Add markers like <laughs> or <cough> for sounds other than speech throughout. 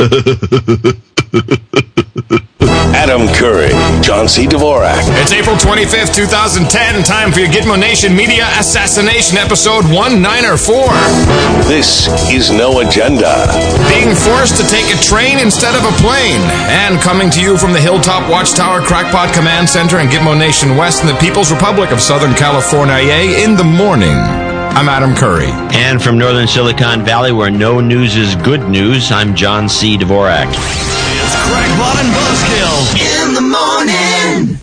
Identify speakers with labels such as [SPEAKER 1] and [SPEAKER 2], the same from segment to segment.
[SPEAKER 1] <laughs> Adam Curry, John C. Dvorak.
[SPEAKER 2] It's April 25th, 2010. Time for your Gitmo Nation Media Assassination Episode 194.
[SPEAKER 1] This is No Agenda.
[SPEAKER 2] Being forced to take a train instead of a plane. And coming to you from the Hilltop Watchtower Crackpot Command Center in Gitmo Nation West in the People's Republic of Southern California in the morning. I'm Adam Curry.
[SPEAKER 3] And from Northern Silicon Valley, where no news is good news, I'm John C. Dvorak.
[SPEAKER 4] It's Crackpot and Buzzkill in the morning.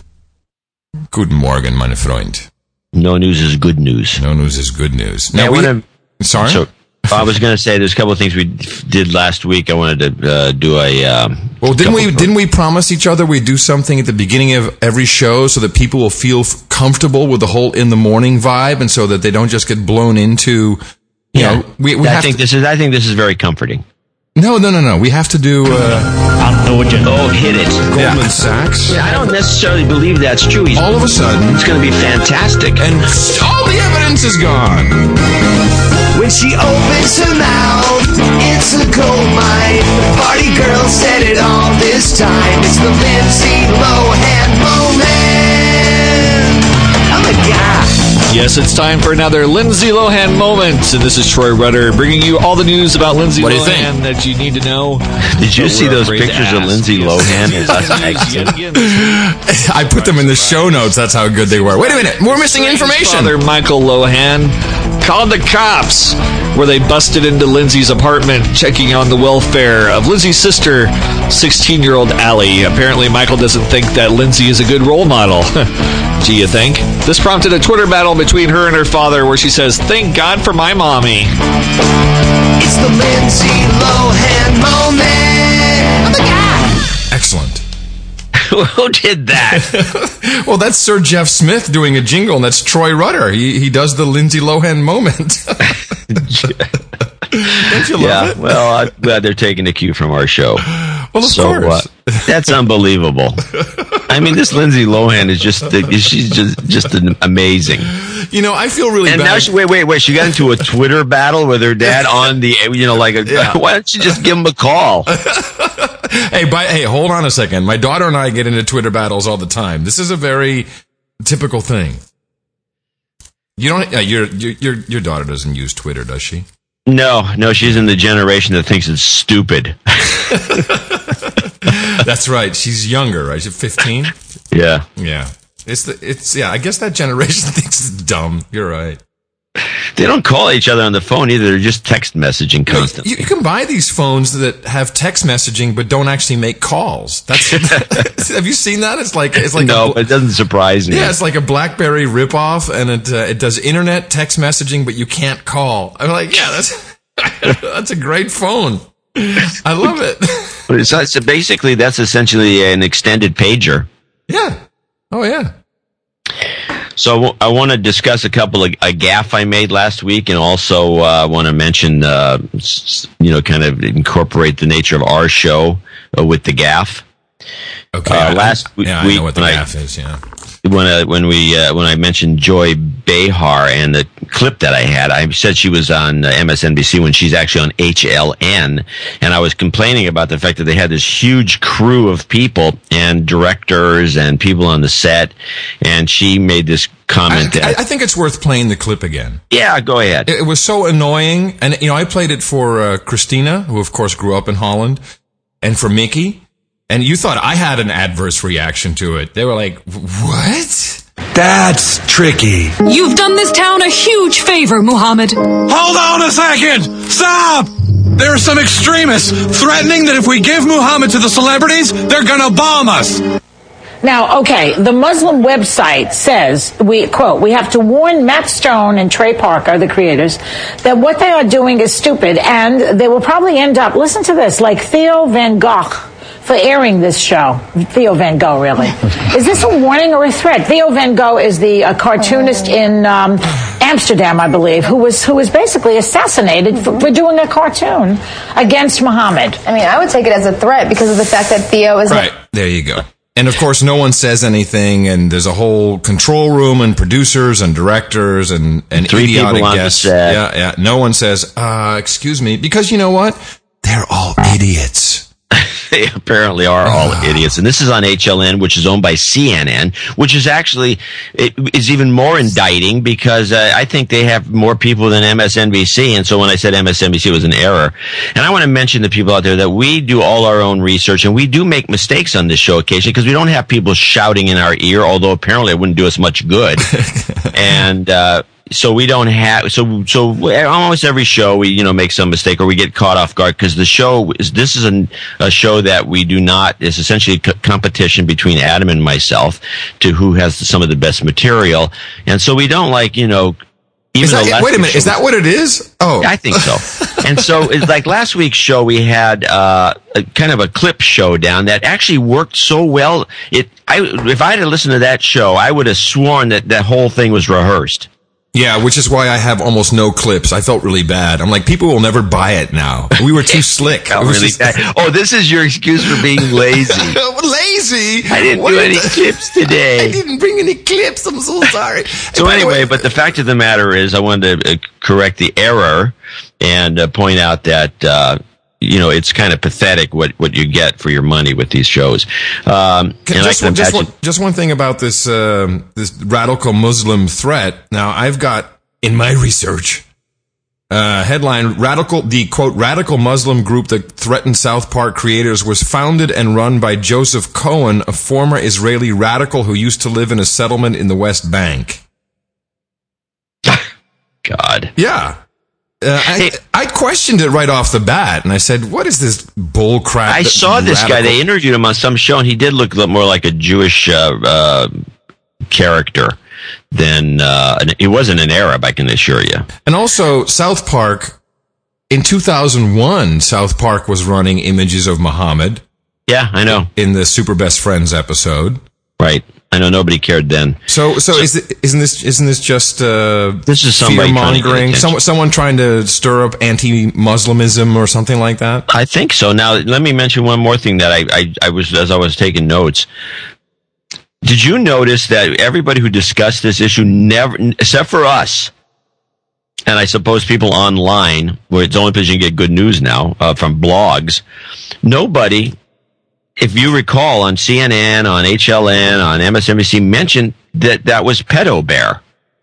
[SPEAKER 2] Guten Morgen, meine Freund.
[SPEAKER 3] No news is good news.
[SPEAKER 2] No news is good news.
[SPEAKER 3] Now,
[SPEAKER 2] Now, we,
[SPEAKER 3] wanna-
[SPEAKER 2] sorry?
[SPEAKER 3] So, I was going to say there's a couple of things we did last week. I wanted to uh, do a. Um,
[SPEAKER 2] Well, didn't we
[SPEAKER 3] couple-
[SPEAKER 2] didn't we promise each other we'd do something at the beginning of every show so that people will feel f- comfortable with the whole in the morning vibe, and so that they don't just get blown into. You
[SPEAKER 3] Yeah.
[SPEAKER 2] know, we, we
[SPEAKER 3] I think
[SPEAKER 2] to,
[SPEAKER 3] this is. I think this is very comforting.
[SPEAKER 2] No, no, no, no. We have to do uh,
[SPEAKER 3] Oh, hit it!
[SPEAKER 2] Goldman Sachs.
[SPEAKER 3] I don't necessarily believe that's true. He's,
[SPEAKER 2] All of a sudden,
[SPEAKER 3] it's going to be fantastic.
[SPEAKER 2] and all the evidence is gone.
[SPEAKER 4] When she opens her mouth, it's a gold mine. The party girl said it all this time. It's the Lindsay Lohan moment.
[SPEAKER 5] Yes, it's time for another Lindsay Lohan moment. And this is Troy Rudder bringing you all the news about Lindsay
[SPEAKER 2] What do you
[SPEAKER 5] Lohan that you need to know.
[SPEAKER 3] Did you
[SPEAKER 5] But
[SPEAKER 3] see
[SPEAKER 5] we're
[SPEAKER 3] those
[SPEAKER 5] afraid to
[SPEAKER 3] pictures of
[SPEAKER 5] ask.
[SPEAKER 3] Lindsay
[SPEAKER 5] Yes.
[SPEAKER 3] Lohan as us
[SPEAKER 5] Yet again,
[SPEAKER 2] I put them in the show notes. That's how good they were. Wait a minute, we're missing information.
[SPEAKER 5] Father Michael Lohan called the cops where they busted into Lindsay's apartment checking on the welfare of Lindsay's sister, 16 year old Allie. Apparently, Michael doesn't think that Lindsay is a good role model. <laughs> Do you think? This prompted a Twitter battle between her and her father where she says, Thank God for my mommy.
[SPEAKER 4] It's the Lindsay Lohan moment. I'm a guy.
[SPEAKER 2] Excellent. <laughs>
[SPEAKER 3] Who did that? <laughs>
[SPEAKER 2] Well, that's Sir Jeff Smith doing a jingle, and that's Troy Rudder. He he does the Lindsay Lohan moment. <laughs> <laughs> Don't you love
[SPEAKER 3] yeah.
[SPEAKER 2] it?
[SPEAKER 3] Well, I'm glad they're taking a cue from our show.
[SPEAKER 2] Well, of
[SPEAKER 3] so
[SPEAKER 2] course.
[SPEAKER 3] uh, that's unbelievable. <laughs> I mean, this Lindsay Lohan is just she's just just an amazing.
[SPEAKER 2] You know, I feel really
[SPEAKER 3] And
[SPEAKER 2] bad.
[SPEAKER 3] now she wait wait wait she got into a Twitter battle with her dad <laughs> on the you know like a,
[SPEAKER 2] Yeah.
[SPEAKER 3] why don't you just give him a call?
[SPEAKER 2] hey, by, hey, hold on a second. My daughter and I get into Twitter battles all the time. This is a very typical thing. You don't. Uh, your your your daughter doesn't use Twitter, does she?
[SPEAKER 3] No, no, she's in the generation that thinks it's stupid. <laughs>
[SPEAKER 2] That's right. She's younger, right? She's fifteen.
[SPEAKER 3] Yeah.
[SPEAKER 2] Yeah. It's the it's yeah. I guess that generation <laughs> thinks it's dumb. You're right.
[SPEAKER 3] They don't call each other on the phone either. They're just text messaging
[SPEAKER 2] You,
[SPEAKER 3] constantly.
[SPEAKER 2] you can buy these phones that have text messaging but don't actually make calls. That's <laughs> <laughs> have you seen that? It's like it's like
[SPEAKER 3] no,
[SPEAKER 2] a,
[SPEAKER 3] it doesn't surprise me.
[SPEAKER 2] yeah, it's like a BlackBerry ripoff, and it uh, it does internet text messaging, but you can't call. I'm like, yeah, that's <laughs> that's a great phone. I love it.
[SPEAKER 3] It's, so basically that's essentially an extended pager.
[SPEAKER 2] yeah. Oh yeah.
[SPEAKER 3] So I w- I want to discuss a couple of a gaff I made last week, and also uh, want to mention, uh, you know, kind of incorporate the nature of our show uh, with the gaff.
[SPEAKER 2] Okay.
[SPEAKER 3] Uh,
[SPEAKER 2] I-
[SPEAKER 3] last
[SPEAKER 2] yeah, I know what the
[SPEAKER 3] when I-
[SPEAKER 2] gaff is. Yeah.
[SPEAKER 3] When I, when we uh, when I mentioned Joy Behar and the clip that I had, I said she was on uh, MSNBC when she's actually on HLN, and I was complaining about the fact that they had this huge crew of people and directors and people on the set, and she made this comment
[SPEAKER 2] I,
[SPEAKER 3] that
[SPEAKER 2] I think it's worth playing the clip again.
[SPEAKER 3] yeah, go ahead.
[SPEAKER 2] It, it was so annoying, and you know, I played it for uh, Christina, who of course grew up in Holland, and for Mickey. And you thought I had an adverse reaction to it. They were like, "What?"
[SPEAKER 6] That's tricky.
[SPEAKER 7] You've done this town a huge favor, Muhammad.
[SPEAKER 6] Hold on a second! Stop! There are some extremists threatening that if we give Muhammad to the celebrities, they're gonna bomb us.
[SPEAKER 8] Now, okay, the Muslim website says, we quote, we have to warn Matt Stone and Trey Parker, the creators, that what they are doing is stupid and they will probably end up, listen to this, like Theo Van Gogh for airing this show. Theo Van Gogh, really. <laughs> is this a warning or a threat? Theo Van Gogh is the uh, cartoonist in um, Amsterdam, I believe, who was who was basically assassinated for, for doing a cartoon against Muhammad.
[SPEAKER 9] I mean, I would take it as a threat because of the fact that Theo is
[SPEAKER 2] Right. There you go. And of course, no one says anything, and there's a whole control room and producers and directors and, and
[SPEAKER 3] Three people
[SPEAKER 2] idiotic
[SPEAKER 3] on the
[SPEAKER 2] guests.
[SPEAKER 3] set.
[SPEAKER 2] Yeah, yeah. No one says, uh, excuse me, because you know what? They're all idiots. <laughs>
[SPEAKER 3] they apparently are all <sighs> idiots. And this is on HLN, which is owned by CNN, which is actually it is even more indicting because uh, I think they have more people than MSNBC. And so when I said MSNBC it was an error, and I want to mention to people out there that we do all our own research and we do make mistakes on this show occasionally because we don't have people shouting in our ear. Although apparently it wouldn't do us much good, <laughs> and. Uh, so we don't have so so almost every show we you know make some mistake or we get caught off guard because the show is this is an, a show that we do not it's essentially a c- competition between Adam and myself to who has some of the best material and so we don't like you know even though
[SPEAKER 2] that, wait a minute.
[SPEAKER 3] show
[SPEAKER 2] Is that what it is? Oh,
[SPEAKER 3] I think so. and so, <laughs> it's like last week's show, we had uh, a kind of a clip showdown that actually worked so well. It, I, if I had listened to that show, I would have sworn that that whole thing was rehearsed.
[SPEAKER 2] Yeah. Which is why I have almost no clips. I felt really bad. I'm like, people will never buy it now. We were too <laughs> slick.
[SPEAKER 3] Oh, really
[SPEAKER 2] just-
[SPEAKER 3] oh, this is your excuse for being <laughs> lazy. <laughs>
[SPEAKER 2] lazy.
[SPEAKER 3] I didn't
[SPEAKER 2] What
[SPEAKER 3] do any
[SPEAKER 2] that?
[SPEAKER 3] clips today.
[SPEAKER 2] I didn't bring any clips. I'm so sorry.
[SPEAKER 3] So anyway,
[SPEAKER 2] way-
[SPEAKER 3] but the fact of the matter is, I wanted to uh, correct the error and uh, point out that uh, you know it's kind of pathetic what what you get for your money with these shows. Um, and
[SPEAKER 2] just, one, just, one, just one thing about this um, this radical Muslim threat. Now, I've got in my research uh, headline: radical the quote radical Muslim group that threatened South Park creators was founded and run by Joseph Cohen, a former Israeli radical who used to live in a settlement in the West Bank. <laughs>
[SPEAKER 3] God.
[SPEAKER 2] Yeah. Uh, I, I questioned it right off the bat, and I said, "What is this bull crap?"
[SPEAKER 3] I saw this guy. They interviewed him on some show, and he did look more like a Jewish uh, uh, character than uh, it wasn't an Arab. I can assure you.
[SPEAKER 2] And also, South Park, in 2001, South Park was running images of Muhammad
[SPEAKER 3] Yeah, I know.
[SPEAKER 2] in the Super Best Friends episode.
[SPEAKER 3] Right. I know nobody cared then.
[SPEAKER 2] So, so, is it, isn't this isn't this just uh,
[SPEAKER 3] This is somebody
[SPEAKER 2] fear mongering? Someone, someone trying to stir up anti-Muslimism or something like that?
[SPEAKER 3] I think so. Now, let me mention one more thing that I, I, I was, as I was taking notes. Did you notice that everybody who discussed this issue never, except for us, and I suppose people online, where it's only place you can get good news now, uh, from blogs, nobody, if you recall, on CNN, on HLN, on MSNBC, mentioned that that was Pedo Bear. <laughs>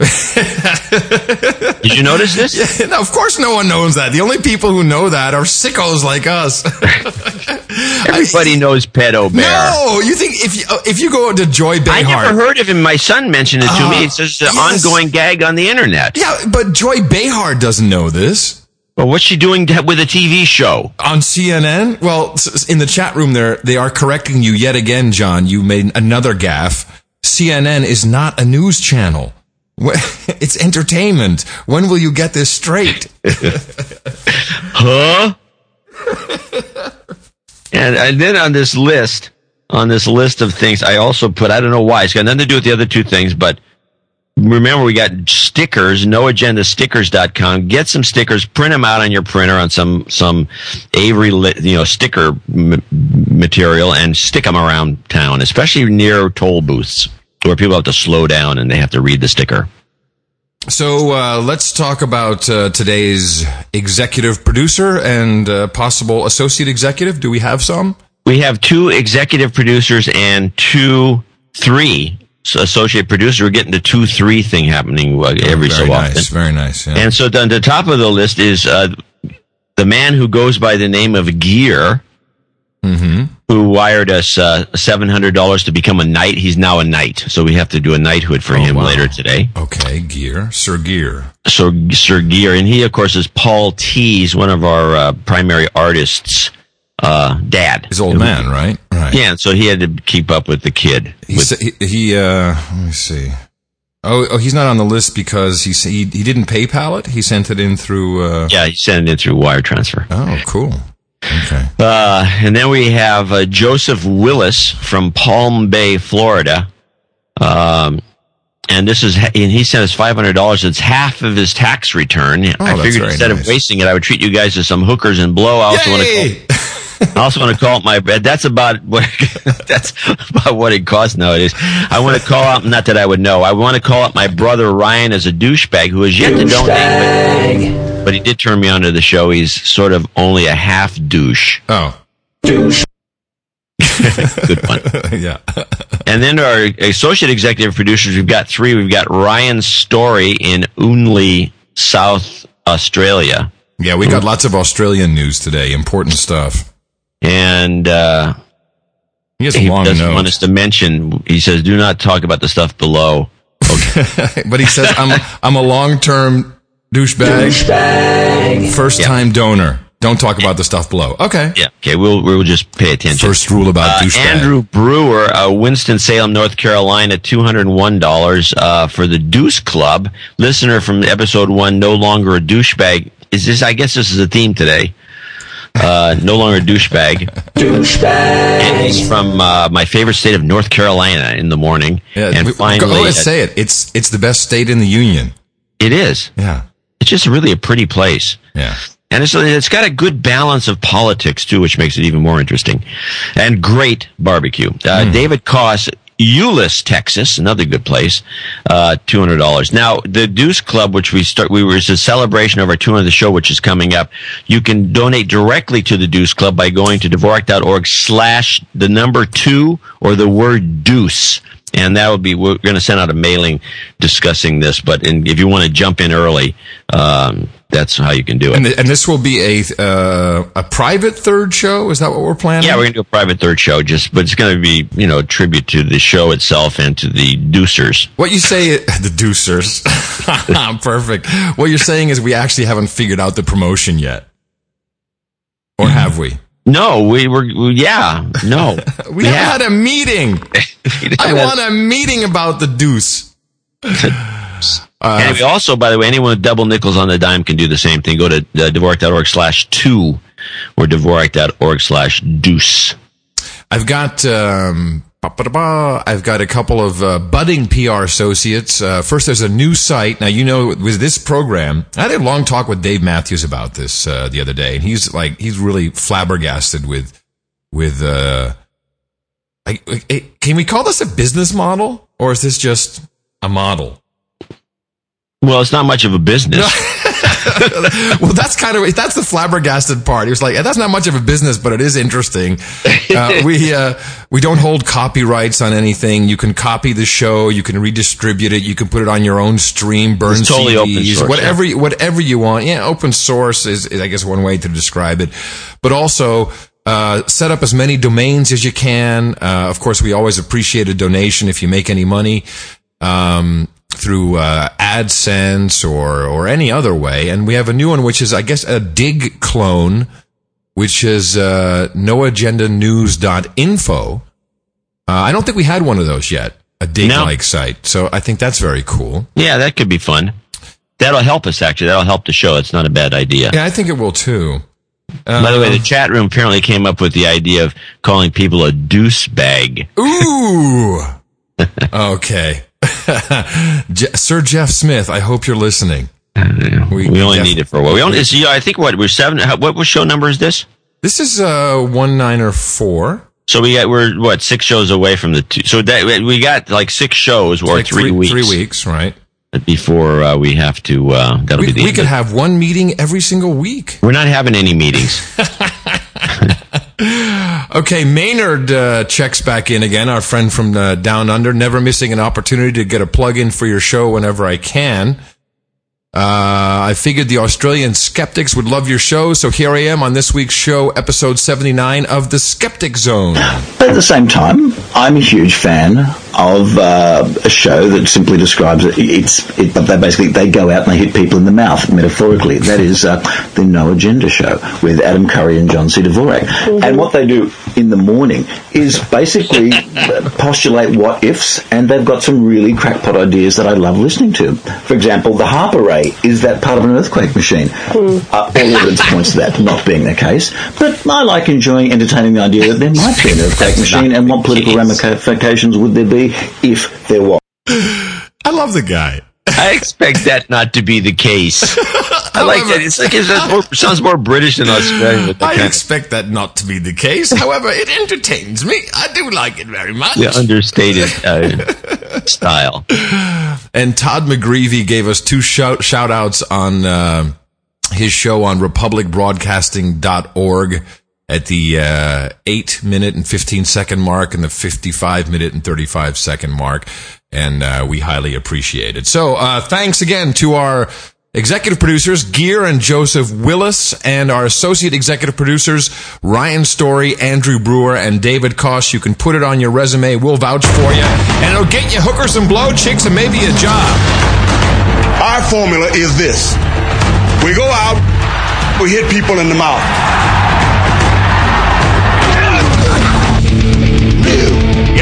[SPEAKER 3] Did you notice this?
[SPEAKER 2] no, of course, no one knows that. The only people who know that are sickos like us. <laughs>
[SPEAKER 3] Everybody knows Pedo Bear.
[SPEAKER 2] no, you think if you uh, if you go to Joy Behar,
[SPEAKER 3] I never heard of him. My son mentioned it to
[SPEAKER 2] Ah,
[SPEAKER 3] me. It's just an
[SPEAKER 2] yes.
[SPEAKER 3] ongoing gag on the internet.
[SPEAKER 2] Yeah, but Joy Behar doesn't know this.
[SPEAKER 3] Well, what's she doing to- with a TV show?
[SPEAKER 2] on CNN. Well, s- s- in the chat room there, they are correcting you yet again, John. You made another gaffe. CNN is not a news channel. <laughs> It's entertainment. When will you get this straight? <laughs>
[SPEAKER 3] Huh? and, and then on this list, on this list of things, I also put, I don't know why, it's got nothing to do with the other two things, but remember we got stickers, noagendastickers.com. Get some stickers, print them out on your printer on some, some Avery, you know, sticker m- material and stick them around town, especially near toll booths where people have to slow down and they have to read the sticker.
[SPEAKER 2] So uh, let's talk about uh, today's executive producer and uh, possible associate executive. Do we have some?
[SPEAKER 3] we have two executive producers and two, three associate producer. We're getting the two, three thing happening uh, every
[SPEAKER 2] very
[SPEAKER 3] so
[SPEAKER 2] nice,
[SPEAKER 3] often.
[SPEAKER 2] very nice. Yeah.
[SPEAKER 3] And so then the top of the list is uh, the man who goes by the name of Gear,
[SPEAKER 2] Mm-hmm.
[SPEAKER 3] who wired us uh, seven hundred dollars to become a knight. He's now a knight, so we have to do a knighthood for him
[SPEAKER 2] Oh, wow.
[SPEAKER 3] later today.
[SPEAKER 2] okay, Gear, Sir Gear.
[SPEAKER 3] So Sir Gear, and he of course is Paul Tees, one of our uh, primary artists' uh, dad.
[SPEAKER 2] His old man, right? Right.
[SPEAKER 3] Yeah, so he had to keep up with the kid.
[SPEAKER 2] He,
[SPEAKER 3] with-
[SPEAKER 2] sa- he, he uh, let me see. Oh, oh, he's not on the list because he he, he didn't PayPal it. He sent it in through. Uh,
[SPEAKER 3] yeah, he sent it in through wire transfer.
[SPEAKER 2] oh, cool. Okay.
[SPEAKER 3] Uh, and then we have uh, Joseph Willis from Palm Bay, Florida. Um, and this is, and he sent us five hundred dollars. It's half of his tax return. I
[SPEAKER 2] Oh, that's
[SPEAKER 3] figured instead
[SPEAKER 2] nice.
[SPEAKER 3] of wasting it, I would treat you guys as some hookers and blow. I also want to call,
[SPEAKER 2] Yay! <laughs>
[SPEAKER 3] I also want to call it my bed. That's about what <laughs> that's about what it costs nowadays. I want to call out. Not that I would know. I want to call out my brother Ryan as a douchebag who has yet to donate, but, but he did turn me onto the show. He's sort of only a half douche.
[SPEAKER 2] Oh, douche. <laughs>
[SPEAKER 3] Good one. <laughs>
[SPEAKER 2] yeah.
[SPEAKER 3] And then our associate executive producers, we've got three. We've got Ryan Story in Unley, South Australia.
[SPEAKER 2] Yeah, we got lots of Australian news today. Important stuff.
[SPEAKER 3] And uh,
[SPEAKER 2] He has a
[SPEAKER 3] he
[SPEAKER 2] long
[SPEAKER 3] doesn't want us to mention, he says, do not talk about the stuff below. Okay. <laughs>
[SPEAKER 2] but he says, I'm, I'm a long term douchebag. douchebag. First time donor. Don't talk about the stuff below. Okay.
[SPEAKER 3] Yeah. Okay. We'll we'll just pay attention.
[SPEAKER 2] First rule about
[SPEAKER 3] Uh,
[SPEAKER 2] douchebag.
[SPEAKER 3] Andrew Brewer, uh, Winston Salem, North Carolina, two hundred and one dollars uh, for the Deuce Club. Listener from episode one, no longer a douchebag. Is this? I guess this is a theme today. Uh, no longer a douchebag. douchebag. And he's from uh, my favorite state of North Carolina in the morning.
[SPEAKER 2] Yeah,
[SPEAKER 3] and
[SPEAKER 2] we-
[SPEAKER 3] finally,
[SPEAKER 2] go ahead,
[SPEAKER 3] uh,
[SPEAKER 2] say it. It's it's the best state in the union.
[SPEAKER 3] it is.
[SPEAKER 2] Yeah.
[SPEAKER 3] It's just really a pretty place.
[SPEAKER 2] Yeah.
[SPEAKER 3] And it's, it's got a good balance of politics too, which makes it even more interesting. And great barbecue. Uh, David Koss, Euless, Texas, another good place. Uh, two hundred dollars. Now the Deuce Club, which we start, we were it's a celebration of our two hundredth show, which is coming up. You can donate directly to the Deuce Club by going to Dvorak.org slash the number two or the word Deuce. And that will be, we're going to send out a mailing discussing this, but in, if you want to jump in early, um, that's how you can do it.
[SPEAKER 2] And, th- and this will be a uh, a private third show. Is that what we're planning?
[SPEAKER 3] Yeah, we're gonna do a private third show, just but it's gonna be you know a tribute to the show itself and to the Deucers.
[SPEAKER 2] What you say, <laughs> the Deucers. <laughs> Perfect. What you're saying is we actually haven't figured out the promotion yet. Or have we?
[SPEAKER 3] No, we were we, yeah no <laughs>
[SPEAKER 2] We, had a meeting. I want a meeting about the Deuce.
[SPEAKER 3] And we also, by the way, anyone with double nickels on the dime can do the same thing. Go to uh, Dvorak.org slash two or Dvorak.org slash deuce.
[SPEAKER 2] I've got um. I've got a couple of uh, budding PR associates. Uh, first, there's a new site. Now, you know, with this program, I had a long talk with Dave Matthews about this uh, the other day, and he's like, he's really flabbergasted with with. Uh, I, I- can we call this a business model, or is this just a model?
[SPEAKER 3] Well, it's not much of a business. <laughs>
[SPEAKER 2] well, that's kind of that's the flabbergasted part. He was like, "That's not much of a business, but it is interesting." Uh, <laughs> we uh, we don't hold copyrights on anything. You can copy the show, you can redistribute it, you can put it on your own stream, burn
[SPEAKER 3] It's totally
[SPEAKER 2] CDs,
[SPEAKER 3] source,
[SPEAKER 2] whatever you- whatever you want. Yeah, open source is, is I guess one way to describe it, but also. Uh, set up as many domains as you can. Uh, of course, we always appreciate a donation if you make any money um, through uh, AdSense or or any other way. And we have a new one, which is I guess a Digg clone, which is uh, noagendanews.info. Uh, I don't think we had one of those yet, a Digg like site. So I think that's very cool.
[SPEAKER 3] yeah, that could be fun. That'll help us actually. That'll help the show. It's not a bad idea.
[SPEAKER 2] Yeah, I think it will too.
[SPEAKER 3] By the way, the chat room apparently came up with the idea of calling people a deuce bag.
[SPEAKER 2] Ooh. <laughs> okay. <laughs> Je- Sir Jeff Smith, I hope you're listening.
[SPEAKER 3] We, only need it for a while. We only, yeah, I think what we're seven. What, show number is this?
[SPEAKER 2] This is uh one nine or four.
[SPEAKER 3] So we got we're what six shows away from the two. So that we got like six shows or
[SPEAKER 2] Like
[SPEAKER 3] three,
[SPEAKER 2] three-
[SPEAKER 3] weeks.
[SPEAKER 2] three weeks, right?
[SPEAKER 3] Before uh, we have to. Uh, that'll
[SPEAKER 2] We,
[SPEAKER 3] be the
[SPEAKER 2] we could have one meeting every single week.
[SPEAKER 3] We're not having any meetings. <laughs> <sighs>
[SPEAKER 2] Okay, Maynard uh, checks back in again, our friend from uh, Down Under, never missing an opportunity to get a plug in for your show whenever I can. Uh, I figured the Australian skeptics would love your show, so here I am on this week's show, episode 79 of The Skeptic Zone.
[SPEAKER 10] But at the same time, I'm a huge fan of uh, a show that simply describes it. It's it, but they basically they go out and they hit people in the mouth metaphorically. That is uh, the No Agenda Show with Adam Curry and John C. Dvorak. And what they do in the morning is basically uh, postulate what ifs, and they've got some really crackpot ideas that I love listening to. For example, the HAARP array is that part of an earthquake machine. Uh, all evidence points to that not being the case, but I like enjoying entertaining the idea that there might be an earthquake machine, and what political ramifications would there be if there was?
[SPEAKER 2] I love the guy.
[SPEAKER 3] I expect that not to be the case. <laughs> I like that. It's like it's more, sounds more British than Australian. with
[SPEAKER 2] I
[SPEAKER 3] kind of-
[SPEAKER 2] expect that not to be the case. However, it entertains me. I do like it very much.
[SPEAKER 3] the understated uh, <laughs> style.
[SPEAKER 2] And Todd McGreevy gave us two shout, shout outs on uh, his show on republicbroadcasting.org. at the uh, 8 minute and 15 second mark and the 55 minute and 35 second mark. And uh, we highly appreciate it. So uh, thanks again to our executive producers, Gear and Joseph Willis, and our associate executive producers, Ryan Story, Andrew Brewer, and David Kosh. You can put it on your resume. We'll vouch for you. And it'll get you hookers and blow chicks and maybe a job.
[SPEAKER 11] Our formula is this. We go out, we hit people in the mouth.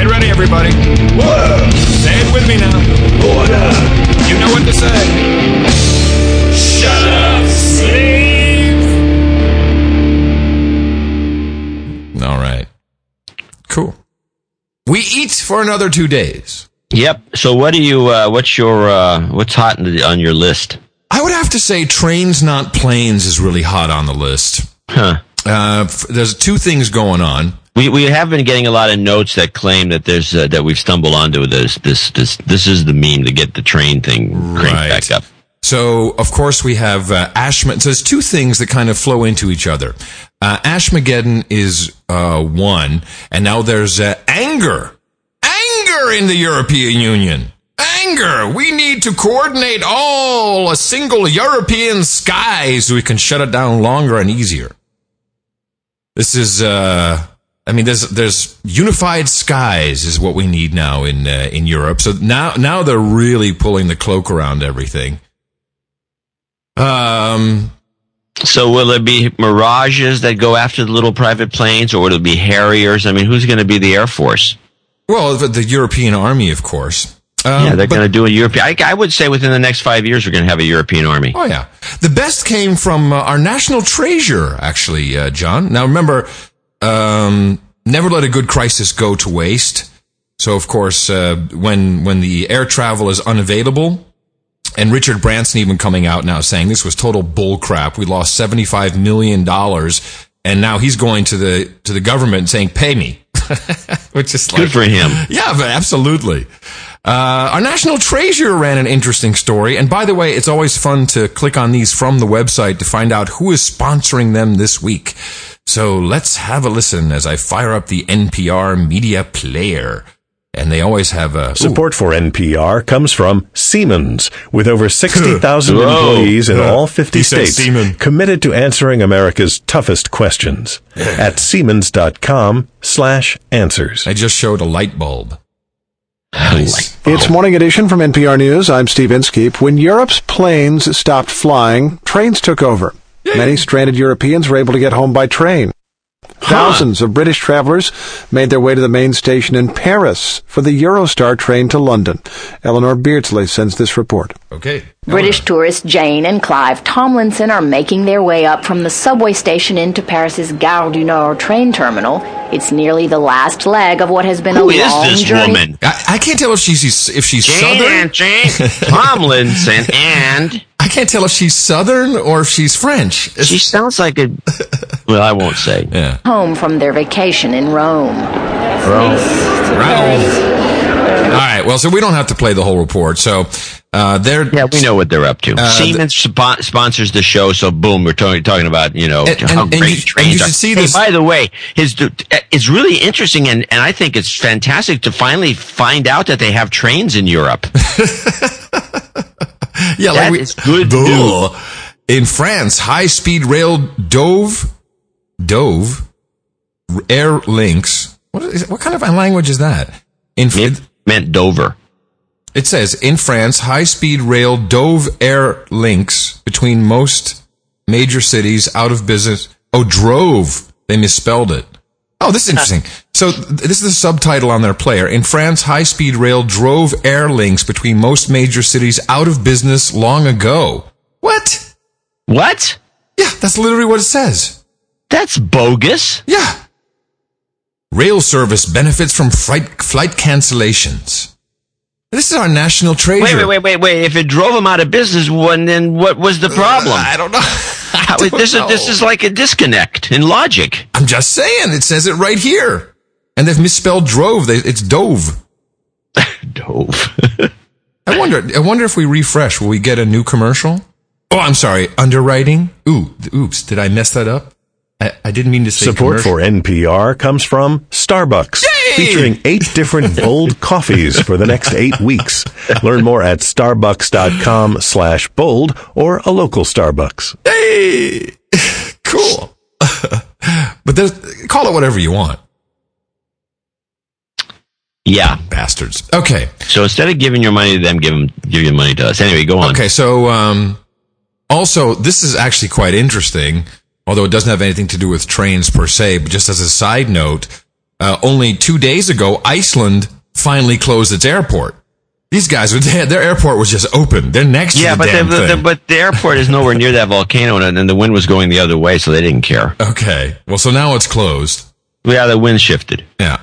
[SPEAKER 2] Get ready, everybody. Say it with me now. You know what to say. Shut up, Steve. All right. Cool. We eat for another two days.
[SPEAKER 3] Yep. So what do you? Uh, what's your? Uh, what's hot in the, on your list?
[SPEAKER 2] I would have to say trains, not planes, is really hot on the list.
[SPEAKER 3] Huh.
[SPEAKER 2] Uh, f- there's two things going on.
[SPEAKER 3] We we have been getting a lot of notes that claim that there's uh, that we've stumbled onto this this this this is the meme to get the train thing cranked
[SPEAKER 2] Right.
[SPEAKER 3] back up.
[SPEAKER 2] So, of course, we have uh, Ashman. So, there's two things that kind of flow into each other. Uh, Ashmageddon is uh, one, and now there's uh, anger. Anger in the European Union. Anger. We need to coordinate all a single European sky so we can shut it down longer and easier. This is, uh, I mean, there's there's unified skies is what we need now in uh, in Europe. So now now they're really pulling the cloak around everything. Um,
[SPEAKER 3] So will it be mirages that go after the little private planes, or will it be Harriers? I mean, who's going to be the Air Force?
[SPEAKER 2] well, the, the European Army, of course. Um,
[SPEAKER 3] yeah, they're going to do a European. I, I would say within the next five years, we're going to have a European army.
[SPEAKER 2] Oh yeah, the best came from uh, our national treasure, actually, uh, John. Now remember, um, never let a good crisis go to waste. So of course, uh, when when the air travel is unavailable, and Richard Branson even coming out now saying this was total bull crap. We lost seventy five million dollars, and now he's going to the to the government saying, "Pay me," <laughs> which is like,
[SPEAKER 3] Good for him.
[SPEAKER 2] yeah, but absolutely. Uh, our national treasurer ran an interesting story. And by the way, it's always fun to click on these from the website to find out who is sponsoring them this week. So let's have a listen as I fire up the NPR media player. And they always have a, ooh,
[SPEAKER 12] Support for NPR comes from Siemens, with over 60,000 <laughs> employees in
[SPEAKER 2] Uh,
[SPEAKER 12] all <laughs> 50 states
[SPEAKER 2] Siemens.
[SPEAKER 12] committed to answering America's toughest questions <sighs> at siemens.com slash answers.
[SPEAKER 2] I just showed a light bulb.
[SPEAKER 13] It's Morning Edition from NPR News. I'm Steve Inskeep. When Europe's planes stopped flying, trains took over. Many stranded Europeans were able to get home by train. Thousands of British travelers made their way to the main station in Paris for the Eurostar train to London. Eleanor Beardsley sends this report.
[SPEAKER 2] Okay.
[SPEAKER 14] British tourists Jane and Clive Tomlinson are making their way up from the subway station into Paris's Gare du Nord train terminal. It's nearly the last leg of what has been
[SPEAKER 3] Who
[SPEAKER 14] a
[SPEAKER 3] is
[SPEAKER 14] long
[SPEAKER 3] this
[SPEAKER 14] journey.
[SPEAKER 3] woman?
[SPEAKER 2] I, I can't tell if she's if she's
[SPEAKER 3] Jane
[SPEAKER 2] southern.
[SPEAKER 3] Jane Tomlinson, <laughs> and
[SPEAKER 2] I can't tell if she's southern or if she's French. It's-
[SPEAKER 3] she sounds like a. <laughs> Well, I won't say.
[SPEAKER 2] yeah.
[SPEAKER 14] Home from their vacation in Rome. Rome. Rome.
[SPEAKER 2] All right. Well, so we don't have to play the whole report. So uh, they're
[SPEAKER 3] Yeah, we know what they're up to.
[SPEAKER 2] Uh,
[SPEAKER 3] Siemens spo- sponsors the show, so boom, we're talking talking about you know
[SPEAKER 2] And-
[SPEAKER 3] how
[SPEAKER 2] and- and
[SPEAKER 3] great
[SPEAKER 2] you- and
[SPEAKER 3] trains
[SPEAKER 2] you
[SPEAKER 3] are.
[SPEAKER 2] should see
[SPEAKER 3] Hey,
[SPEAKER 2] this-
[SPEAKER 3] by the way, his it's really interesting, and and I think it's fantastic to finally find out that they have trains in Europe. <laughs>
[SPEAKER 2] yeah,
[SPEAKER 3] That
[SPEAKER 2] like we,
[SPEAKER 3] is good
[SPEAKER 2] Duh.
[SPEAKER 3] news.
[SPEAKER 2] In France, high speed rail Dove Dove Air Links. What is what kind of language is that? In
[SPEAKER 3] It meant Dover.
[SPEAKER 2] It says in France, high speed rail Dove Air links between most major cities out of business. Oh, drove. They misspelled it. Oh, this is interesting. <laughs> So this is the subtitle on their player. In France, high speed rail drove air links between most major cities out of business long ago. What?
[SPEAKER 3] What?
[SPEAKER 2] Yeah, that's literally what it says.
[SPEAKER 3] That's bogus.
[SPEAKER 2] Yeah. Rail service benefits from flight, flight cancellations. This is our national treasure.
[SPEAKER 3] Wait, wait, wait, wait, wait. If it drove them out of business, one, then what was the uh, problem?
[SPEAKER 2] I don't know. <laughs>
[SPEAKER 3] How-
[SPEAKER 2] don't
[SPEAKER 3] this
[SPEAKER 2] know.
[SPEAKER 3] is this is like a disconnect in logic.
[SPEAKER 2] I'm just saying, it says it right here. And they've misspelled drove. They, it's dove. <laughs>
[SPEAKER 3] Dove.
[SPEAKER 2] I wonder, I wonder if we refresh, will we get a new commercial? Oh, I'm sorry. Underwriting? Ooh, oops. Did I mess that up? I, I didn't mean to say
[SPEAKER 12] Support
[SPEAKER 2] commercial.
[SPEAKER 12] for NPR comes from Starbucks, featuring eight different <laughs> bold coffees for the next eight weeks. Learn more at starbucks.com slash bold or a local Starbucks.
[SPEAKER 2] Hey, <laughs> cool. <laughs> but there's, call it whatever you want.
[SPEAKER 3] Yeah.
[SPEAKER 2] Bastards. Okay.
[SPEAKER 3] So instead of giving your money to them, give them give your money to us. Anyway, go on.
[SPEAKER 2] Okay, so um, also this is actually quite interesting, although it doesn't have anything to do with trains per se. But just as a side note, uh, only two days ago, Iceland finally closed its airport. These guys, <laughs> were their airport was just open. They're next
[SPEAKER 3] Yeah,
[SPEAKER 2] to the
[SPEAKER 3] but
[SPEAKER 2] damn
[SPEAKER 3] the, the,
[SPEAKER 2] thing.
[SPEAKER 3] the, but the airport is nowhere near that volcano, and, and the wind was going the other way, so they didn't care. <laughs>
[SPEAKER 2] okay, well, so now it's closed.
[SPEAKER 3] Yeah, the wind shifted.
[SPEAKER 2] Yeah.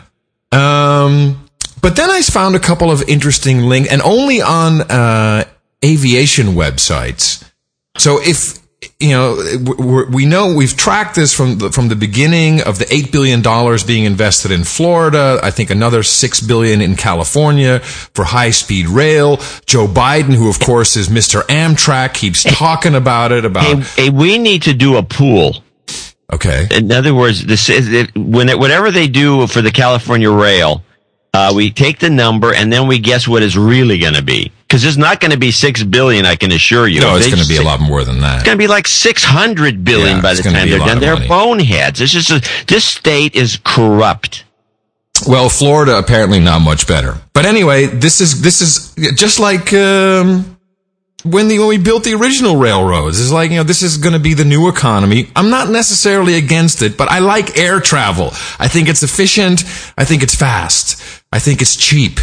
[SPEAKER 2] Um, but then I found a couple of interesting links, and only on uh, aviation websites. So if you know, we we know we've tracked this from the, from the beginning of the eight billion dollars being invested in Florida. I think another six billion in California for high speed rail. Joe Biden, who of course is Mr. Amtrak, keeps talking about it. About
[SPEAKER 3] Hey, hey, we need to do a pool.
[SPEAKER 2] okay,
[SPEAKER 3] In other words, this is it, when it, whatever they do for the California Rail, uh, we take the number and then we guess what it's really going to be. Because it's not going to be six billion, I can assure you.
[SPEAKER 2] no, it's going to be a lot more than that.
[SPEAKER 3] It's going to be like six hundred billion
[SPEAKER 2] Yeah,
[SPEAKER 3] by the time they're done. They're
[SPEAKER 2] money.
[SPEAKER 3] boneheads. Just a, this state is corrupt.
[SPEAKER 2] Well, Florida apparently not much better. But anyway, this is this is just like um, when the when we built the original railroads. It's like you know this is going to be the new economy. I'm not necessarily against it, but I like air travel. I think it's efficient. I think it's fast. I think it's cheap.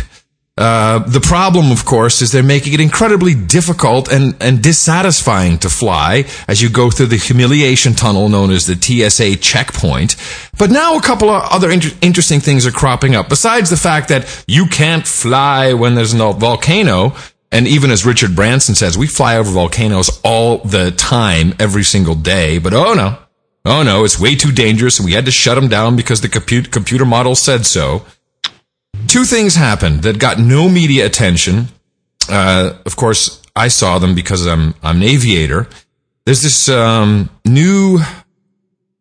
[SPEAKER 2] Uh, the problem, of course, is they're making it incredibly difficult and, and dissatisfying to fly as you go through the humiliation tunnel known as the TSA checkpoint. But now a couple of other inter- interesting things are cropping up. Besides the fact that you can't fly when there's no volcano, and even as Richard Branson says, we fly over volcanoes all the time, every single day. But oh no, oh no, it's way too dangerous, and we had to shut them down because the compute- computer model said so two things happened that got no media attention. Uh, of course, I saw them because I'm I'm an aviator. There's this um, new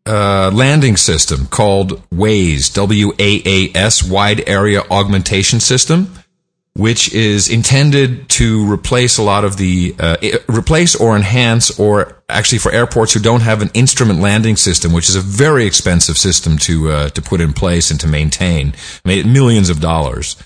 [SPEAKER 2] uh, landing system called WAAS, W A A S, Wide Area Augmentation System, which is intended to replace a lot of the uh, replace or enhance or actually for airports who don't have an instrument landing system, which is a very expensive system to uh, to put in place and to maintain, I mean, millions of dollars.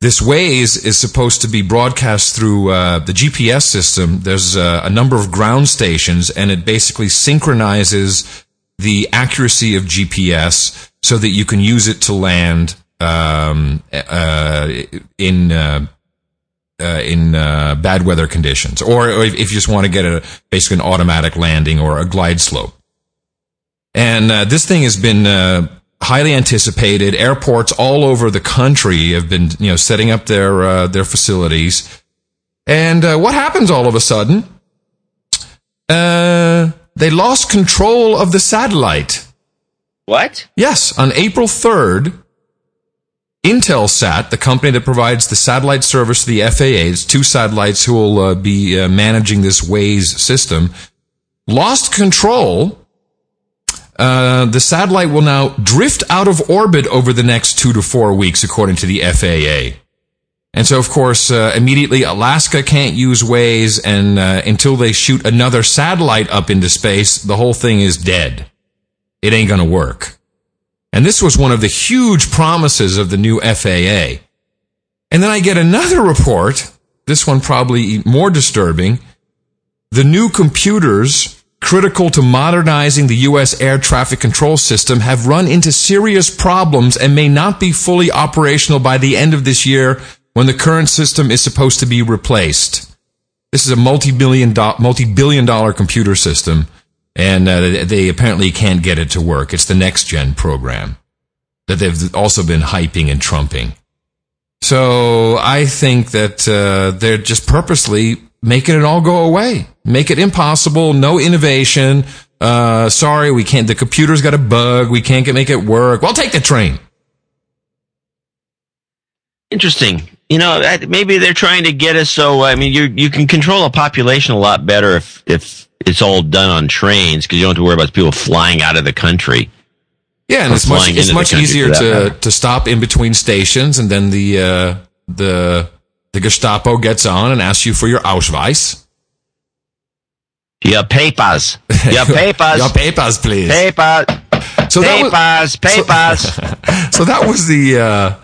[SPEAKER 2] This WAAS is supposed to be broadcast through uh, the GPS system. There's uh, a number of ground stations, and it basically synchronizes the accuracy of GPS so that you can use it to land um, uh, in uh, uh, in uh, bad weather conditions, or, or if, if you just want to get a basically an automatic landing or a glide slope. And uh, this thing has been uh, highly anticipated. Airports all over the country have been, you know, setting up their uh, their facilities. And uh, what happens all of a sudden? Uh, they lost control of the satellite.
[SPEAKER 3] What?
[SPEAKER 2] Yes, on April 3rd, Intelsat, the company that provides the satellite service to the FAA, it's two satellites who will uh, be uh, managing this WAAS system, lost control. Uh, the satellite will now drift out of orbit over the next two to four weeks, according to the FAA. And so, of course, uh, immediately Alaska can't use WAAS, and uh, until they shoot another satellite up into space, the whole thing is dead. It ain't gonna work. And this was one of the huge promises of the new FAA. And then I get another report, this one probably more disturbing. The new computers critical to modernizing the U.S. air traffic control system have run into serious problems and may not be fully operational by the end of this year when the current system is supposed to be replaced. This is a multi-billion, do- multi-billion dollar computer system and uh, they apparently can't get it to work. It's the next gen program that they've also been hyping and trumping. So I think that uh, they're just purposely making it all go away, make it impossible, no innovation. Uh, sorry, we can't. The computer's got a bug. We can't get make it work. Well, take the train.
[SPEAKER 3] Interesting. You know, maybe they're trying to get us so. I mean, you you can control a population a lot better if if it's all done on trains because you don't have to worry about people flying out of the country.
[SPEAKER 2] Yeah, and it's much it's much easier to
[SPEAKER 3] matter.
[SPEAKER 2] to stop in between stations, and then the uh, the the Gestapo gets on and asks you for your Ausweis.
[SPEAKER 3] Your papers. Your <laughs> papers.
[SPEAKER 2] your papers, please.
[SPEAKER 3] Papers.
[SPEAKER 2] So that was-
[SPEAKER 3] papers. Papers. <laughs>
[SPEAKER 2] so that was the uh,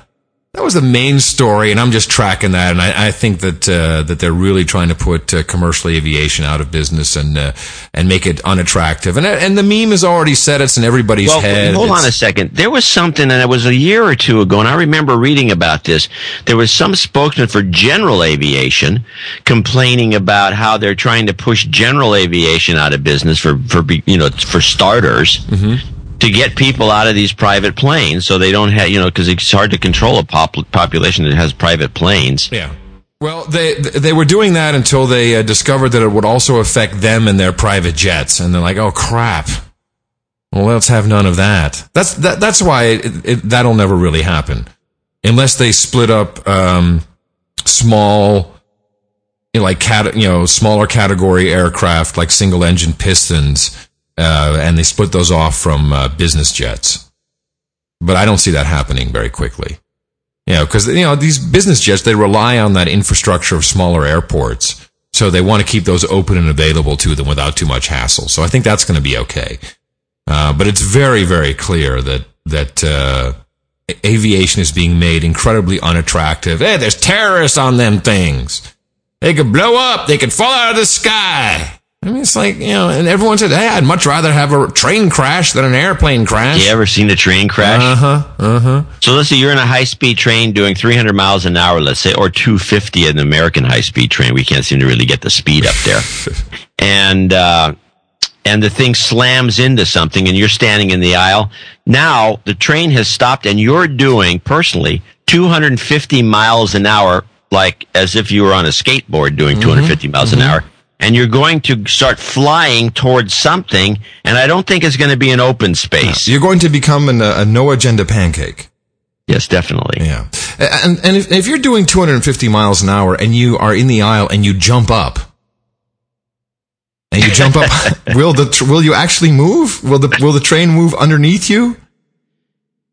[SPEAKER 2] that was the main story, and I'm just tracking that, and I, I think that uh, that they're really trying to put uh, commercial aviation out of business and uh, and make it unattractive, and and the meme has already said it's in everybody's
[SPEAKER 3] well,
[SPEAKER 2] head.
[SPEAKER 3] hold on a second. There was something, and it was a year or two ago, and I remember reading about this. There was some spokesman for general aviation complaining about how they're trying to push general aviation out of business for, for you know, for starters.
[SPEAKER 2] Mm-hmm.
[SPEAKER 3] To get people out of these private planes, so they don't have, you know, because it's hard to control a pop- population that has private planes.
[SPEAKER 2] Yeah. Well, they they were doing that until they uh, discovered that it would also affect them and their private jets, and they're like, "Oh crap! Well, let's have none of that." That's that, that's why it, it, that'll never really happen, unless they split up um, small, you know, like cat, you know, smaller category aircraft like single engine pistons, uh, and they split those off from uh, business jets. But I don't see that happening very quickly. You know, because you know these business jets they rely on that infrastructure of smaller airports, so they want to keep those open and available to them without too much hassle. So I think that's going to be okay. Uh, but it's very, very clear that that uh, aviation is being made incredibly unattractive. Hey, there's terrorists on them things. They could blow up. They could fall out of the sky. I mean, it's like you know, and everyone said, "Hey, I'd much rather have a train crash than an airplane crash."
[SPEAKER 3] You ever seen a train crash?
[SPEAKER 2] Uh huh. Uh huh.
[SPEAKER 3] So let's say you're in a high speed train doing 300 miles an hour, let's say, or 250 in the American high speed train. We can't seem to really get the speed up there. <laughs> and, uh, and the thing slams into something and you're standing in the aisle. Now the train has stopped and you're doing personally 250 miles an hour, like as if you were on a skateboard doing 250 miles an hour. And you're going to start flying towards something, and I don't think it's going to be an open space.
[SPEAKER 2] You're going to become an, a no agenda pancake.
[SPEAKER 3] Yes, definitely.
[SPEAKER 2] Yeah, and and if, if you're doing 250 miles an hour and you are in the aisle and you jump up, and you jump up, <laughs> <laughs> will the will you actually move? Will the will the train move underneath you?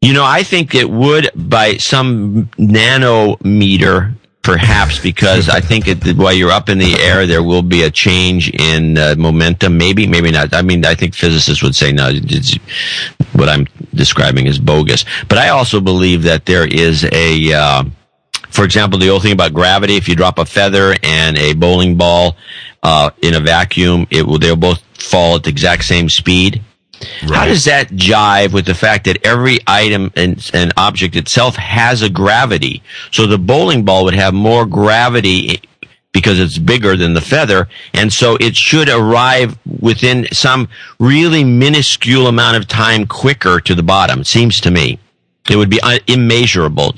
[SPEAKER 3] You know, I think it would by some nanometer, perhaps, because I think it, while you're up in the air, there will be a change in uh, momentum. Maybe, maybe not. I mean, I think physicists would say no. It's, what I'm describing is bogus. But I also believe that there is a, uh, for example, the old thing about gravity. If you drop a feather and a bowling ball uh, in a vacuum, it will they'll both fall at the exact same speed. How does that jive with the fact that every item and, and object itself has a gravity? So the bowling ball would have more gravity because it's bigger than the feather, and so it should arrive within some really minuscule amount of time quicker to the bottom. Seems to me, it would be un- immeasurable,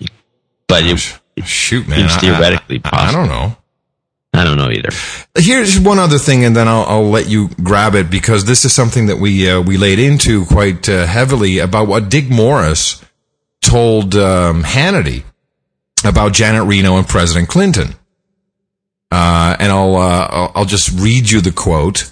[SPEAKER 3] but it,
[SPEAKER 2] shoot, man,
[SPEAKER 3] seems
[SPEAKER 2] I-
[SPEAKER 3] theoretically
[SPEAKER 2] I- I don't know.
[SPEAKER 3] I don't know either.
[SPEAKER 2] Here's one other thing, and then I'll, I'll let you grab it because this is something that we uh, we laid into quite uh, heavily about what Dick Morris told um, Hannity about Janet Reno and President Clinton. Uh, and I'll, uh, I'll just read you the quote.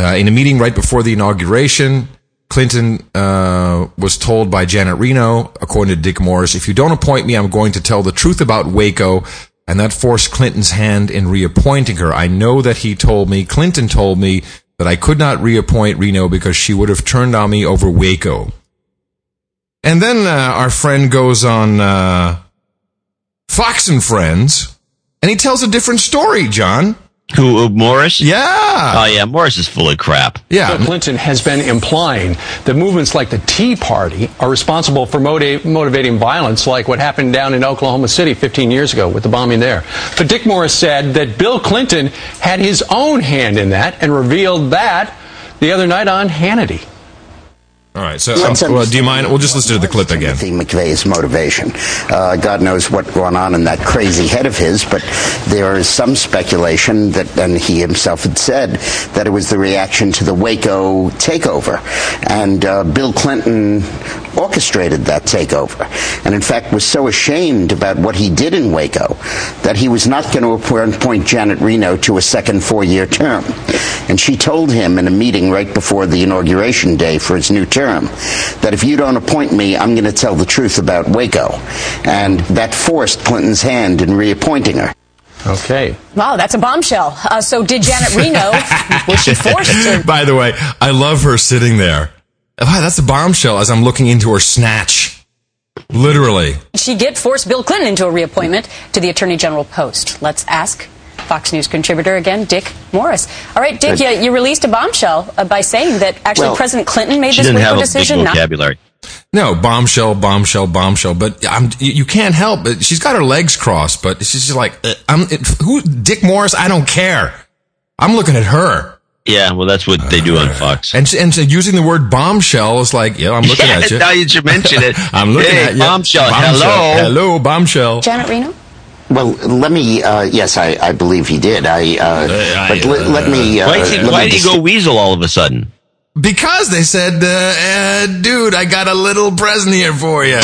[SPEAKER 2] Uh, in a meeting right before the inauguration, Clinton uh, was told by Janet Reno, according to Dick Morris, if you don't appoint me, I'm going to tell the truth about Waco. And that forced Clinton's hand in reappointing her. I know that he told me, Clinton told me that I could not reappoint Reno because she would have turned on me over Waco. And then uh, our friend goes on uh, Fox and Friends, and he tells a different story, John.
[SPEAKER 3] Who, uh, Morris?
[SPEAKER 2] Yeah.
[SPEAKER 3] Oh yeah, Morris is full of crap.
[SPEAKER 2] Yeah.
[SPEAKER 15] Bill Clinton has been implying that movements like the Tea Party are responsible for motiv- motivating violence like what happened down in Oklahoma City 15 years ago with the bombing there. But Dick Morris said that Bill Clinton had his own hand in that and revealed that the other night on Hannity.
[SPEAKER 2] All right. So, um, well, do you mind? We'll just listen to the clip again.
[SPEAKER 16] Timothy McVeigh's motivation. Uh, God knows what's going on in that crazy head of his, but there is some speculation that, and he himself had said, that it was the reaction to the Waco takeover. And uh, Bill Clinton orchestrated that takeover, and in fact was so ashamed about what he did in Waco that he was not going to appoint Janet Reno to a second four-year term. And she told him in a meeting right before the inauguration day for his new term that if you don't appoint me, I'm going to tell the truth about Waco. And that forced Clinton's hand in reappointing her.
[SPEAKER 5] Okay.
[SPEAKER 17] Wow, that's a bombshell. Uh, so did Janet Reno, <laughs> was she forced to?
[SPEAKER 2] By the way, I love her sitting there. Wow, that's a bombshell as I'm looking into her snatch. Literally.
[SPEAKER 17] Did she get forced Bill Clinton into a reappointment to the Attorney General post? Let's ask Fox News contributor again, Dick Morris. All right, Dick, you, you released a bombshell uh, by saying that actually
[SPEAKER 2] Well,
[SPEAKER 17] President Clinton made
[SPEAKER 2] she
[SPEAKER 17] this
[SPEAKER 2] didn't have a big
[SPEAKER 17] decision. not-
[SPEAKER 3] vocabulary.
[SPEAKER 2] No, bombshell, bombshell, bombshell. But I'm, you you can't help it. She's got her legs crossed, but she's just like, uh, I'm, it, who, Dick Morris? I don't care. I'm looking at her.
[SPEAKER 3] Yeah, well, that's what they do on Fox.
[SPEAKER 2] And, and so using the word bombshell is like, yeah, I'm looking <laughs>
[SPEAKER 3] Yeah,
[SPEAKER 2] at you.
[SPEAKER 3] now you should mention it. <laughs>
[SPEAKER 2] I'm looking
[SPEAKER 3] Hey,
[SPEAKER 2] at you.
[SPEAKER 3] bombshell, hello.
[SPEAKER 2] Hello, bombshell.
[SPEAKER 17] Janet Reno?
[SPEAKER 16] Well, let me. Uh, yes, I, I believe he did. I. Uh, but let, let me. Uh,
[SPEAKER 3] why did,
[SPEAKER 16] let
[SPEAKER 3] why
[SPEAKER 16] me
[SPEAKER 3] did he go weasel all of a sudden?
[SPEAKER 2] Because they said, uh, uh, dude, I got a little present here for you.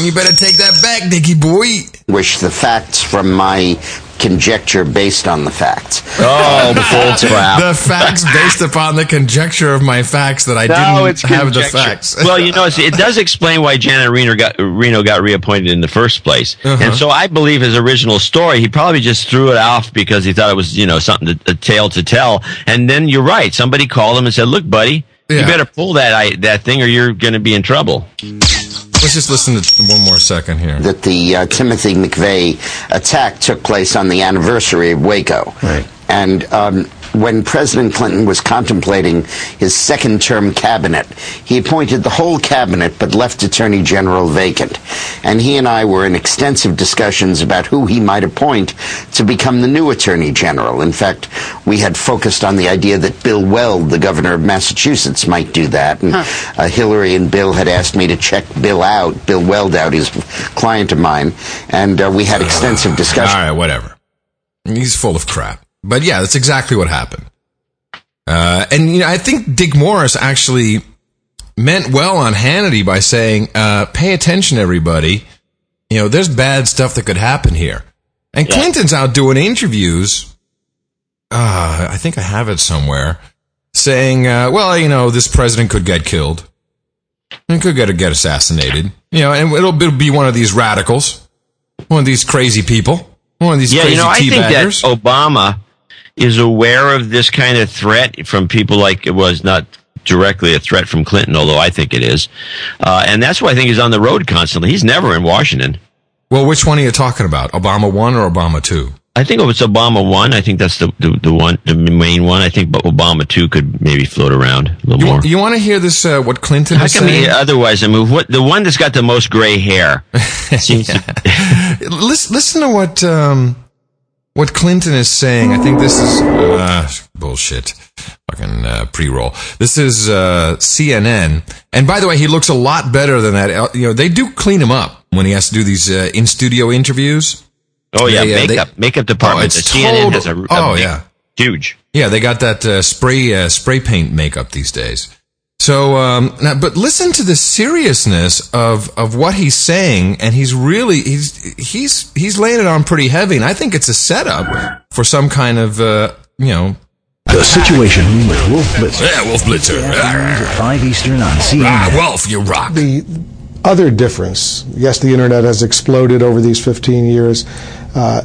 [SPEAKER 2] You better take that back, Dickie boy.
[SPEAKER 16] Wish the facts from my conjecture based on the facts.
[SPEAKER 3] Oh, bull <laughs> crap.
[SPEAKER 2] The facts based upon the conjecture of my facts that I
[SPEAKER 3] No,
[SPEAKER 2] didn't
[SPEAKER 3] it's
[SPEAKER 2] have the facts. <laughs>
[SPEAKER 3] well, you know, it does explain why Janet Reno got Reno got reappointed in the first place.
[SPEAKER 2] Uh-huh.
[SPEAKER 3] And so I believe his original story, he probably just threw it off because he thought it was, you know, something to, a tale to tell. And then you're right. Somebody called him and said, "Look, buddy, you better pull that I, that thing, or you're going to be in trouble."
[SPEAKER 2] Let's just listen to one more second here.
[SPEAKER 16] that the uh, Timothy McVeigh attack took place on the anniversary of Waco. Right. And um, when President Clinton was contemplating his second term cabinet, he appointed the whole cabinet but left Attorney General vacant. And he and I were in extensive discussions about who he might appoint to become the new Attorney General. In fact, we had focused on the idea that Bill Weld, the governor of Massachusetts, might do that. And uh, Hillary and Bill had asked me to check Bill out, Bill Weld out, he's a client of mine. And uh, we had extensive discussions.
[SPEAKER 2] All right, whatever. He's full of crap. But yeah, that's exactly what happened. Uh, and you know, I think Dick Morris actually meant well on Hannity by saying, uh, "Pay attention, everybody. You know, there's bad stuff that could happen here." And Clinton's out doing interviews. Uh, I think I have it somewhere, saying, uh, "Well, you know, this president could get killed, and could get get assassinated. You know, and it'll, it'll be one of these radicals, one of these crazy people." One of these
[SPEAKER 3] yeah,
[SPEAKER 2] crazy
[SPEAKER 3] you know, I think that. Obama is aware of this kind of threat from people like it was not directly a threat from Clinton, although I think it is. Uh, and that's why I think he's on the road constantly. He's never in Washington.
[SPEAKER 2] Well, which one are you talking about? Obama one or Obama two?
[SPEAKER 3] I think if it's Obama one, I think that's the, the, the one, the main one. I think but Obama two could maybe float around a little
[SPEAKER 2] You,
[SPEAKER 3] more.
[SPEAKER 2] you want to hear this? Uh, what Clinton
[SPEAKER 3] How can
[SPEAKER 2] saying?
[SPEAKER 3] otherwise? I mean, what the one that's got the most gray hair? <laughs> Seems to, <laughs>
[SPEAKER 2] listen, listen to what um, what Clinton is saying. I think this is uh, bullshit. Fucking uh, pre-roll. This is uh, CNN. And by the way, he looks a lot better than that. Uh, You know, they do clean him up when he has to do these uh, in studio interviews.
[SPEAKER 3] oh yeah,
[SPEAKER 2] They, uh, they-
[SPEAKER 3] makeup makeup department.
[SPEAKER 2] Oh,
[SPEAKER 3] CNN has a, a
[SPEAKER 2] oh,
[SPEAKER 3] big-
[SPEAKER 2] yeah.
[SPEAKER 3] huge.
[SPEAKER 2] Yeah, they got that uh, spray uh, spray paint makeup these days. So, um, now, but listen to the seriousness of of what he's saying, and he's really he's he's he's laying it on pretty heavy, and I think it's a setup for some kind of uh, you know
[SPEAKER 18] The Situation with Wolf Blitzer.
[SPEAKER 2] Yeah, Wolf Blitzer.
[SPEAKER 18] At 5 Eastern on CNN.
[SPEAKER 2] Ah, Wolf, you rock.
[SPEAKER 19] The other difference, yes, the internet has exploded over these 15 years. Uh,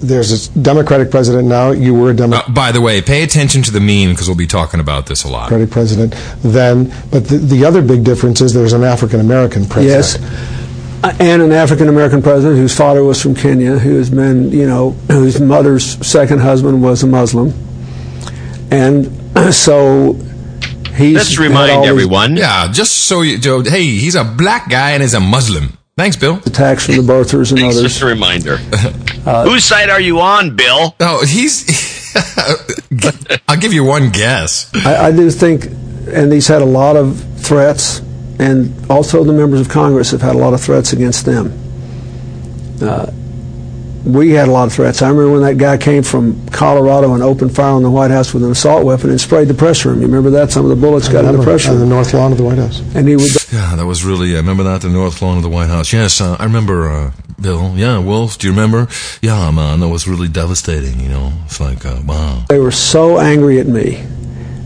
[SPEAKER 19] there's a Democratic president now. You were a Democratic
[SPEAKER 2] Uh, by the way, pay attention to the meme because we'll be talking about this a lot.
[SPEAKER 19] Democratic president then. But the, the other big difference is there's an African American president.
[SPEAKER 20] Yes. Uh, And an African American president whose father was from Kenya, who has been, you know, whose mother's second husband was a Muslim. And <clears throat> so he's.
[SPEAKER 3] Let's remind
[SPEAKER 20] all
[SPEAKER 2] everyone. Yeah, just so you, Joe. Hey, he's a black guy and he's a Muslim. Thanks, Bill.
[SPEAKER 20] Attacks from the birthers and
[SPEAKER 3] Thanks,
[SPEAKER 20] others.
[SPEAKER 3] just a reminder. <laughs>
[SPEAKER 20] Uh,
[SPEAKER 3] Whose side are you on, Bill?
[SPEAKER 2] Oh, he's. <laughs> I'll give you one guess.
[SPEAKER 20] I, I do think, and he's had a lot of threats, and also the members of Congress have had a lot of threats against them. Uh, we had a lot of threats. I remember when that guy came from Colorado and opened fire on the White House with an assault weapon and sprayed the press room. You remember that? Some of the bullets got in the
[SPEAKER 19] Remember,
[SPEAKER 20] press
[SPEAKER 19] on the north lawn of the White House.
[SPEAKER 20] And he would.
[SPEAKER 2] Yeah, that was really. I remember that the north lawn of the White House. Yes, uh, I remember. Uh, Bill. Yeah, Wolf. Do you remember? Yeah, man, that was really devastating. You know, it's like uh, wow.
[SPEAKER 20] They were so angry at me,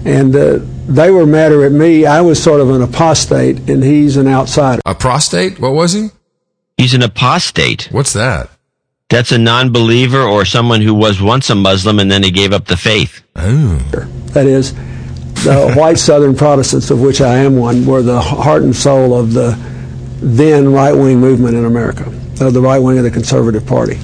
[SPEAKER 20] and uh, they were madder at me. I was sort of an apostate, and he's an outsider.
[SPEAKER 2] A prostate? What was he?
[SPEAKER 3] He's an apostate.
[SPEAKER 2] What's that?
[SPEAKER 3] That's a non-believer or someone who was once a Muslim and then he gave up the faith.
[SPEAKER 2] Oh.
[SPEAKER 20] That is, the <laughs> white Southern Protestants, of which I am one, were the heart and soul of the then right wing movement in America, of the right wing of the Conservative Party.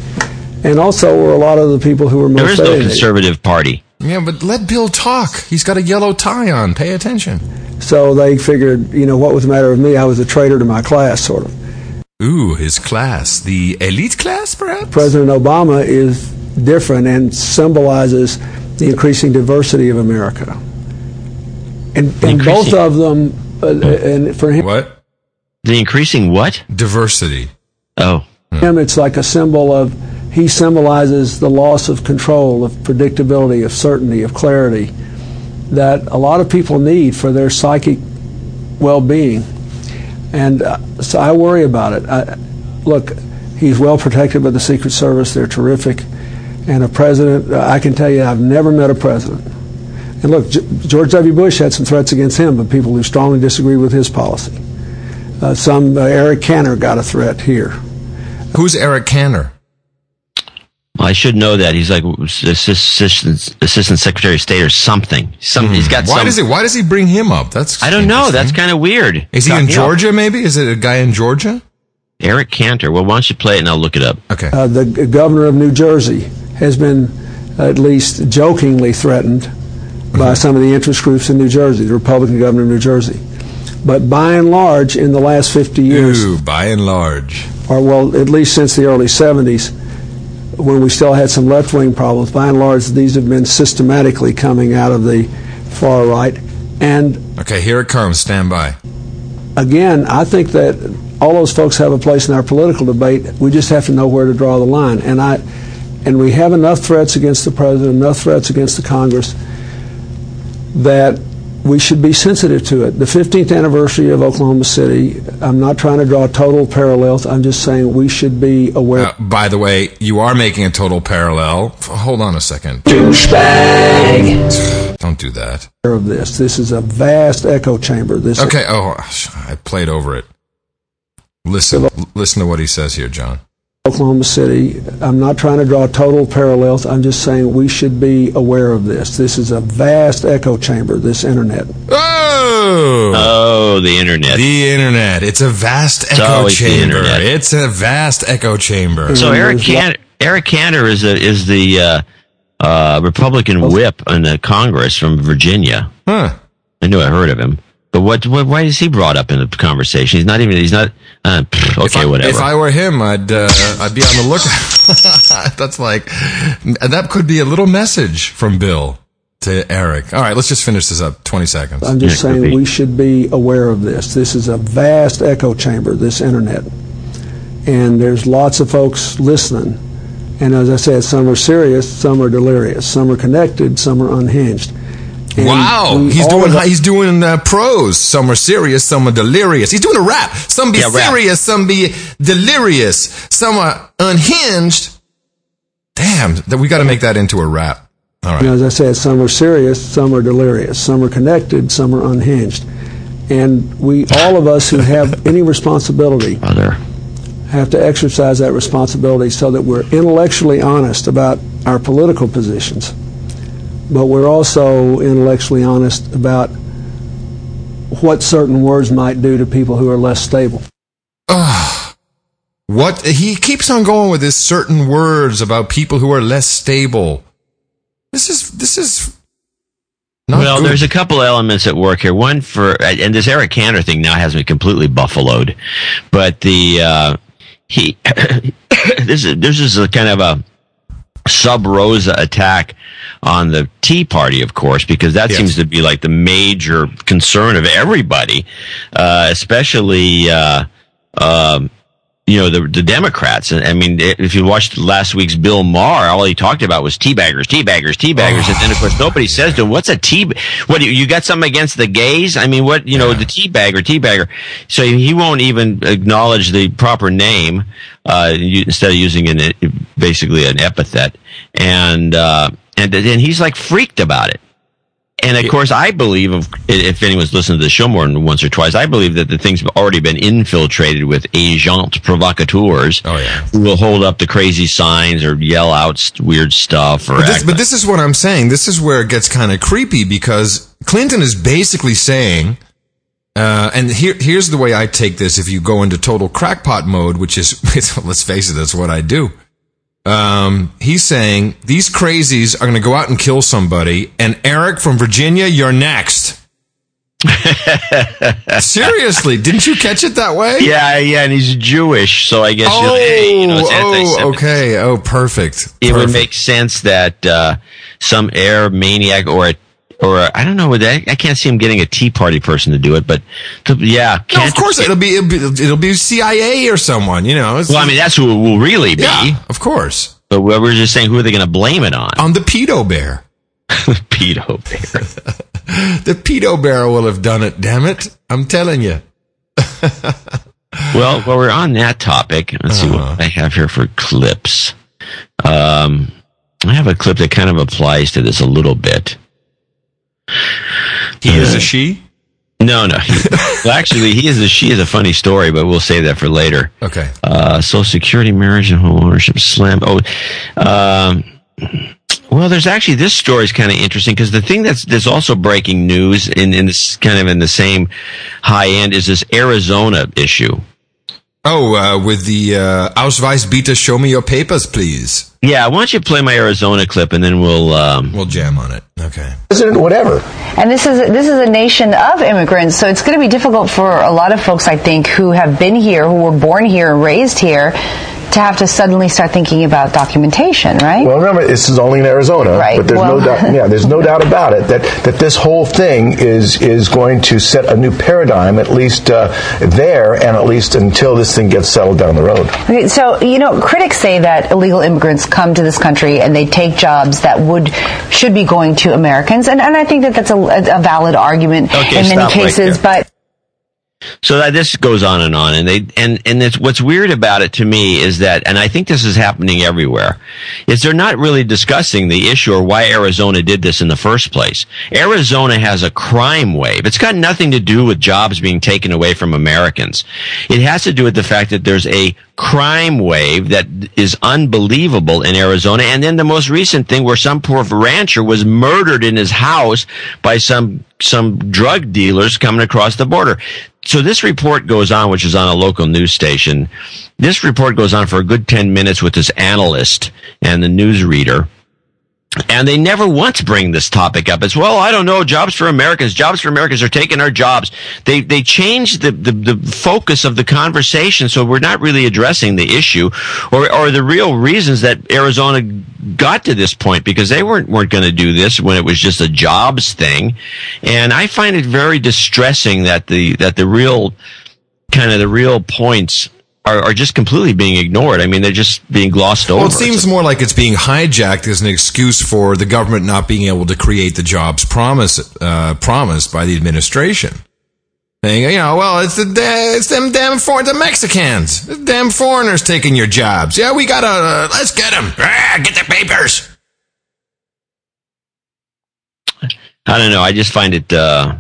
[SPEAKER 20] And also were a lot of the people who were most
[SPEAKER 3] There is no conservative party.
[SPEAKER 2] Yeah, but let Bill talk. He's got a yellow tie on. Pay attention.
[SPEAKER 20] So they figured, you know, what was the matter with me? I was a traitor to my class, sort of.
[SPEAKER 2] Ooh, his class, the elite class, perhaps.
[SPEAKER 20] President Obama is different and symbolizes the increasing diversity of America. And, and both of them, uh, and for him,
[SPEAKER 2] What?
[SPEAKER 3] The increasing what?
[SPEAKER 2] Diversity.
[SPEAKER 3] Oh.
[SPEAKER 20] him, it's like a symbol of, he symbolizes the loss of control, of predictability, of certainty, of clarity that a lot of people need for their psychic well being. And uh, so I worry about it. I, look, he's well protected by the Secret Service, they're terrific. And a president, uh, I can tell you, I've never met a president. And look, G- George W. Bush had some threats against him, but people who strongly disagree with his policy. Uh, some uh, Eric Cantor got a threat here.
[SPEAKER 2] Who's Eric Cantor?
[SPEAKER 3] I should know that. He's like assistant, assistant secretary of state or something. Some, He's got
[SPEAKER 2] Hmm. Why
[SPEAKER 3] some.
[SPEAKER 2] does he? Why does he bring him up? That's
[SPEAKER 3] I don't know. That's kind of weird.
[SPEAKER 2] Is he
[SPEAKER 3] Got
[SPEAKER 2] in
[SPEAKER 3] me up.
[SPEAKER 2] Georgia? Maybe is it a guy in Georgia?
[SPEAKER 3] Eric Cantor. Well, why don't you play it and I'll look it up.
[SPEAKER 2] Okay.
[SPEAKER 20] Uh, the governor of New Jersey has been at least jokingly threatened by some of the interest groups in New Jersey, the Republican governor of New Jersey. But by and large, in the last 50 years,
[SPEAKER 2] Ooh, by and large.
[SPEAKER 20] or well, at least since the early 70s, when we still had some left wing problems, by and large, these have been systematically coming out of the far right. And
[SPEAKER 2] Okay, here it comes. Stand by.
[SPEAKER 20] again, I think that all those folks have a place in our political debate. We just have to know where to draw the line. And I, and we have enough threats against the president, enough threats against the Congress, that we should be sensitive to it. The 15th anniversary of Oklahoma City. I'm not trying to draw total parallels. I'm just saying we should be aware.
[SPEAKER 2] Uh, by the way, you are making a total parallel. Hold on a second.
[SPEAKER 20] Douchebag. <sighs>
[SPEAKER 2] Don't do that.
[SPEAKER 20] of this. This is a vast echo chamber. This
[SPEAKER 2] Okay. Oh, I played over it. Listen. Listen to what he says here, John.
[SPEAKER 20] Oklahoma City. I'm not trying to draw total parallels. I'm just saying we should be aware of this. This is a vast echo chamber, this internet.
[SPEAKER 2] Oh.
[SPEAKER 3] Oh, the internet.
[SPEAKER 2] The internet. It's a vast
[SPEAKER 3] It's
[SPEAKER 2] echo
[SPEAKER 3] always the
[SPEAKER 2] chamber.
[SPEAKER 3] internet.
[SPEAKER 2] It's a vast echo chamber.
[SPEAKER 3] So Eric Cantor, Eric Cantor is a, is the uh, uh, Republican whip in the Congress from Virginia.
[SPEAKER 2] Huh.
[SPEAKER 3] I knew I heard of him, but what, what? Why is he brought up in the conversation? He's not even. He's not. Uh, pff, okay, whatever.
[SPEAKER 2] If I were him, I'd uh, I'd be on the lookout. <laughs> That's like that could be a little message from Bill to Eric. All right, let's just finish this up. Twenty seconds.
[SPEAKER 20] I'm just saying we should be aware of this. This is a vast echo chamber, this internet. And there's lots of folks listening. And as I said, some are serious, some are delirious, some are connected, some are unhinged. And
[SPEAKER 2] Wow,
[SPEAKER 20] we
[SPEAKER 2] he's doing
[SPEAKER 20] of us-
[SPEAKER 2] he's doing uh, prose. Some are serious, some are delirious. He's doing a rap. Some be
[SPEAKER 3] Yeah, rap.
[SPEAKER 2] serious, some be delirious. Some are unhinged. Damn, that we got to make that into a rap. All right.
[SPEAKER 20] And as I said, some are serious, some are delirious, some are connected, some are unhinged. And we, all of us who have <laughs> any responsibility, have to exercise that responsibility so that we're intellectually honest about our political positions, but we're also intellectually honest about what certain words might do to people who are less stable. <sighs>
[SPEAKER 2] What he keeps on going with his certain words about people who are less stable. This is this is not
[SPEAKER 3] well,
[SPEAKER 2] good.
[SPEAKER 3] there's a couple elements at work here. One for, and this Eric Cantor thing now has me completely buffaloed, but the uh, he <coughs> this is this is a kind of a sub rosa attack on the Tea Party, of course, because that
[SPEAKER 2] Yes.
[SPEAKER 3] seems to be like the major concern of everybody, uh, especially. Uh, um, you know, the, the Democrats. I mean, if you watched last week's Bill Maher, all he talked about was teabaggers, teabaggers, teabaggers. And then, of course, nobody says to him, what's a tea, what, you got something against the gays? I mean, what, you know, the teabagger, teabagger. So he won't even acknowledge the proper name, uh, instead of using an, basically an epithet. And, uh, and then he's like freaked about it. And of course, I believe, of, if anyone's listened to the show more than once or twice, I believe that the thing's have already been infiltrated with agents provocateurs
[SPEAKER 2] oh, yeah.
[SPEAKER 3] who will hold up the crazy signs or yell out weird stuff. Or
[SPEAKER 2] But this, but this is what I'm saying. This is where it gets kind of creepy because Clinton is basically saying, uh, and here, here's the way I take this. If you go into total crackpot mode, which is, <laughs> let's face it, that's what I do. Um, he's saying these crazies are going to go out and kill somebody, and Eric from Virginia, you're next. <laughs> Seriously, didn't you catch it that way?
[SPEAKER 3] Yeah, yeah, and he's Jewish, so I guess
[SPEAKER 2] Oh,
[SPEAKER 3] hey, you know, it's
[SPEAKER 2] oh, okay. Oh, perfect.
[SPEAKER 3] It would make sense that uh, some air maniac or a or a, I don't know. I, I can't see him getting a Tea Party person to do it, but to, yeah,
[SPEAKER 2] No, of course it'll be, it'll be it'll be CIA or someone. You know.
[SPEAKER 3] Well, I mean, that's who it will really be.
[SPEAKER 2] Yeah, of course.
[SPEAKER 3] But we we're just saying, who are they going to blame it on?
[SPEAKER 2] On the pedo bear.
[SPEAKER 3] The <laughs> pedo bear. <laughs>
[SPEAKER 2] the pedo bear will have done it. Damn it! I'm telling you.
[SPEAKER 3] Well, while we're on that topic, let's see
[SPEAKER 2] Uh-huh.
[SPEAKER 3] what I have here for clips. Um, I have a clip that kind of applies to this a little bit.
[SPEAKER 2] He is a she.
[SPEAKER 3] No, no. He, well, actually, he is a she is a funny story, but we'll save that for later.
[SPEAKER 2] Okay.
[SPEAKER 3] Uh, Social Security, marriage, and home ownership slam. Oh, um, well, there's actually this story is kind of interesting because the thing that's there's also breaking news in in this kind of in the same high end is this Arizona issue.
[SPEAKER 2] Oh, uh, with the uh, Ausweis bitte show me your papers, please.
[SPEAKER 3] Yeah, why don't you play my Arizona clip and then we'll um,
[SPEAKER 2] we'll jam on it. Okay.
[SPEAKER 21] President, whatever.
[SPEAKER 9] And this is this is a nation of immigrants, so it's going to be difficult for a lot of folks, I think, who have been here, who were born here and raised here, to have to suddenly start thinking about documentation, right?
[SPEAKER 21] Well, remember, this is only in Arizona,
[SPEAKER 9] Right,
[SPEAKER 21] but there's
[SPEAKER 9] well-
[SPEAKER 21] no doubt. Yeah, there's no doubt about it that, that this whole thing is is going to set a new paradigm, at least uh, there, and at least until this thing gets settled down the road.
[SPEAKER 9] Okay, so you know, critics say that illegal immigrants come to this country and they take jobs that would should be going to Americans, and, and I think that that's a, a valid argument
[SPEAKER 3] Okay,
[SPEAKER 9] in many
[SPEAKER 3] stop right
[SPEAKER 9] cases. but
[SPEAKER 3] So that this goes on and on, and they and and it's what's weird about it to me is that, and I think this is happening everywhere, is they're not really discussing the issue or why Arizona did this in the first place. Arizona has a crime wave. It's got nothing to do with jobs being taken away from Americans. It has to do with the fact that there's a crime wave that is unbelievable in Arizona, and then the most recent thing where some poor rancher was murdered in his house by some some drug dealers coming across the border. So this report goes on, which is on a local news station. This report goes on for a good 10 minutes with this analyst and the newsreader. And they never once bring this topic up. It's, well, I don't know, jobs for Americans, jobs for Americans are taking our jobs. They, they changed the, the, the focus of the conversation, so we're not really addressing the issue or, or the real reasons that Arizona got to this point because they weren't, weren't going to do this when it was just a jobs thing. And I find it very distressing that the, that the real, kind of the real points are, are just completely being ignored. I mean, they're just being glossed over.
[SPEAKER 2] Well, it seems more like it's being hijacked as an excuse for the government not being able to create the jobs promised uh, promised by the administration. Saying, you know, well, it's the it's them damn for the Mexicans, the damn foreigners taking your jobs. Yeah, we gotta uh, let's get them. Ah, get the papers.
[SPEAKER 3] I don't know. I just find it uh,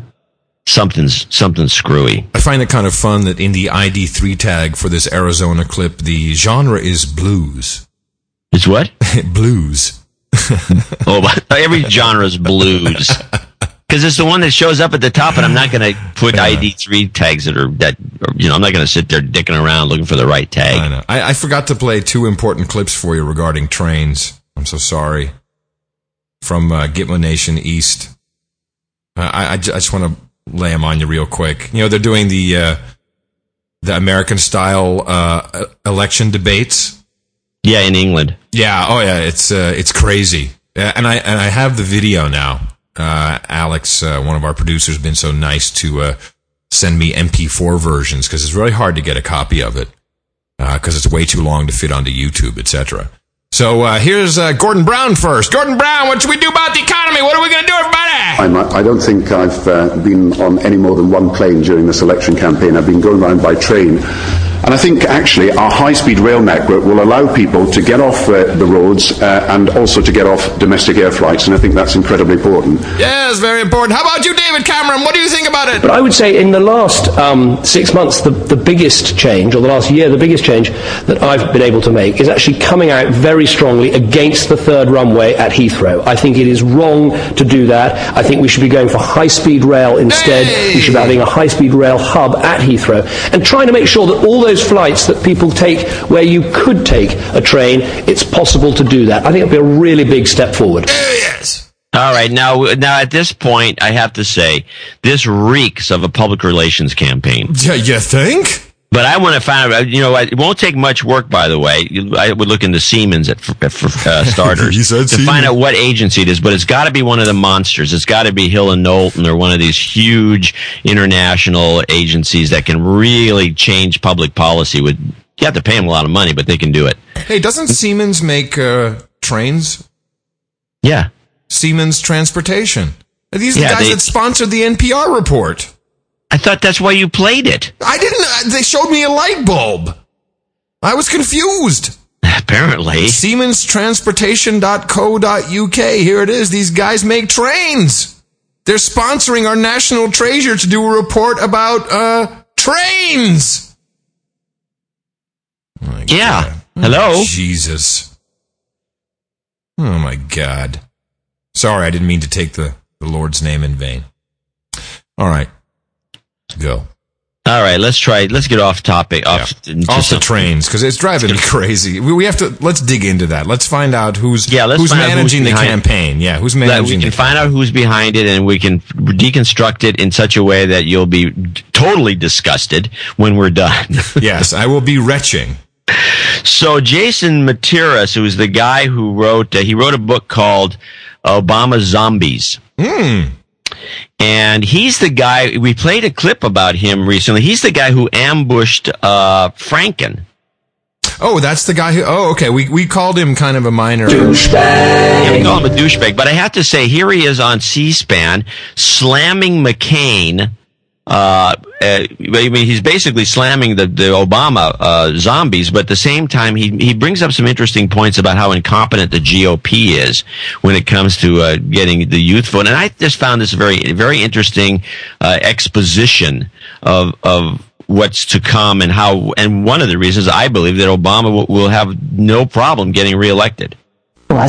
[SPEAKER 3] something's something screwy.
[SPEAKER 2] I find it kind of fun that in the ID3 tag for this Arizona clip, the genre is blues.
[SPEAKER 3] It's what? <laughs>
[SPEAKER 2] blues. <laughs>
[SPEAKER 3] oh, every is blues. <laughs> Because it's the one that shows up at the top, and I'm not going to put ID three tags that are that or, you know I'm not going to sit there dicking around looking for the right tag.
[SPEAKER 2] I know. I, I forgot to play two important clips for you regarding trains. I'm so sorry. From uh, Gitmo Nation East. Uh, I, I, I just want to lay them on you real quick. You know, they're doing the uh, the American style uh, election debates.
[SPEAKER 3] Yeah, in England.
[SPEAKER 2] Yeah. Oh, yeah. It's uh, it's crazy. And I and I have the video now. Uh, Alex, uh, one of our producers, been so nice to uh, send me MP4 versions because it's really hard to get a copy of it. because it's way too long to fit onto YouTube, etc. So uh, here's uh, Gordon Brown first. Gordon Brown, what should we do about the economy? What are we going to do, everybody?
[SPEAKER 22] I'm, I don't think I've uh, been on any more than one plane during this election campaign. I've been going around by train. And I think actually our high speed rail network will allow people to get off uh, the roads uh, and also to get off domestic air flights, and I think that's incredibly important.
[SPEAKER 2] Yes, very important. How about you, David Cameron? What do you think about it?
[SPEAKER 23] But I would say in the last um, six months, the, the biggest change, or the last year, the biggest change that I've been able to make is actually coming out very strongly against the third runway at Heathrow. I think it is wrong to do that. I think we should be going for high speed rail instead. We should be having a high speed rail hub at Heathrow and trying to make sure that all those flights that people take where you could take a train, it's possible to do that. I think it would be a really big step forward.
[SPEAKER 2] yes.
[SPEAKER 3] All right, now now at this point, I have to say this reeks of a public relations campaign.
[SPEAKER 2] Yeah, you think?
[SPEAKER 3] But I want to find out. You know, it won't take much work, by the way. I would look into Siemens at, for, for uh, <laughs> starters
[SPEAKER 2] You said
[SPEAKER 3] to
[SPEAKER 2] Siemens.
[SPEAKER 3] find out what agency it is. But it's got to be one of the monsters. It's got to be Hill and Knowlton or one of these huge international agencies that can really change public policy. With you have to pay them a lot of money, but they can do it.
[SPEAKER 2] Hey, doesn't Siemens make uh, trains?
[SPEAKER 3] Yeah.
[SPEAKER 2] Siemens Transportation. Are these the
[SPEAKER 3] Yeah,
[SPEAKER 2] guys
[SPEAKER 3] they-
[SPEAKER 2] that sponsored the NPR report?
[SPEAKER 3] I thought that's why you played it.
[SPEAKER 2] I didn't. uh, They showed me a light bulb. I was confused.
[SPEAKER 3] Apparently.
[SPEAKER 2] SiemensTransportation.co.uk. Here it is. These guys make trains. They're sponsoring our national treasure to do a report about uh trains.
[SPEAKER 3] Yeah. Hello.
[SPEAKER 2] Jesus. Oh my God. Sorry, I didn't mean to take the, the Lord's name in vain. All right. Go.
[SPEAKER 3] All right, let's try. Let's get off topic. Off, just
[SPEAKER 2] Off the trains because it's driving me crazy. We, we have to let's dig into that. Let's find out who's
[SPEAKER 3] Yeah, let's
[SPEAKER 2] who's
[SPEAKER 3] out who's
[SPEAKER 2] managing the campaign. Yeah, who's
[SPEAKER 3] that we can find out who's behind it and we can deconstruct it in such a way that you'll be totally disgusted when we're done. <laughs>
[SPEAKER 2] yes, I will be retching.
[SPEAKER 3] So Jason Mattera, who is the guy who wrote, uh, he wrote a book called Obama Zombies.
[SPEAKER 2] Hmm.
[SPEAKER 3] And he's the guy, we played a clip about him recently. He's the guy who ambushed, uh, Franken.
[SPEAKER 2] Oh, that's the guy who. Oh, okay. We we called him kind of a minor
[SPEAKER 3] Yeah, we call him a douchebag, but I have to say, here he is on C-SPAN slamming McCain. Uh, uh, I mean, he's basically slamming the, the Obama uh, zombies, but at the same time, he he brings up some interesting points about how incompetent the GOP is when it comes to uh, getting the youth vote. And I just found this very very interesting uh, exposition of of what's to come and how. And one of the reasons I believe that Obama will, will have no problem getting reelected.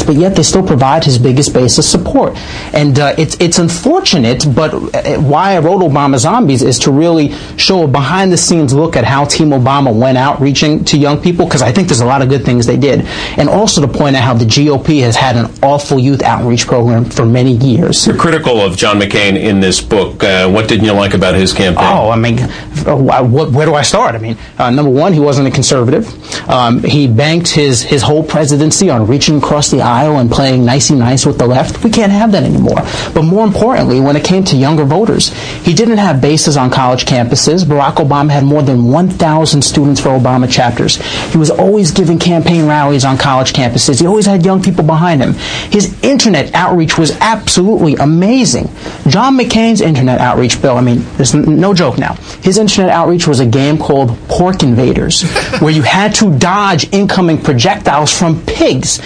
[SPEAKER 24] But yet they still provide his biggest base of support. And uh, it's it's unfortunate, but uh, why I wrote Obama Zombies is to really show a behind the scenes look at how Team Obama went out reaching to young people, because I think there's a lot of good things they did. And also to point out how the GOP has had an awful youth outreach program for many years.
[SPEAKER 25] You're critical of John McCain in this book. Uh, what didn't you like about his campaign?
[SPEAKER 24] Oh, I mean, uh, where do I start? I mean, uh, number one, he wasn't a conservative. Um, he banked his, his whole presidency on reaching across the aisle and playing nicey nice with the left. We can't have that anymore. But more importantly, when it came to younger voters, he didn't have bases on college campuses. Barack Obama had more than 1,000 students for Obama chapters. He was always giving campaign rallies on college campuses. He always had young people behind him. His internet outreach was absolutely amazing. John McCain's internet outreach, Bill, I mean, there's no joke now. His internet outreach was a game called Pork Invaders, <laughs> where you had to dodge incoming projectiles from pigs.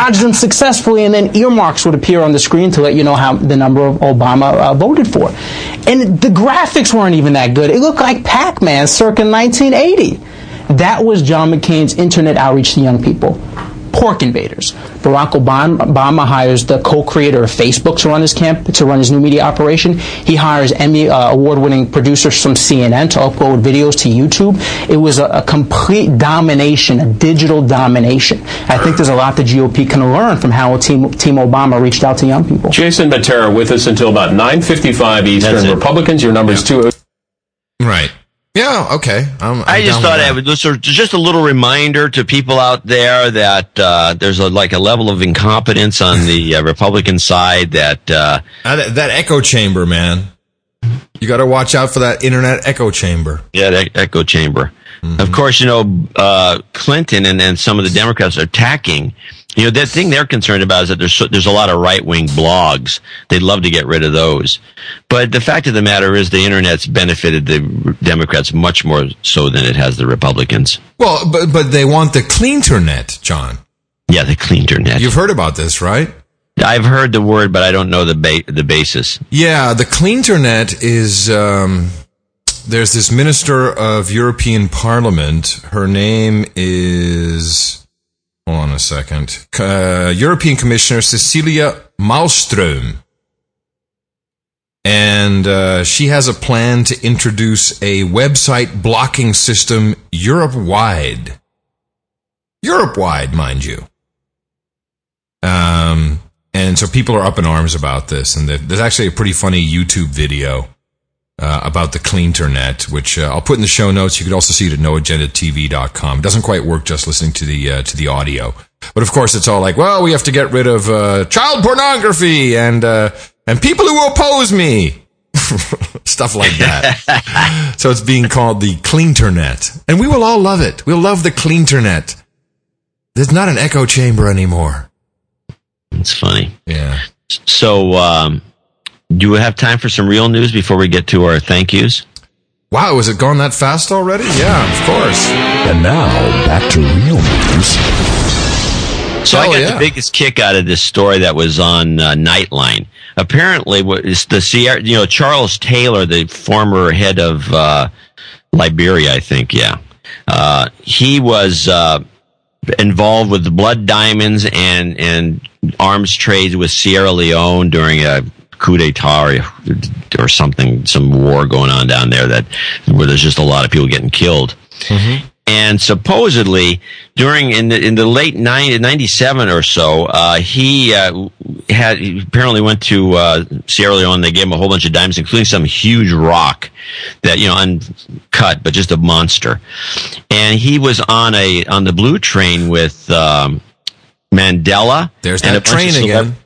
[SPEAKER 24] Dodged them successfully, and then earmarks would appear on the screen to let you know how the number of Obama uh, voted for. And the graphics weren't even that good. It looked like Pac-Man circa 1980. That was John McCain's internet outreach to young people. Pork invaders. Barack Obama, Obama hires the co-creator of Facebook to run his camp to run his new media operation. He hires Emmy uh, award-winning producers from CNN to upload videos to YouTube. It was a, a complete domination, a digital domination. I think there's a lot the GOP can learn from how Team, Team Obama reached out to young people.
[SPEAKER 25] Jason Mattera with us until about 9.55 Eastern. Republicans, your number's two.
[SPEAKER 2] Right. Yeah. Okay. I'm, I'm
[SPEAKER 3] I just thought
[SPEAKER 2] I
[SPEAKER 3] it was sort of just a little reminder to people out there that uh, there's a, like a level of incompetence on the uh, Republican side that uh,
[SPEAKER 2] that, that echo chamber, man. You got to watch out for that internet echo chamber.
[SPEAKER 3] yeah, that echo chamber. Of course, you know uh, Clinton and, and some of the Democrats are attacking. You know, the thing they're concerned about is that there's so, there's a lot of right wing blogs. They'd love to get rid of those, but the fact of the matter is the internet's benefited the Democrats much more so than it has the Republicans.
[SPEAKER 2] Well, but but they want the clean internet, John.
[SPEAKER 3] Yeah, the clean internet.
[SPEAKER 2] You've heard about this, right?
[SPEAKER 3] I've heard the word, but I don't know the ba- the basis.
[SPEAKER 2] Yeah, the clean internet is. Um, there's this minister of European Parliament. Her name is. Hold on a second. Uh, European Commissioner Cecilia Malmström. And uh, she has a plan to introduce a website blocking system Europe wide. Europe wide, mind you. Um, and so people are up in arms about this. And there's actually a pretty funny YouTube video uh, about the cleanternet, which uh, I'll put in the show notes. You could also see it at noagendatv.com. It doesn't quite work just listening to the uh, to the audio, but of course it's all like, well, we have to get rid of uh, child pornography and uh, and people who oppose me, <laughs> stuff like that. <laughs> so it's being called the cleanternet, and we will all love it. We'll love the cleanternet. There's not an echo chamber anymore.
[SPEAKER 3] It's funny.
[SPEAKER 2] Yeah.
[SPEAKER 3] So, um, do we have time for some real news before we get to our thank yous?
[SPEAKER 2] Wow, was it gone that fast already? Yeah, of course.
[SPEAKER 12] And now back to real news.
[SPEAKER 3] So I got
[SPEAKER 2] yeah.
[SPEAKER 3] the biggest kick out of this story that was on uh, Nightline. Apparently, what is the Sierra? You know, Charles Taylor, the former head of uh, Liberia, I think. Yeah, uh, he was uh, involved with the blood diamonds and and arms trades with Sierra Leone during a coup d'état or, or something, some war going on down there that where there's just a lot of people getting killed. And supposedly during in the in the late 90, 97 or so, uh, he uh, had he apparently went to uh, Sierra Leone. They gave him a whole bunch of diamonds, including some huge rock that you know uncut, but just a monster. And he was on a on the blue train with um, Mandela.
[SPEAKER 2] There's
[SPEAKER 3] and
[SPEAKER 2] that
[SPEAKER 3] a bunch of
[SPEAKER 2] train
[SPEAKER 3] celeb-
[SPEAKER 2] again.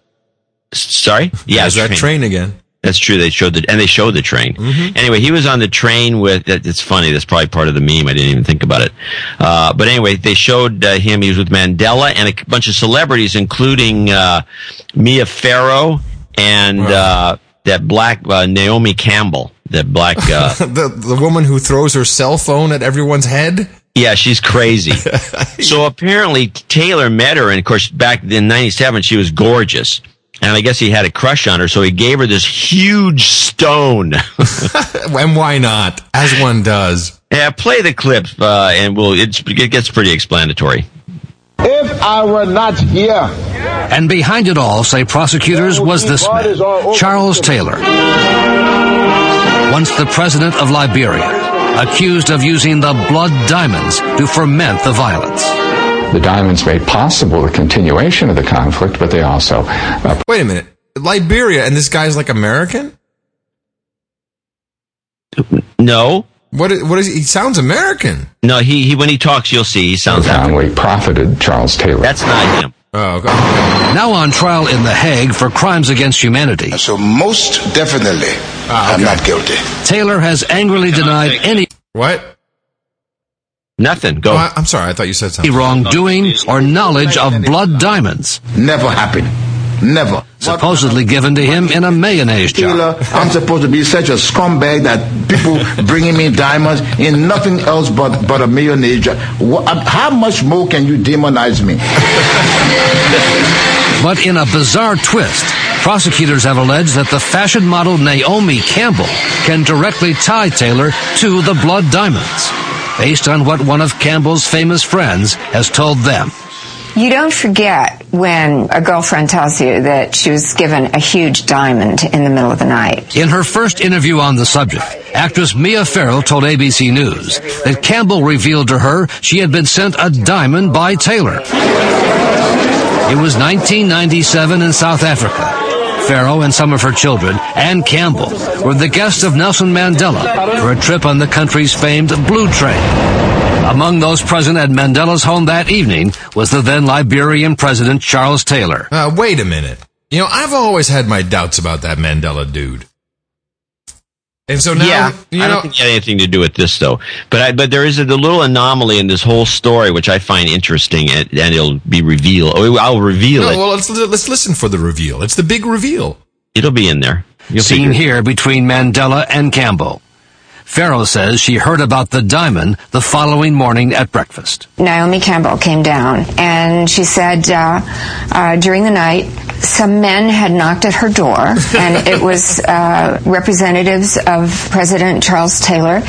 [SPEAKER 3] Sorry, yeah,
[SPEAKER 2] There's that train again.
[SPEAKER 3] that's true. They showed the and they showed the train. Anyway, he was on the train with. It's funny. That's probably part of the meme. I didn't even think about it. Uh, but anyway, they showed uh, him. He was with Mandela and a bunch of celebrities, including uh, Mia Farrow and uh, that black uh, Naomi Campbell. That black. Uh, <laughs>
[SPEAKER 2] the the woman who throws her cell phone at everyone's head.
[SPEAKER 3] yeah, she's crazy. <laughs> so apparently Taylor met her, and of course, back in '97, she was gorgeous. And I guess he had a crush on her, so he gave her this huge stone. <laughs> <laughs>
[SPEAKER 2] and why not? As one does.
[SPEAKER 3] Yeah, play the clip, uh, and we'll. It's, it gets pretty explanatory.
[SPEAKER 26] If I were not here,
[SPEAKER 27] And behind it all, say prosecutors, was this man, Charles Taylor. Once the president of Liberia, accused of using the blood diamonds to ferment the violence.
[SPEAKER 28] The diamonds made possible the continuation of the conflict, but they also uh,
[SPEAKER 2] Wait a minute. Liberia and this guy's like American?
[SPEAKER 3] No.
[SPEAKER 2] What is, what is he sounds American.
[SPEAKER 3] No, he, he when he talks, you'll see he sounds.
[SPEAKER 28] profoundly profited Charles Taylor.
[SPEAKER 3] That's not him.
[SPEAKER 2] Oh, okay.
[SPEAKER 27] Now on trial in The Hague for crimes against humanity.
[SPEAKER 11] So most definitely, I'm not guilty.
[SPEAKER 27] Taylor has angrily denied any
[SPEAKER 2] What?
[SPEAKER 3] Nothing. Go.
[SPEAKER 2] Oh, I, I'm sorry. I thought you said something.
[SPEAKER 27] wrongdoing or knowledge of blood diamonds.
[SPEAKER 11] Never happened. Never.
[SPEAKER 27] Supposedly given to him in a mayonnaise jar.
[SPEAKER 11] I'm supposed to be such a scumbag that people bringing me diamonds in nothing else but, but a mayonnaise jar. Uh, how much more can you demonize me? <laughs>
[SPEAKER 27] But in a bizarre twist, prosecutors have alleged that the fashion model Naomi Campbell can directly tie Taylor to the blood diamonds, based on what one of Campbell's famous friends has told them.
[SPEAKER 29] You don't forget when a girlfriend tells you that she was given a huge diamond in the middle of the night.
[SPEAKER 27] In her first interview on the subject, actress Mia Farrow told ABC News that Campbell revealed to her she had been sent a diamond by Taylor. It was 1997 in South Africa. Farrow and some of her children, and Campbell, were the guests of Nelson Mandela for a trip on the country's famed Blue Train. Among those present at Mandela's home that evening was the then Liberian President Charles Taylor.
[SPEAKER 2] Uh, wait a minute. You know, I've always had my doubts about that Mandela dude. And so now,
[SPEAKER 3] yeah,
[SPEAKER 2] you
[SPEAKER 3] I don't think it had anything to do with this though. But I, but there is a, a little anomaly in this whole story which I find interesting, and, and it'll be revealed. oh, I'll reveal
[SPEAKER 2] no,
[SPEAKER 3] it.
[SPEAKER 2] well, let's let's listen for the reveal. It's the big reveal.
[SPEAKER 3] It'll be in there. You'll
[SPEAKER 27] Seen
[SPEAKER 3] figure
[SPEAKER 27] here between Mandela and Campbell. Farrow says she heard about the diamond the following morning at breakfast.
[SPEAKER 29] Naomi Campbell came down and she said uh, uh, during the night some men had knocked at her door <laughs> and it was uh, representatives of President Charles Taylor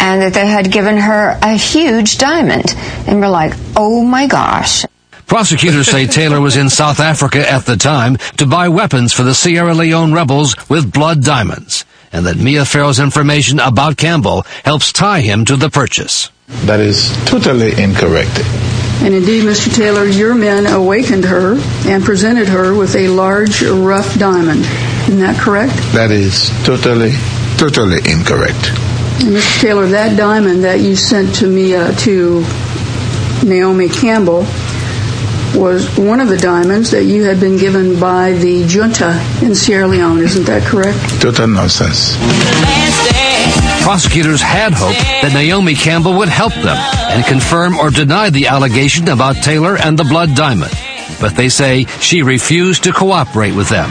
[SPEAKER 29] and that they had given her a huge diamond. And we're like oh my gosh.
[SPEAKER 27] Prosecutors say <laughs> Taylor was in South Africa at the time to buy weapons for the Sierra Leone rebels with blood diamonds, and that Mia Farrow's information about Campbell helps tie him to the purchase.
[SPEAKER 30] That is totally incorrect.
[SPEAKER 31] And indeed, Mr. Taylor, your men awakened her and presented her with a large, rough diamond. Isn't that correct?
[SPEAKER 30] That is totally, totally incorrect.
[SPEAKER 31] And Mr. Taylor, that diamond that you sent to me, uh, to Naomi Campbell, was one of the diamonds that you had been given by the junta in Sierra Leone. Isn't that correct?
[SPEAKER 30] Total nonsense.
[SPEAKER 27] Prosecutors had hoped that Naomi Campbell would help them and confirm or deny the allegation about Taylor and the blood diamond. But they say she refused to cooperate with them.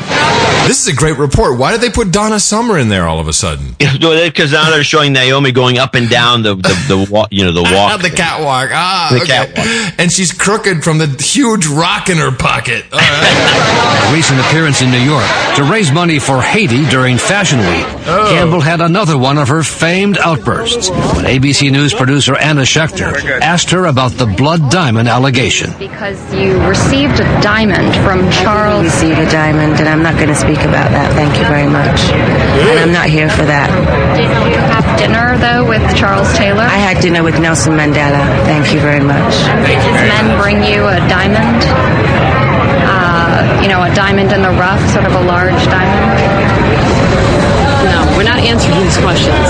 [SPEAKER 2] This is a great report. Why did they put Donna Summer in there all of a sudden? <laughs>
[SPEAKER 3] Because now they're showing Naomi going up and down the the, the wa- you know the <laughs> walk
[SPEAKER 2] the catwalk. Ah,
[SPEAKER 3] The
[SPEAKER 2] okay.
[SPEAKER 3] catwalk.
[SPEAKER 2] And she's crooked from the huge rock in her pocket. All right.
[SPEAKER 27] A <laughs> recent appearance in New York to raise money for Haiti during Fashion Week.
[SPEAKER 2] Oh.
[SPEAKER 27] Campbell had another one of her famed outbursts when ABC News producer Anna Schecter asked her about the blood diamond allegation.
[SPEAKER 32] Because you received a diamond from Charles.
[SPEAKER 33] received a diamond, and I'm not going to speak about that. Thank you very much. And I'm not here for that.
[SPEAKER 32] Did you have dinner, though, with Charles Taylor?
[SPEAKER 33] I had dinner with Nelson Mandela. Thank you very much.
[SPEAKER 32] Did his men bring you a diamond? Uh, you know, a diamond in the rough, sort of a large diamond?
[SPEAKER 34] No, we're not answering these questions.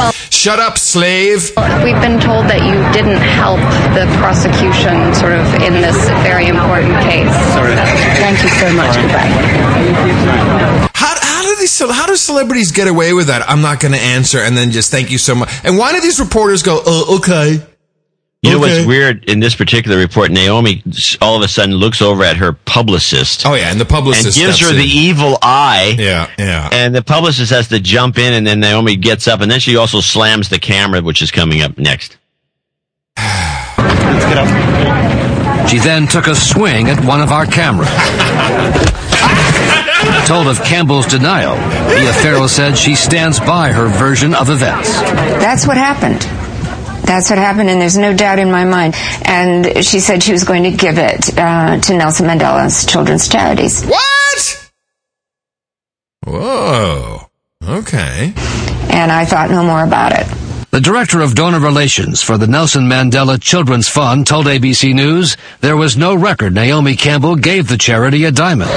[SPEAKER 32] Well,
[SPEAKER 2] Shut up, slave.
[SPEAKER 32] we've been told that you didn't help the prosecution sort of in this very important case.
[SPEAKER 33] Thank you so much. Goodbye.
[SPEAKER 2] How, how do these how do celebrities get away with that? I'm not going to answer, and then just thank you so much. And why do these reporters go, "Oh, okay"?
[SPEAKER 3] You know
[SPEAKER 2] Okay.
[SPEAKER 3] what's weird in this particular report? Naomi all of a sudden looks over at her publicist.
[SPEAKER 2] Oh yeah, and the publicist
[SPEAKER 3] and gives
[SPEAKER 2] steps
[SPEAKER 3] her the evil eye.
[SPEAKER 2] Yeah, yeah.
[SPEAKER 3] And the publicist has to jump in, and then Naomi gets up, and then she also slams the camera, which is coming up next. Let's get up.
[SPEAKER 27] She then took a swing at one of our cameras. Told of Campbell's denial, Mia Farrow said she stands by her version of events.
[SPEAKER 29] That's what happened. That's what happened, and there's no doubt in my mind. And she said she was going to give it uh, to Nelson Mandela's children's charities.
[SPEAKER 2] What? Whoa. Okay.
[SPEAKER 29] And I thought no more about it.
[SPEAKER 27] The director of donor relations for the Nelson Mandela Children's Fund told ABC News there was no record Naomi Campbell gave the charity a diamond.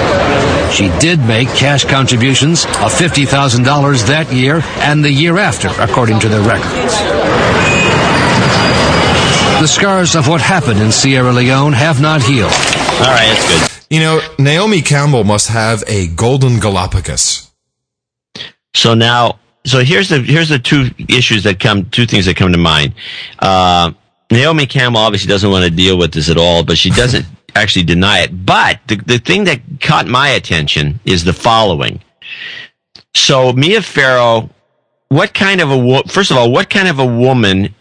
[SPEAKER 27] She did make cash contributions of $50,000 that year and the year after, according to their records. The scars of what happened in Sierra Leone have not healed.
[SPEAKER 3] All right, that's good.
[SPEAKER 2] You know, Naomi Campbell must have a golden Galapagos.
[SPEAKER 3] So now, so here's the here's the two issues that come, two things that come to mind. Uh, Naomi Campbell obviously doesn't want to deal with this at all, but she doesn't <laughs> actually deny it. But the the thing that caught my attention is the following. So Mia Farrow, what kind of a wo- first of all, what kind of a woman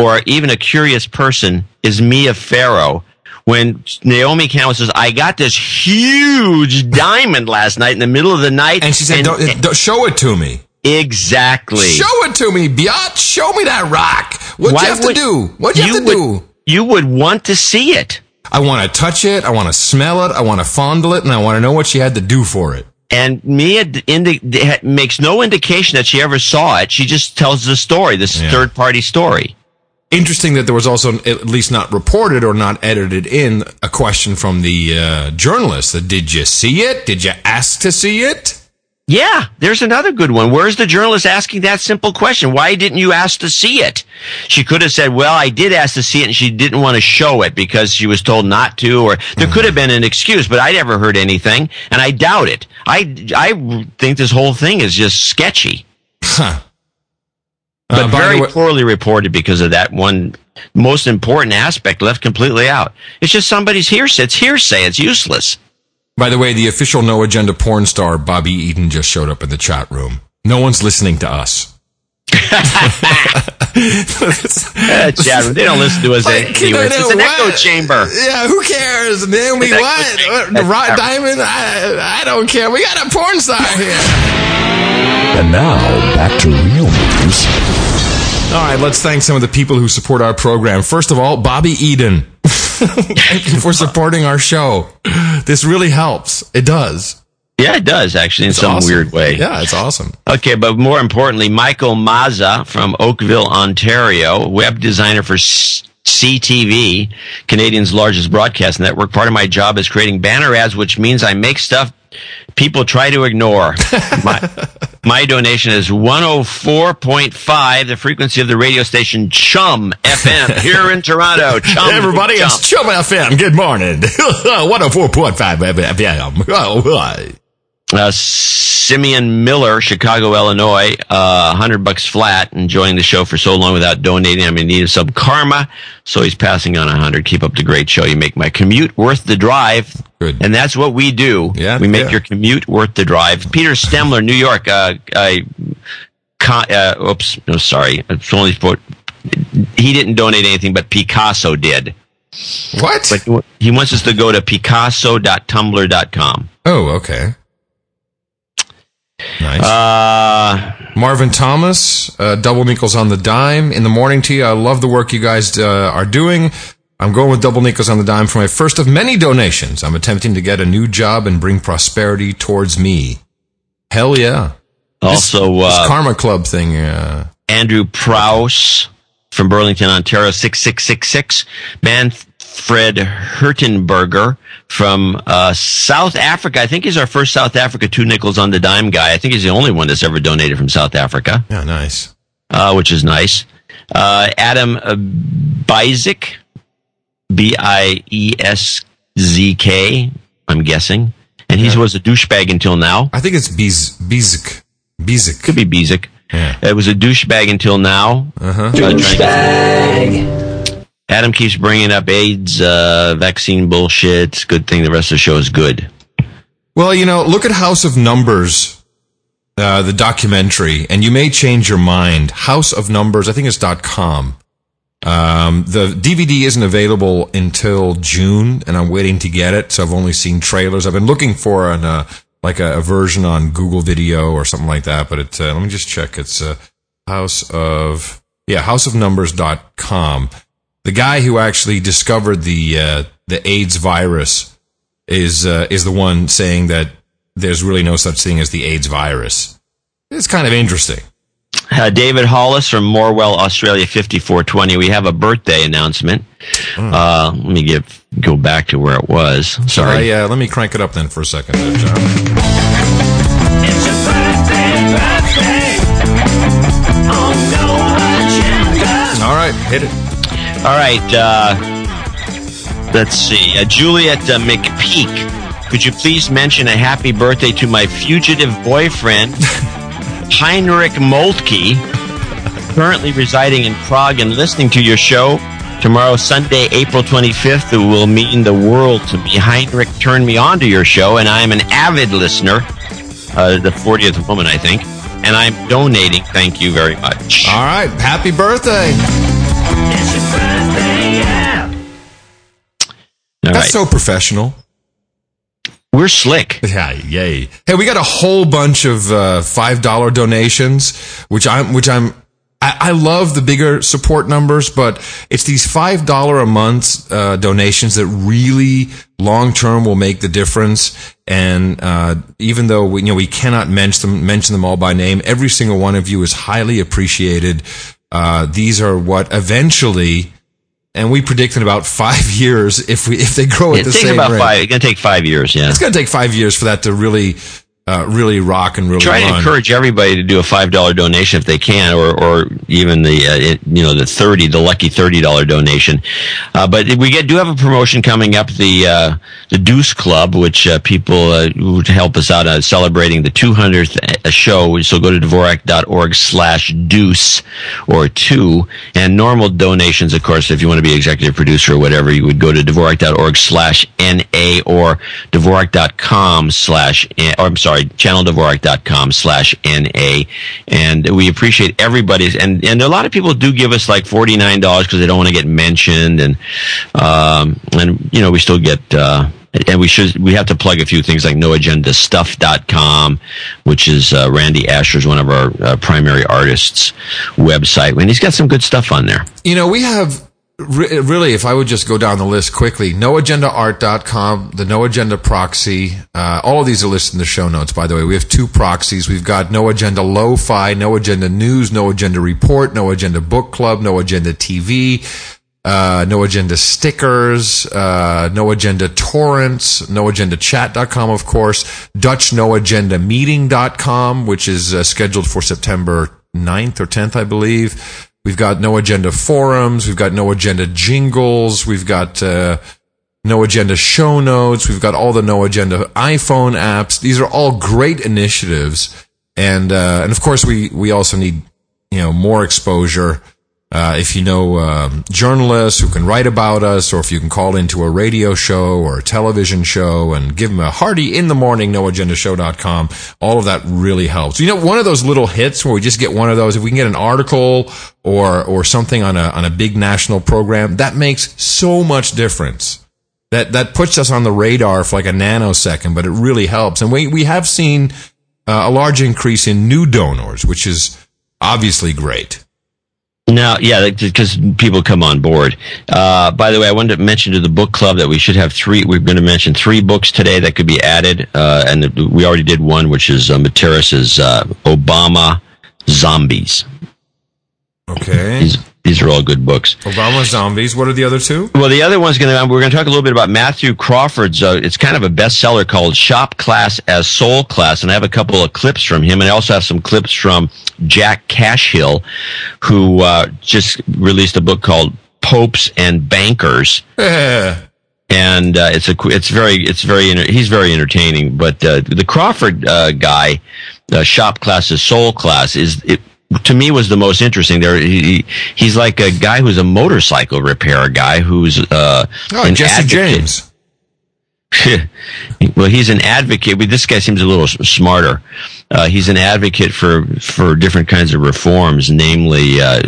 [SPEAKER 3] or even a curious person is Mia Farrow? When Naomi Campbell says, "I got this huge diamond last night in the middle of the night,"
[SPEAKER 2] And she said, don't, don't- show it to me.
[SPEAKER 3] Exactly.
[SPEAKER 2] Show it to me, biatch. Show me that rock. What'd you have
[SPEAKER 3] would-
[SPEAKER 2] to do? What'd you, have to
[SPEAKER 3] would,
[SPEAKER 2] do?
[SPEAKER 3] You would want to see it.
[SPEAKER 2] I want to touch it. I want to smell it. I want to fondle it. And I want to know what she had to do for it.
[SPEAKER 3] And Mia indi- makes no indication that she ever saw it. She just tells the story, this third party story.
[SPEAKER 2] Interesting that there was also, at least not reported or not edited in, a question from the uh, journalist that did you see it? Did you ask to see it?
[SPEAKER 3] Yeah, there's another good one. Where's the journalist asking that simple question? Why didn't you ask to see it? She could have said, well, I did ask to see it and she didn't want to show it because she was told not to, or there could have been an excuse, but I never heard anything and I doubt it. I, I think this whole thing is just sketchy.
[SPEAKER 2] Huh.
[SPEAKER 3] But
[SPEAKER 2] Uh,
[SPEAKER 3] very
[SPEAKER 2] way-
[SPEAKER 3] poorly reported because of that one most important aspect left completely out. It's just somebody's hearsay. It's hearsay. It's useless.
[SPEAKER 2] By the way, the official No Agenda porn star Bobbi Eden just showed up in the chat room. No one's listening to us.
[SPEAKER 3] Uh, chat room, they don't listen to us
[SPEAKER 2] Like,
[SPEAKER 3] anyway.
[SPEAKER 2] I
[SPEAKER 3] It's an
[SPEAKER 2] what?
[SPEAKER 3] echo chamber.
[SPEAKER 2] Yeah, who cares? Naomi,
[SPEAKER 3] Echo
[SPEAKER 2] what?
[SPEAKER 3] chamber.
[SPEAKER 2] what? The Rock Diamond? I, I don't care. We got a porn star here.
[SPEAKER 12] And now, back to real news.
[SPEAKER 2] All right, let's thank some of the people who support our program. First of all, Bobbi Eden. thank you for supporting our show. This really helps. It does.
[SPEAKER 3] Yeah, it does actually in
[SPEAKER 2] It's
[SPEAKER 3] some
[SPEAKER 2] awesome.
[SPEAKER 3] weird way.
[SPEAKER 2] Yeah, it's awesome.
[SPEAKER 3] Okay, but more importantly, Michael Mazza from Oakville, Ontario, web designer for S- CTV, Canadian's largest broadcast network. Part of my job is creating banner ads, which means I make stuff people try to ignore. <laughs> my, my donation is 104.5, the frequency of the radio station Chum FM <laughs> here in Toronto. Chum.
[SPEAKER 2] Everybody,
[SPEAKER 3] Chum.
[SPEAKER 2] it's Chum FM. Good morning. <laughs> 104.5 FM.
[SPEAKER 3] Uh, Simeon Miller, Chicago, Illinois, uh, 100 bucks flat, enjoying the show for so long without donating. I'm in need of some karma, so he's passing on a 100. Keep up the great show. You make my commute worth the drive.
[SPEAKER 2] Good.
[SPEAKER 3] And that's what we do.
[SPEAKER 2] Yeah,
[SPEAKER 3] we make
[SPEAKER 2] yeah.
[SPEAKER 3] your commute worth the drive. Peter Stemler, New York, uh, I, con- uh, oops, no, sorry. It's only for, he didn't donate anything, but Picasso did.
[SPEAKER 2] What?
[SPEAKER 3] But he wants us to go to picasso.tumblr.com.
[SPEAKER 2] Oh, okay. Nice.
[SPEAKER 3] Uh,
[SPEAKER 2] Marvin Thomas, uh, double nickels on the dime. In the morning you, I love the work you guys uh, are doing. I'm going with double nickels on the dime for my first of many donations. I'm attempting to get a new job and bring prosperity towards me. Hell yeah.
[SPEAKER 3] Also,
[SPEAKER 2] this, this
[SPEAKER 3] uh,
[SPEAKER 2] Karma Club thing. Uh,
[SPEAKER 3] Andrew Prouse from Burlington, Ontario, 6666. Manfred Hertenberger from uh, South Africa. I think he's our first South Africa two nickels on the dime guy. I think he's the only one that's ever donated from South Africa,
[SPEAKER 2] yeah, nice.
[SPEAKER 3] uh, which is nice. Uh, Adam uh, Bizik, B I E S Z K, I'm guessing. And he was a douchebag until now.
[SPEAKER 2] I think it's Biz, Bizik. Bizik.
[SPEAKER 3] Could be Bizik.
[SPEAKER 2] Yeah.
[SPEAKER 3] It was a douchebag until now.
[SPEAKER 2] Uh-huh.
[SPEAKER 3] Adam keeps bringing up AIDS, uh, vaccine bullshit. Good thing the rest of the show is good.
[SPEAKER 2] Well, you know, look at House of Numbers, uh, the documentary, and you may change your mind. House of Numbers, I think it's dot .com. Um, the DVD isn't available until June, and I'm waiting to get it. So I've only seen trailers. I've been looking for an uh, like a, a version on Google Video or something like that. But it, uh, let me just check. It's uh, House of yeah, houseofnumbers.com. The guy who actually discovered the uh, the AIDS virus is uh, is the one saying that there's really no such thing as the AIDS virus. It's kind of interesting.
[SPEAKER 3] Uh, David Hollis from Morwell, Australia, 5420. We have a birthday announcement. Uh, let me give, go back to where it was. Sorry.
[SPEAKER 2] Uh, yeah, let me crank it up then for a second, there, John. All right, hit it.
[SPEAKER 3] All right. Uh, let's see. Uh, Juliet uh, McPeak, could you please mention a happy birthday to my fugitive boyfriend, <laughs> Heinrich Moltke, currently residing in Prague and listening to your show? Tomorrow, Sunday, April 25th, it will mean the world to me. Heinrich turned me on to your show, and I'm an avid listener, uh, the 40th woman, I think, and I'm donating. Thank you very much.
[SPEAKER 2] All right, happy birthday.
[SPEAKER 3] All
[SPEAKER 2] That's
[SPEAKER 3] right.
[SPEAKER 2] so professional.
[SPEAKER 3] We're slick.
[SPEAKER 2] Yeah, yay. Hey, we got a whole bunch of uh, five dollar donations, which I'm, which I'm, I, I love the bigger support numbers, but it's these five dollar a month uh, donations that really long term will make the difference. And uh, even though we, you know we cannot mention them, mention them all by name, every single one of you is highly appreciated. Uh, these are what eventually. And we predict in about five <laughs> years if we if they grow at the same
[SPEAKER 3] about
[SPEAKER 2] rate.
[SPEAKER 3] five. It's going to take five years. Yeah.
[SPEAKER 2] It's going to take five years for that to really uh, really rock and really
[SPEAKER 3] Try to encourage everybody to do a five dollar donation if they can, or or even the uh, it, you know the thirty, the lucky thirty dollar donation. Uh, but we get do have a promotion coming up, the uh, the Deuce Club, which uh, people uh, would help us out uh, celebrating the two hundredth show. So go to dvorak.org slash Deuce or two, and normal donations, of course, if you want to be executive producer or whatever, you would go to dvorak.org slash na or dvorak.com slash or I'm sorry, channeldvorak.com slash NA. And we appreciate everybody's, and, and a lot of people do give us like $49 because they don't want to get mentioned. And, um, and, you know, we still get, uh, and we should we have to plug a few things like noagendastuff.com which is uh, randy asher's one of our uh, primary artists website and he's got some good stuff on there
[SPEAKER 2] You know, we have re- really, if I would just go down the list quickly, noagendaart.com, the No Agenda proxy, uh, all of these are listed in the show notes, by the way. We have two proxies. We've got No Agenda Lo-Fi, No Agenda News, No Agenda Report, No Agenda Book Club, No Agenda TV, uh, No Agenda Stickers, uh, No Agenda Torrents, No Agenda Chat.com, of course, Dutch No Agenda Meeting.com, which is uh, scheduled for September 9th or 10th, I believe. We've got no agenda forums. We've got no agenda jingles. We've got uh, no agenda show notes. We've got all the no agenda iPhone apps. These are all great initiatives, and uh, and of course we we also need you know more exposure. Uh, if you know um, journalists who can write about us, or if you can call into a radio show or a television show and give them a hearty in the morning, noagendashow.com, all of that really helps. You know, one of those little hits where we just get one of those, if we can get an article or, or something on a, on a big national program, that makes so much difference. That, that puts us on the radar for like a nanosecond, but it really helps. And we, we have seen uh, a large increase in new donors, which is obviously great.
[SPEAKER 3] Now, yeah, because people come on board. Uh, by the way, I wanted to mention to the book club that we should have three. We're going to mention three books today that could be added, uh, and we already did one, which is uh, Mattera's uh, Obama Zombies.
[SPEAKER 2] Okay.
[SPEAKER 3] These, these are all good books.
[SPEAKER 2] Obama Zombies. What are the other two?
[SPEAKER 3] Well, the other one's going to, we're going to talk a little bit about Matthew Crawford's, uh, it's kind of a bestseller called Shop Class as Soul Class. And I have a couple of clips from him. And I also have some clips from Jack Cashill, who, uh, just released a book called Popes and Bankers. <laughs> and uh, it's a it's very it's very he's very entertaining. But uh, the Crawford uh, guy, uh, shop class is soul class is it, to me was the most interesting. There he, he's like a guy who's a motorcycle repair guy who's uh,
[SPEAKER 2] Oh,
[SPEAKER 3] an
[SPEAKER 2] Jesse
[SPEAKER 3] advocate.
[SPEAKER 2] James. <laughs>
[SPEAKER 3] well, he's an advocate. But this guy seems a little smarter. Uh, he's an advocate for for different kinds of reforms, namely, uh,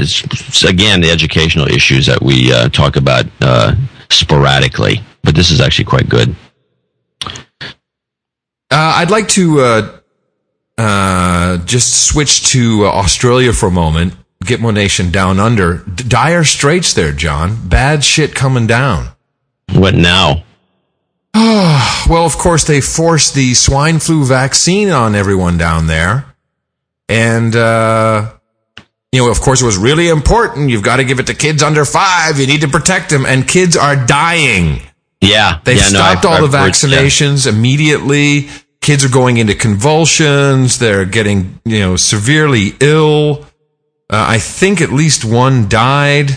[SPEAKER 3] again, the educational issues that we uh, talk about uh, sporadically. But this is actually quite good.
[SPEAKER 2] Uh, I'd like to uh, just switch to uh, Australia for a moment. Gitmo Nation down under. D- dire straits there, John. Bad shit coming down.
[SPEAKER 3] What now? <sighs>
[SPEAKER 2] well, of course, they forced the swine flu vaccine on everyone down there. And, uh, you know, of course, it was really important. You've got to give it to kids under five. You need to protect them. And kids are dying.
[SPEAKER 3] Yeah,
[SPEAKER 2] They've
[SPEAKER 3] yeah, no,
[SPEAKER 2] stopped
[SPEAKER 3] I've-
[SPEAKER 2] all
[SPEAKER 3] I've
[SPEAKER 2] the
[SPEAKER 3] heard- yeah.
[SPEAKER 2] vaccinations immediately. Kids are going into convulsions. They're getting, you know, severely ill. Uh, I think at least one died.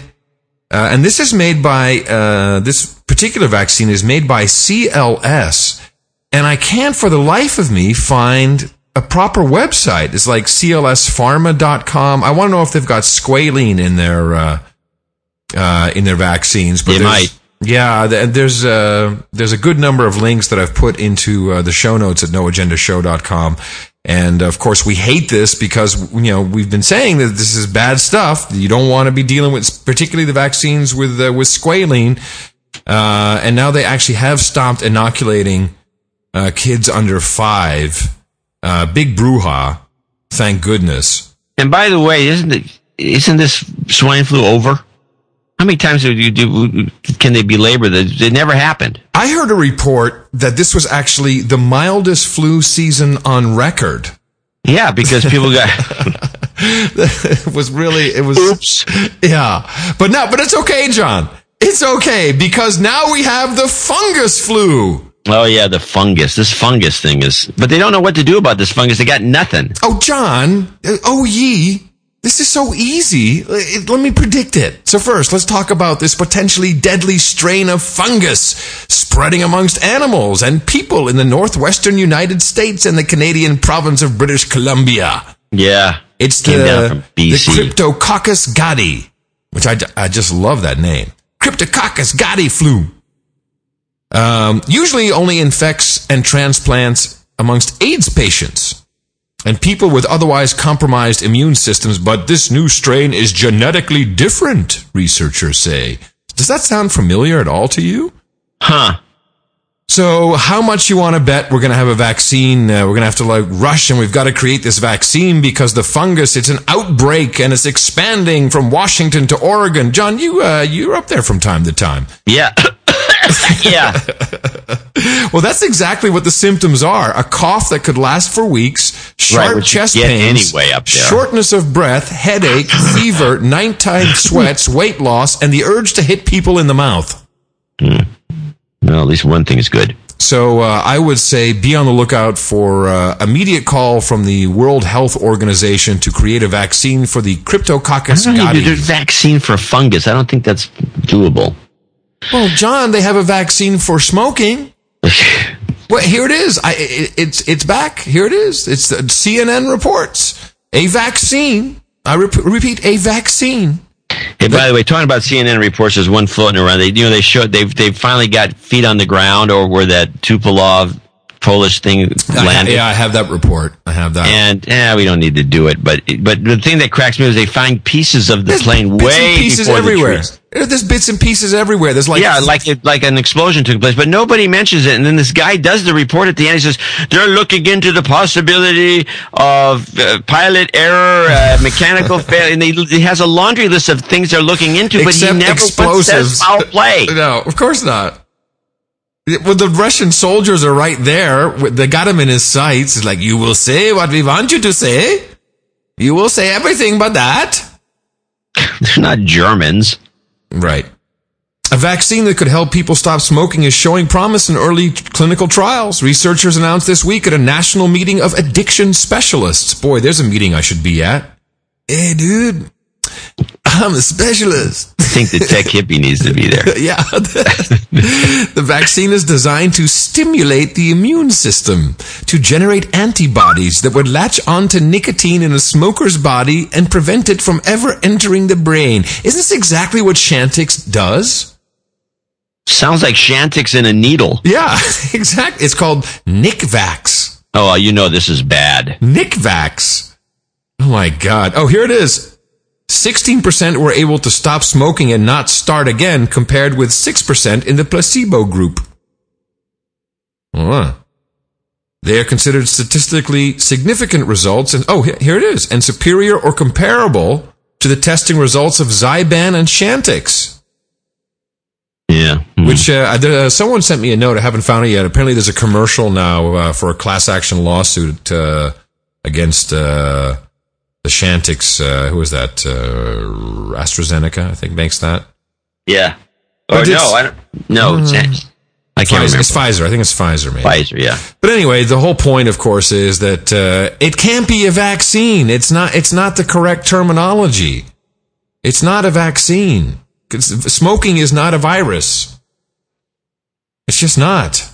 [SPEAKER 2] Uh, and this is made by, uh, this particular vaccine is made by CLS. And I can't for the life of me find a proper website. It's like clspharma.com. I want to know if they've got squalene in their, uh, uh, in their vaccines. But
[SPEAKER 3] They might.
[SPEAKER 2] Yeah, there's uh, there's a good number of links that I've put into uh, the show notes at noagendashow.com. And of course, we hate this because you know we've been saying that this is bad stuff. You don't want to be dealing with, particularly the vaccines with uh, with squalene. Uh, and now they actually have stopped inoculating uh, kids under five. Uh, big brouhaha, thank goodness.
[SPEAKER 3] And by the way, isn't it, isn't this swine flu over? How many times do you do? Can they belabor that? It never happened.
[SPEAKER 2] I heard a report that this was actually the mildest flu season on record.
[SPEAKER 3] Yeah, because people got. <laughs> <laughs>
[SPEAKER 2] it was really it was oops yeah but now but it's okay john it's okay because now we have the fungus flu
[SPEAKER 3] Oh yeah, the fungus. This fungus thing is, but they don't know what to do about this fungus. They got nothing.
[SPEAKER 2] Oh, John. Oh, ye. This is so easy. Uh, Let me predict it. So first, let's talk about this potentially deadly strain of fungus spreading amongst animals and people in the northwestern United States and the Canadian province of British Columbia.
[SPEAKER 3] Yeah,
[SPEAKER 2] It's the, the Cryptococcus gattii, which I, I just love that name. Cryptococcus gattii flu. Um, usually only infects and transplants amongst AIDS patients and people with otherwise compromised immune systems, but this new strain is genetically different, researchers say. Does that sound familiar at all to you?
[SPEAKER 3] Huh.
[SPEAKER 2] So, how much you want to bet we're going to have a vaccine? Uh, we're going to have to like rush and we've got to create this vaccine because the fungus, it's an outbreak and it's expanding from Washington to Oregon. John, you, uh, you're up there from time to time.
[SPEAKER 3] Yeah. <coughs> yeah. <laughs>
[SPEAKER 2] Well, that's exactly what the symptoms are. A cough that could last for weeks, sharp
[SPEAKER 3] you
[SPEAKER 2] chest pains,
[SPEAKER 3] anyway up there.
[SPEAKER 2] shortness of breath, headache, fever, nighttime sweats, weight loss, and the urge to hit people in the mouth.
[SPEAKER 3] Well, at least one thing is good.
[SPEAKER 2] So uh, I would say be on the lookout for uh, immediate call from the World Health Organization to create a vaccine for the Cryptococcus
[SPEAKER 3] I don't. There's vaccine for fungus. I don't think that's doable.
[SPEAKER 2] Well, John, they have a vaccine for smoking. <laughs> well, here it is. I, it, it's it's back. Here it is. It's the CNN reports a vaccine. I rep- repeat, a vaccine.
[SPEAKER 3] Hey, by the way, talking about CNN reports, there's one floating around. They, you know, they showed they've they've finally got feet on the ground, or where that Tupolev Polish thing
[SPEAKER 2] I,
[SPEAKER 3] landed.
[SPEAKER 2] yeah, I have that report. I have that.
[SPEAKER 3] And yeah, we don't need to do it, but but the thing that cracks me is they find pieces of the
[SPEAKER 2] There's
[SPEAKER 3] plane
[SPEAKER 2] bits
[SPEAKER 3] way
[SPEAKER 2] and pieces
[SPEAKER 3] before
[SPEAKER 2] everywhere.
[SPEAKER 3] the trees.
[SPEAKER 2] There's bits and pieces everywhere. There's like
[SPEAKER 3] yeah, like it, like an explosion took place, but nobody mentions it. And then this guy does the report at the end. He says they're looking into the possibility of uh, pilot error, uh, mechanical <laughs> failure, and he, he has a laundry list of things they're looking into. but
[SPEAKER 2] Except
[SPEAKER 3] he never
[SPEAKER 2] explosives.
[SPEAKER 3] says foul play. <laughs>
[SPEAKER 2] No, of course not. Well, the Russian soldiers are right there. They got him in his sights. It's like, you will say what we want you to say. You will say everything but that. <laughs>
[SPEAKER 3] They're not Germans.
[SPEAKER 2] Right. A vaccine that could help people stop smoking is showing promise in early clinical trials. Researchers announced this week at a national meeting of addiction specialists. Boy, there's a meeting I should be at. Hey, dude, I'm a specialist.
[SPEAKER 3] I think the tech <laughs> hippie needs to be there. <laughs>
[SPEAKER 2] yeah. the vaccine is designed to stimulate the immune system to generate antibodies that would latch onto nicotine in a smoker's body and prevent it from ever entering the brain. Isn't this exactly what Chantix does?
[SPEAKER 3] Sounds like Chantix in a needle.
[SPEAKER 2] Yeah, <laughs> exactly. It's called Nicvax.
[SPEAKER 3] Oh, uh, you know this is bad.
[SPEAKER 2] Nicvax. Oh my God. Oh, here it is. 16% were able to stop smoking and not start again compared with 6% in the placebo group. Huh. They are considered statistically significant results and, oh, here it is, and superior or comparable to the testing results of Zyban and Chantix.
[SPEAKER 3] Yeah.
[SPEAKER 2] Which uh, there, uh, someone sent me a note. I haven't found it yet. Apparently, there's a commercial now uh, for a class action lawsuit uh, against uh, the Chantix. Uh, who is that? Uh, AstraZeneca, I think, makes that.
[SPEAKER 3] Yeah. Or
[SPEAKER 2] it's-
[SPEAKER 3] no, I don't. No, it's,
[SPEAKER 2] Mm.
[SPEAKER 3] I can't
[SPEAKER 2] Pfizer,
[SPEAKER 3] remember.
[SPEAKER 2] It's Pfizer. I think it's Pfizer, maybe.
[SPEAKER 3] Pfizer, yeah.
[SPEAKER 2] But anyway, the whole point, of course, is that uh, it can't be a vaccine. It's not. It's not the correct terminology. It's not a vaccine. Smoking is not a virus. It's just not.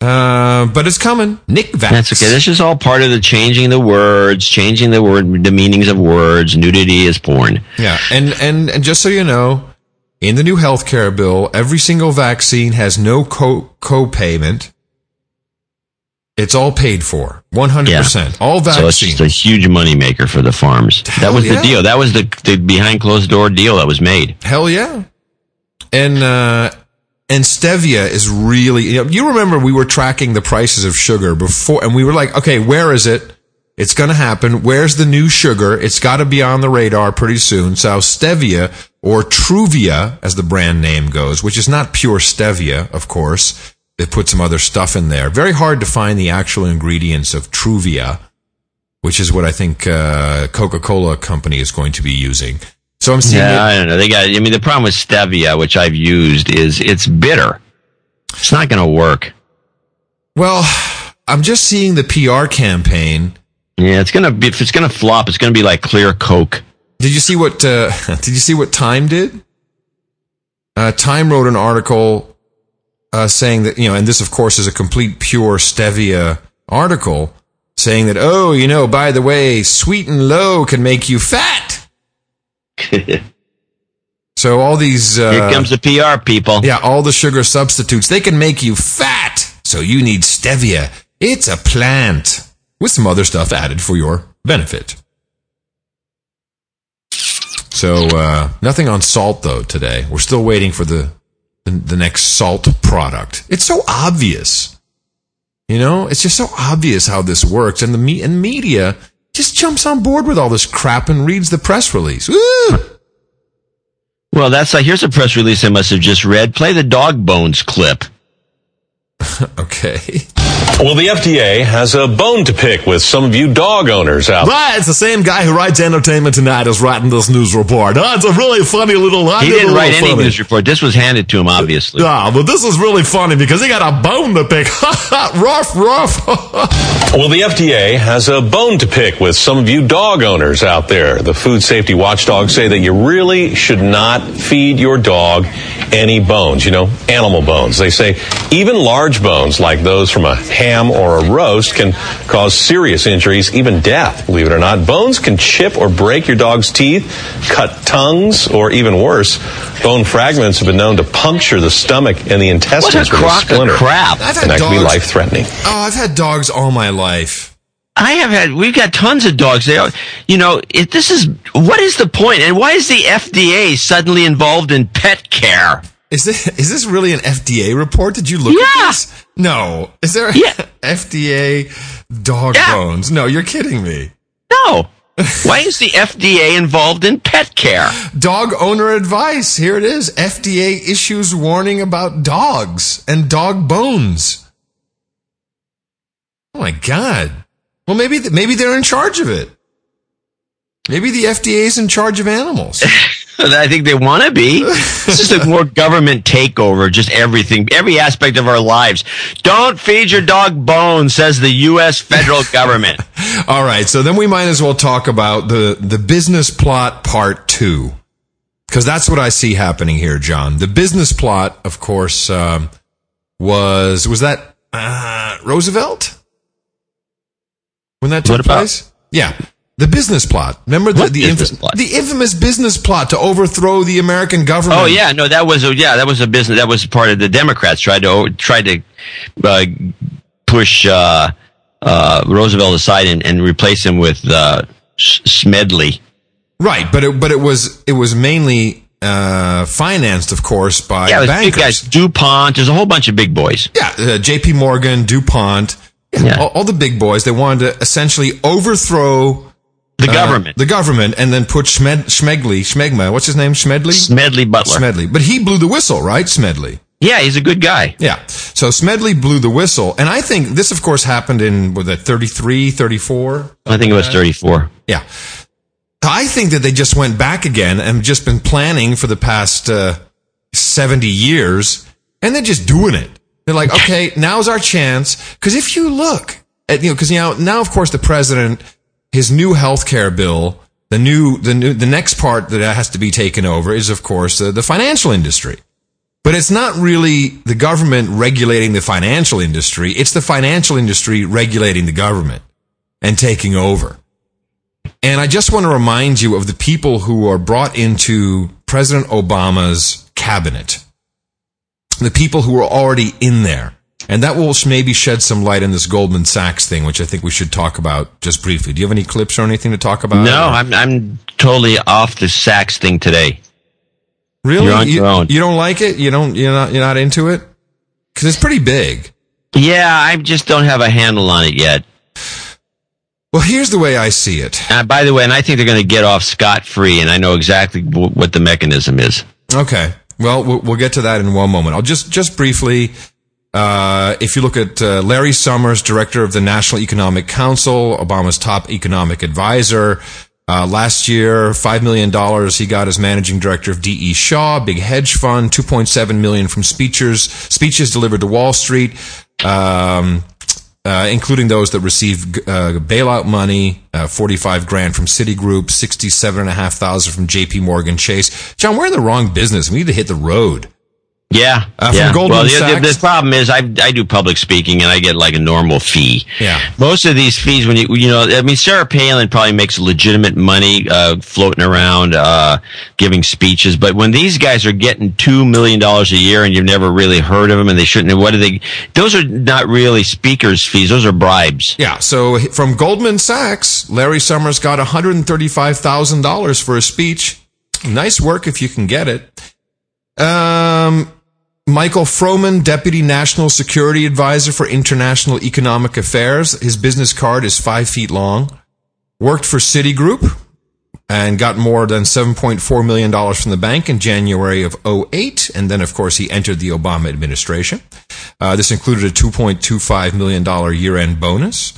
[SPEAKER 2] Uh, but it's coming. Nicvax.
[SPEAKER 3] That's okay. This is all part of the changing the words, changing the word, the meanings of words. Nudity is porn.
[SPEAKER 2] Yeah, and, and and just so you know, in the new healthcare bill, every single vaccine has no co co-payment. It's all paid for, one hundred percent. All
[SPEAKER 3] So it's
[SPEAKER 2] vaccines.
[SPEAKER 3] just a huge moneymaker for the farms. that was
[SPEAKER 2] yeah.
[SPEAKER 3] the deal. That was the, the behind closed door deal that was made.
[SPEAKER 2] Hell yeah. And uh and stevia is really you, know, you remember we were tracking the prices of sugar before and we were like, okay, where is it? It's going to happen. Where's the new sugar? It's got to be on the radar pretty soon. So stevia or Truvia as the brand name goes, which is not pure stevia, of course. They put some other stuff in there. Very hard to find the actual ingredients of Truvia, which is what I think uh, Coca-Cola company is going to be using. So I'm seeing
[SPEAKER 3] Yeah,
[SPEAKER 2] it-
[SPEAKER 3] I don't know. They got. I mean, the problem with stevia, which I've used, is it's bitter. It's not going to work.
[SPEAKER 2] Well, I'm just seeing the PR campaign.
[SPEAKER 3] Yeah, it's gonna be if it's gonna flop, it's gonna be like clear Coke.
[SPEAKER 2] Did you see what? Uh, <laughs> did you see what Time did? Uh, Time wrote an article uh, saying that you know, and this of course is a complete pure stevia article saying that oh, you know, by the way, sweet and low can make you fat. <laughs> so all these uh,
[SPEAKER 3] Here comes the PR people.
[SPEAKER 2] yeah, all the sugar substitutes they can make you fat. So you need stevia. It's a plant with some other stuff added for your benefit. So uh, nothing on salt though today. We're still waiting for the, the the next salt product. It's so obvious. You know, it's just so obvious how this works, and the me- and media just jumps on board with all this crap and reads the press release. Woo!
[SPEAKER 3] Well, that's like here's a press release I must have just read. Play the dog bones clip. <laughs>
[SPEAKER 2] okay.
[SPEAKER 35] Well, the FDA has a bone to pick with some of you dog owners out there.
[SPEAKER 2] Right, it's the same guy who writes Entertainment Tonight is writing this news report. Oh, it's a really funny little. I
[SPEAKER 3] He
[SPEAKER 2] did
[SPEAKER 3] didn't
[SPEAKER 2] little
[SPEAKER 3] write any
[SPEAKER 2] funny.
[SPEAKER 3] news report. This was handed to him, obviously.
[SPEAKER 2] Yeah, but this is really funny because he got a bone to pick. <laughs> rough, rough.
[SPEAKER 35] Well, the FDA has a bone to pick with some of you dog owners out there. The food safety watchdogs say that you really should not feed your dog any bones, you know, animal bones. They say even large bones like those from a ham or a roast can cause serious injuries, even death, believe it or not. Bones can chip or break your dog's teeth, cut tongues, or even worse, bone fragments have been known to puncture the stomach and the intestines with a
[SPEAKER 3] crock of
[SPEAKER 35] splinter.
[SPEAKER 3] crap.
[SPEAKER 2] I've had
[SPEAKER 35] And that can be life threatening.
[SPEAKER 2] Oh, I've had dogs all my life.
[SPEAKER 3] I have had. We've got tons of dogs. They, are, you know, it, this is what is the point, and why is the FDA suddenly involved in pet care?
[SPEAKER 2] Is this is this really an FDA report? Did you look
[SPEAKER 3] Yeah.
[SPEAKER 2] at this? No. Is there FDA dog bones? No, you're kidding me.
[SPEAKER 3] No. Why is the FDA involved in pet care?
[SPEAKER 2] Dog owner advice. Here it is. FDA issues warning about dogs and dog bones. Oh my god. Well, maybe th- maybe they're in charge of it. Maybe the FDA is in charge of animals. <laughs>
[SPEAKER 3] I think they want to be. This is a <laughs> more government takeover, just everything, every aspect of our lives. Don't feed your dog bones, says the U.S. federal <laughs> government.
[SPEAKER 2] All right, so then we might as well talk about the the business plot part two, because that's what I see happening here, John. The business plot, of course, um, was was that uh, Roosevelt when that took place? Yeah, the business plot. Remember the the, inf-
[SPEAKER 3] plot?
[SPEAKER 2] the infamous business plot to overthrow the American government.
[SPEAKER 3] Oh yeah, no, that was a, yeah, that was a business. That was part of the Democrats tried to tried to uh, push uh, uh, Roosevelt aside and, and replace him with uh, Smedley.
[SPEAKER 2] right. But it but it was it was mainly uh, financed, of course, by
[SPEAKER 3] Yeah, was big guys. Dupont. There's a whole bunch of big boys.
[SPEAKER 2] Yeah, uh, J.P. Morgan, DuPont, yeah, All, all the big boys. They wanted to essentially overthrow
[SPEAKER 3] The
[SPEAKER 2] uh,
[SPEAKER 3] government.
[SPEAKER 2] the government, and then put Schmed, Schmegley, Schmegma, what's his name, Schmedley,
[SPEAKER 3] Smedley Butler.
[SPEAKER 2] Smedley. But he blew the whistle, right, Smedley?
[SPEAKER 3] Yeah, he's a good guy.
[SPEAKER 2] Yeah. So Smedley blew the whistle, and I think this, of course, happened in was it 33, 34?
[SPEAKER 3] I think it was 34.
[SPEAKER 2] Yeah. I think that they just went back again and just been planning for the past uh, 70 years, and they're just doing it. They're like, <laughs> okay, now's our chance. Because if you look at, you know, because you know, now, of course, the president, his new health care bill, the new, the new, the next part that has to be taken over is, of course, the, the financial industry. But it's not really the government regulating the financial industry. It's the financial industry regulating the government and taking over. And I just want to remind you of the people who are brought into President Obama's cabinet. The people who are already in there. And that will maybe shed some light on this Goldman Sachs thing, which I think we should talk about just briefly. Do you have any clips or anything to talk about?
[SPEAKER 3] No,
[SPEAKER 2] Or-
[SPEAKER 3] I'm I'm totally off the Sachs thing today.
[SPEAKER 2] really.
[SPEAKER 3] You're on
[SPEAKER 2] you,
[SPEAKER 3] your own.
[SPEAKER 2] you don't like it? You don't? You're not? You're not into it? Because it's pretty big.
[SPEAKER 3] Yeah, I just don't have a handle on it yet.
[SPEAKER 2] Well, here's the way I see it.
[SPEAKER 3] Uh, by the way, and I think they're going to get off scot free, and I know exactly w- what the mechanism is.
[SPEAKER 2] Okay. Well, we'll we'll get to that in one moment. I'll just just briefly. Uh, if you look at uh, Larry Summers, director of the National Economic Council, Obama's top economic advisor, Uh, last year, $5 million he got as managing director of D.E. Shaw, big hedge fund, 2.7 million from speeches, speeches delivered to Wall Street, um, uh, including those that received uh, bailout money, uh, 45 grand from Citigroup, 67,500 from JP Morgan Chase. John, we're in the wrong business. We need to hit the road.
[SPEAKER 3] Yeah,
[SPEAKER 2] Uh, from
[SPEAKER 3] yeah.
[SPEAKER 2] Goldman
[SPEAKER 3] well, the,
[SPEAKER 2] Sachs?
[SPEAKER 3] the, the problem is I I do public speaking and I get like a normal fee.
[SPEAKER 2] Yeah.
[SPEAKER 3] Most of these fees, when you you know, I mean, Sarah Palin probably makes legitimate money uh, floating around uh, giving speeches, but when these guys are getting two million dollars a year and you've never really heard of them and they shouldn't, what do they? Those are not really speakers' fees; those are bribes.
[SPEAKER 2] Yeah, so from Goldman Sachs, Larry Summers got $135,000 for a speech. Nice work if you can get it. Um, Michael Froman, Deputy National Security Advisor for International Economic Affairs. His business card is five feet long. Worked for Citigroup and got more than $7.4 million from the bank in January of 08. And then, of course, he entered the Obama administration. Uh, this included a $2.25 million year-end bonus.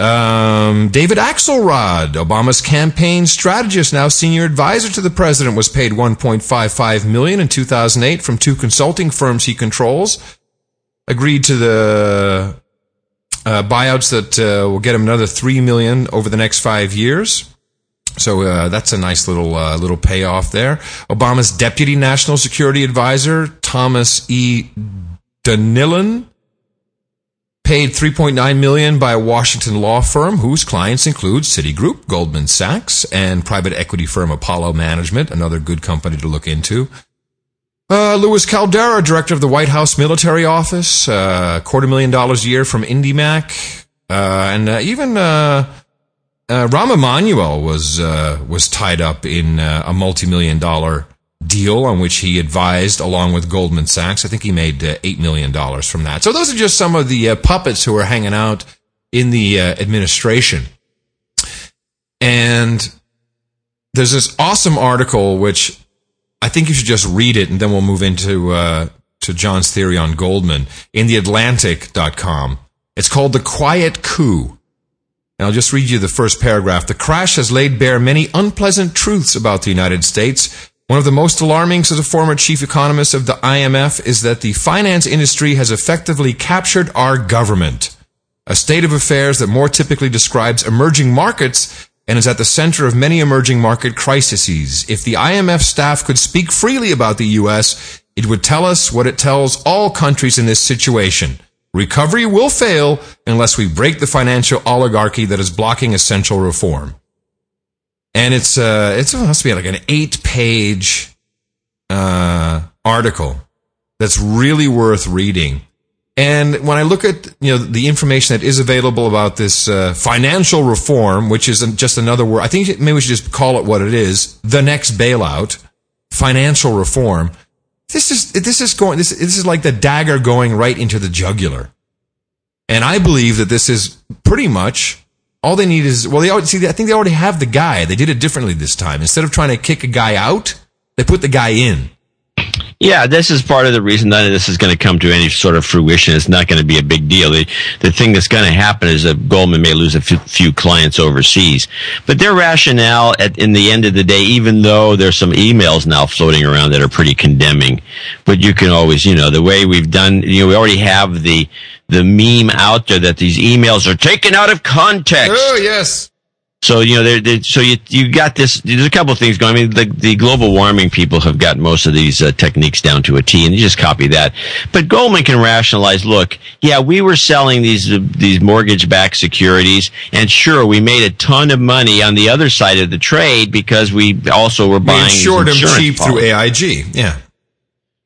[SPEAKER 2] Um, David Axelrod, Obama's campaign strategist, now senior advisor to the president, was paid 1.55 million in 2008 from two consulting firms he controls. Agreed to the uh, buyouts that uh, will get him another three million over the next five years. So uh, that's a nice little uh, little payoff there. Obama's deputy national security advisor Thomas E. Donilon paid 3.9 million by a Washington law firm whose clients include Citigroup, Goldman Sachs, and private equity firm Apollo Management, another good company to look into. Uh, Louis Caldera, director of the White House Military Office, uh, quarter million dollars a year from IndyMac, uh, and uh, even uh, uh, Rahm Emanuel was uh, was tied up in uh, a multi-million dollar deal on which he advised along with Goldman Sachs. I think he made uh, eight million dollars from that. So those are just some of the uh, puppets who are hanging out in the uh, administration. And there's this awesome article which I think you should just read it, and then we'll move into uh, to John's theory on Goldman in theatlantic.com. It's called The Quiet Coup. And I'll just read you the first paragraph. The crash has laid bare many unpleasant truths about the United States. One of the most alarming, says a former chief economist of the IMF, is that the finance industry has effectively captured our government. A state of affairs that more typically describes emerging markets and is at the center of many emerging market crises. If the IMF staff could speak freely about the U.S., it would tell us what it tells all countries in this situation. Recovery will fail unless we break the financial oligarchy that is blocking essential reform. And it's uh it's it must be like an eight page uh article that's really worth reading. And when I look at you know the information that is available about this uh, financial reform, which is just another word, I think maybe we should just call it what it is: the next bailout, financial reform. This is this is going this this is like the dagger going right into the jugular. And I believe that this is pretty much all they need is well they already see I think they already have the guy. They did it differently this time. Instead of trying to kick a guy out, they put the guy in.
[SPEAKER 3] Yeah, this is part of the reason none of this is going to come to any sort of fruition. It's not going to be a big deal. The, the thing that's going to happen is that Goldman may lose a few, few clients overseas. But their rationale at, in the end of the day, even though there's some emails now floating around that are pretty condemning, but you can always, you know, the way we've done, you know, we already have the, the meme out there that these emails are taken out of context.
[SPEAKER 2] Oh, yes.
[SPEAKER 3] So you know, they're, they're, so you you got this. There's a couple of things going. I mean, the the global warming people have got most of these uh, techniques down to a T, and you just copy that. But Goldman can rationalize. Look, yeah, we were selling these uh, these mortgage-backed securities, and sure, we made a ton of money on the other side of the trade because we also were buying these
[SPEAKER 2] insured
[SPEAKER 3] insurance
[SPEAKER 2] cheap through. AIG. Yeah.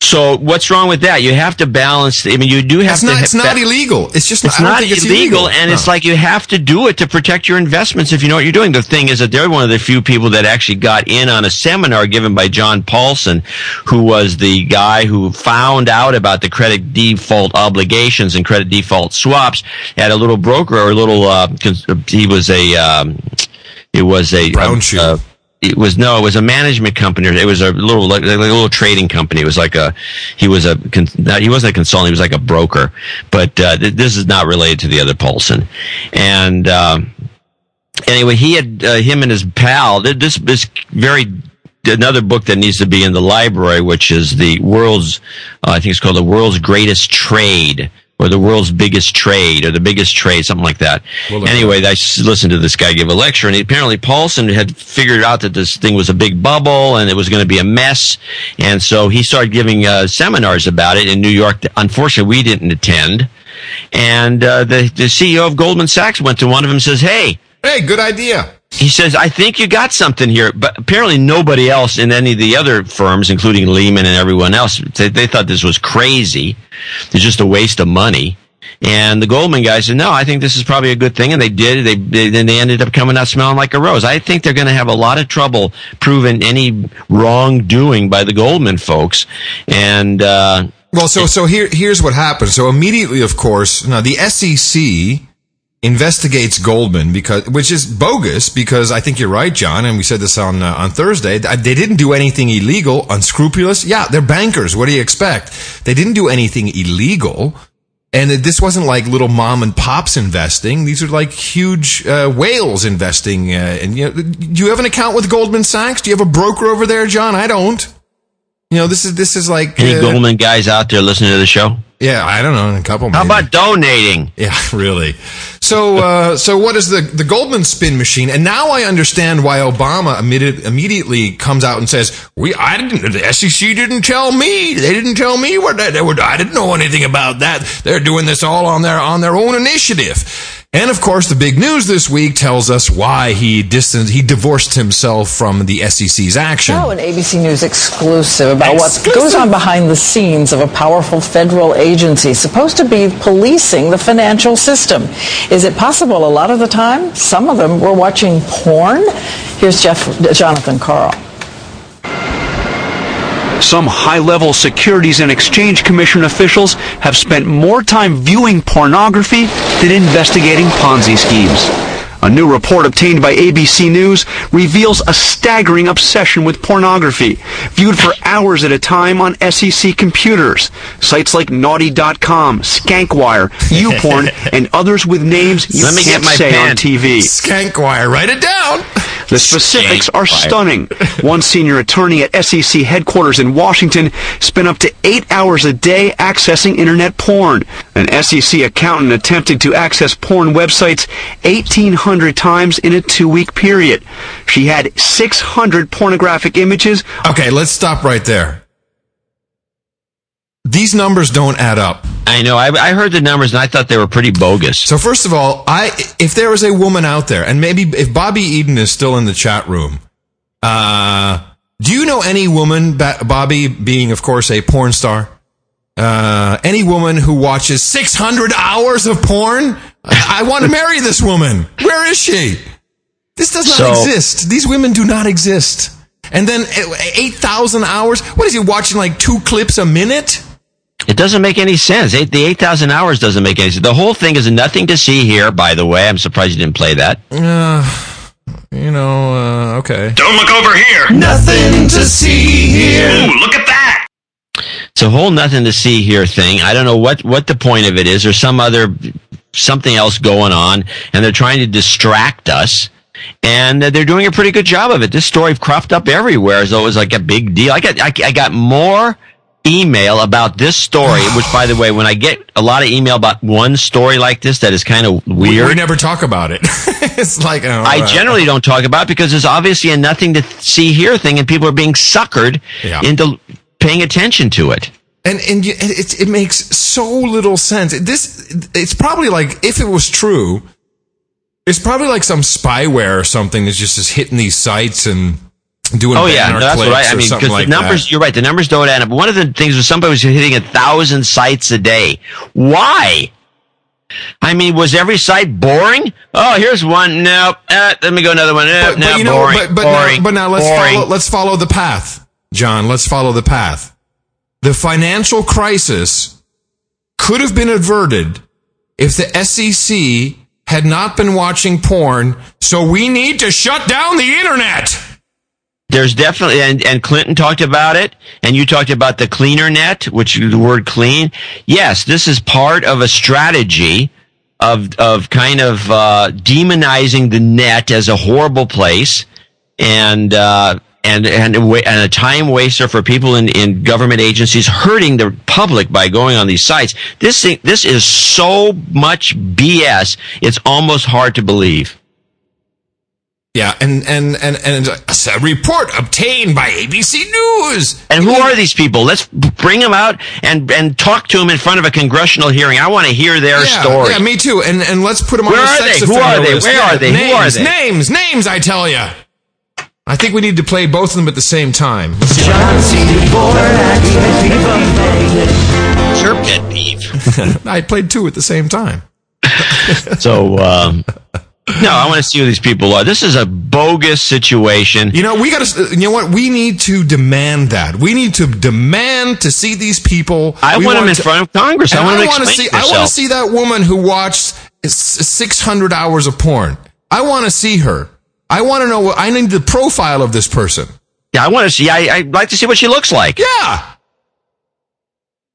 [SPEAKER 3] So what's wrong with that? You have to balance. I mean, you do have
[SPEAKER 2] It's
[SPEAKER 3] to.
[SPEAKER 2] not, it's not illegal. It's just
[SPEAKER 3] it's not
[SPEAKER 2] think it's
[SPEAKER 3] illegal,
[SPEAKER 2] illegal,
[SPEAKER 3] and it's like you have to do it to protect your investments if you know what you're doing. The thing is that they're one of the few people that actually got in on a seminar given by John Paulson, who was the guy who found out about the credit default obligations and credit default swaps at a little broker or a little. Uh, he was a. Um, it was a brown shoe. It was no, it was a management company. It was a little like, like a little trading company. It was like a he was a he wasn't a consultant. He was like a broker. But uh, th- this is not related to the other Paulson. And um, anyway, he had uh, him and his pal. This this very another book that needs to be in the library, which is the world's. Uh, I think it's called the world's greatest trade. Or the world's biggest trade, or the biggest trade, something like that.
[SPEAKER 2] Well,
[SPEAKER 3] anyway, I listened to this guy give a lecture, and apparently Paulson had figured out that this thing was a big bubble and it was going to be a mess, and so he started giving uh, seminars about it in New York. Unfortunately, we didn't attend, and uh, the the CEO of Goldman Sachs went to one of them and says, "Hey,
[SPEAKER 2] Hey, good idea.
[SPEAKER 3] He says, I think you got something here. But apparently nobody else in any of the other firms, including Lehman and everyone else, they, they thought this was crazy. It's just a waste of money. And the Goldman guy said, no, I think this is probably a good thing. And they did. They, they then they ended up coming out smelling like a rose. I think they're going to have a lot of trouble proving any wrongdoing by the Goldman folks. And, uh,
[SPEAKER 2] Well, so so here here's what happened. So immediately, of course, now the SEC investigates Goldman because which is bogus because I think you're right, John, and we said this on uh, on Thursday. They didn't do anything illegal, unscrupulous. Yeah, they're bankers. What do you expect? They didn't do anything illegal. And this wasn't like little mom and pops investing. These are like huge uh, whales investing. Uh, and you know, do you have an account with Goldman Sachs? Do you have a broker over there, John? I don't. You know, this is this is like
[SPEAKER 3] any
[SPEAKER 2] uh,
[SPEAKER 3] Goldman guys out there listening to the show?
[SPEAKER 2] Yeah, I don't know, a couple.
[SPEAKER 3] How about donating?
[SPEAKER 2] Yeah, <laughs> really. So, uh, so what is the the Goldman spin machine? And now I understand why Obama immediate, immediately comes out and says, "We, I didn't, the SEC didn't tell me. They didn't tell me what they, they were. I didn't know anything about that. They're doing this all on their on their own initiative." And of course, the big news this week tells us why he distanced, he divorced himself from the SEC's action.
[SPEAKER 36] Now, an ABC News exclusive about
[SPEAKER 2] Exclusive.
[SPEAKER 36] what goes on behind the scenes of a powerful federal agency supposed to be policing the financial system. Is it possible a lot of the time some of them were watching porn? Here's Jeff, Jonathan Karl.
[SPEAKER 37] Some high level Securities and Exchange Commission officials have spent more time viewing pornography than investigating Ponzi schemes. A new report obtained by ABC News reveals a staggering obsession with pornography, viewed for hours at a time on SEC computers. Sites like Naughty.com, Skankwire, YouPorn, <laughs> and others with names you
[SPEAKER 3] Let me
[SPEAKER 37] can't
[SPEAKER 3] get my
[SPEAKER 37] say
[SPEAKER 3] pen.
[SPEAKER 37] on TV.
[SPEAKER 2] Skankwire, write it down.
[SPEAKER 37] The specifics are stunning. <laughs> One senior attorney at SEC headquarters in Washington spent up to eight hours a day accessing internet porn. An SEC accountant attempted to access porn websites 1,800 times in a two-week period. She had 600 pornographic images.
[SPEAKER 2] Okay, let's stop right there. These numbers don't add up.
[SPEAKER 3] I know. I, I heard the numbers and I thought they were pretty bogus.
[SPEAKER 2] So first of all, I if there was a woman out there, and maybe if Bobbi Eden is still in the chat room, uh, do you know any woman, Bobbi, being of course a porn star, uh, any woman who watches 600 hours of porn? I, I want to marry this woman. Where is she? This does not
[SPEAKER 3] So-
[SPEAKER 2] exist. These women do not exist. And then uh, 8,000 hours? What is he watching like two clips a minute?
[SPEAKER 3] It doesn't make any sense. Eight, the 8,000 hours doesn't make any sense. The whole thing is nothing to see here, by the way. I'm surprised you didn't play that.
[SPEAKER 2] Uh, you know, uh, okay.
[SPEAKER 38] Don't look over here.
[SPEAKER 2] Nothing to see here.
[SPEAKER 38] Ooh, look at that.
[SPEAKER 3] It's a whole nothing to see here thing. I don't know what, what the point of it is. There's some other, something else going on, and they're trying to distract us. And uh, they're doing a pretty good job of it. This story cropped up everywhere as though it was like a big deal. I got, I, I got more email about this story, <sighs> which by the way, when I get a lot of email about one story like this that is kind of weird.
[SPEAKER 2] we never talk about it. <laughs> it's like, oh,
[SPEAKER 3] I
[SPEAKER 2] uh,
[SPEAKER 3] generally don't talk about it because there's obviously a nothing to see here thing, and people are being suckered
[SPEAKER 2] Yeah.
[SPEAKER 3] into paying attention to it.
[SPEAKER 2] and and it it makes so little sense. This it's probably like if it was true, it's probably like some spyware or something that's just is hitting these sites and doing
[SPEAKER 3] oh yeah, no, that's right. I mean, because
[SPEAKER 2] like
[SPEAKER 3] the numbers,
[SPEAKER 2] that.
[SPEAKER 3] you're right. The numbers don't add up. One of the things was somebody was hitting a thousand sites a day. Why? I mean, was every site boring? Oh, here's one. Nope. Uh, let me go another one. Uh,
[SPEAKER 2] But,
[SPEAKER 3] no,
[SPEAKER 2] but you know,
[SPEAKER 3] boring.
[SPEAKER 2] but, but
[SPEAKER 3] boring.
[SPEAKER 2] now, but now let's
[SPEAKER 3] boring.
[SPEAKER 2] follow let's follow the path, John. Let's follow the path. The financial crisis could have been averted if the SEC had not been watching porn. So we need to shut down the internet.
[SPEAKER 3] There's definitely, and, and Clinton talked about it, and you talked about the cleaner net, which the word clean. Yes, this is part of a strategy of of kind of uh, demonizing the net as a horrible place and uh, and and a, time waster for people in, in government agencies, hurting the public by going on these sites. This thing, this is so much BS. It's almost hard to believe.
[SPEAKER 2] Yeah, and and and and a report obtained by ABC News.
[SPEAKER 3] And who are these people? Let's bring them out and and talk to them in front of a congressional hearing. I want to hear their
[SPEAKER 2] yeah,
[SPEAKER 3] story.
[SPEAKER 2] Yeah, me too. And and let's put them
[SPEAKER 3] Where
[SPEAKER 2] on the
[SPEAKER 3] are
[SPEAKER 2] sex
[SPEAKER 3] they? Who are they?
[SPEAKER 2] list.
[SPEAKER 3] Where
[SPEAKER 2] Yeah,
[SPEAKER 3] are they? Who are they?
[SPEAKER 2] Names, names. I tell you. I think we need to play both of them at the same time.
[SPEAKER 3] It's your pet peeve. <laughs>
[SPEAKER 2] I played two at the same time.
[SPEAKER 3] So, um, no, I want to see who these people are. This is a bogus situation.
[SPEAKER 2] You know, we got to. You know what? We need to demand that. We need to demand to see these people.
[SPEAKER 3] I
[SPEAKER 2] We
[SPEAKER 3] want them in
[SPEAKER 2] to-
[SPEAKER 3] front of Congress. I want them to
[SPEAKER 2] see. I want to see that woman who watched six hundred hours of porn. I want to see her. I want to know. what I need the profile of this person.
[SPEAKER 3] Yeah, I want to see. I, I'd like to see what she looks like.
[SPEAKER 2] Yeah.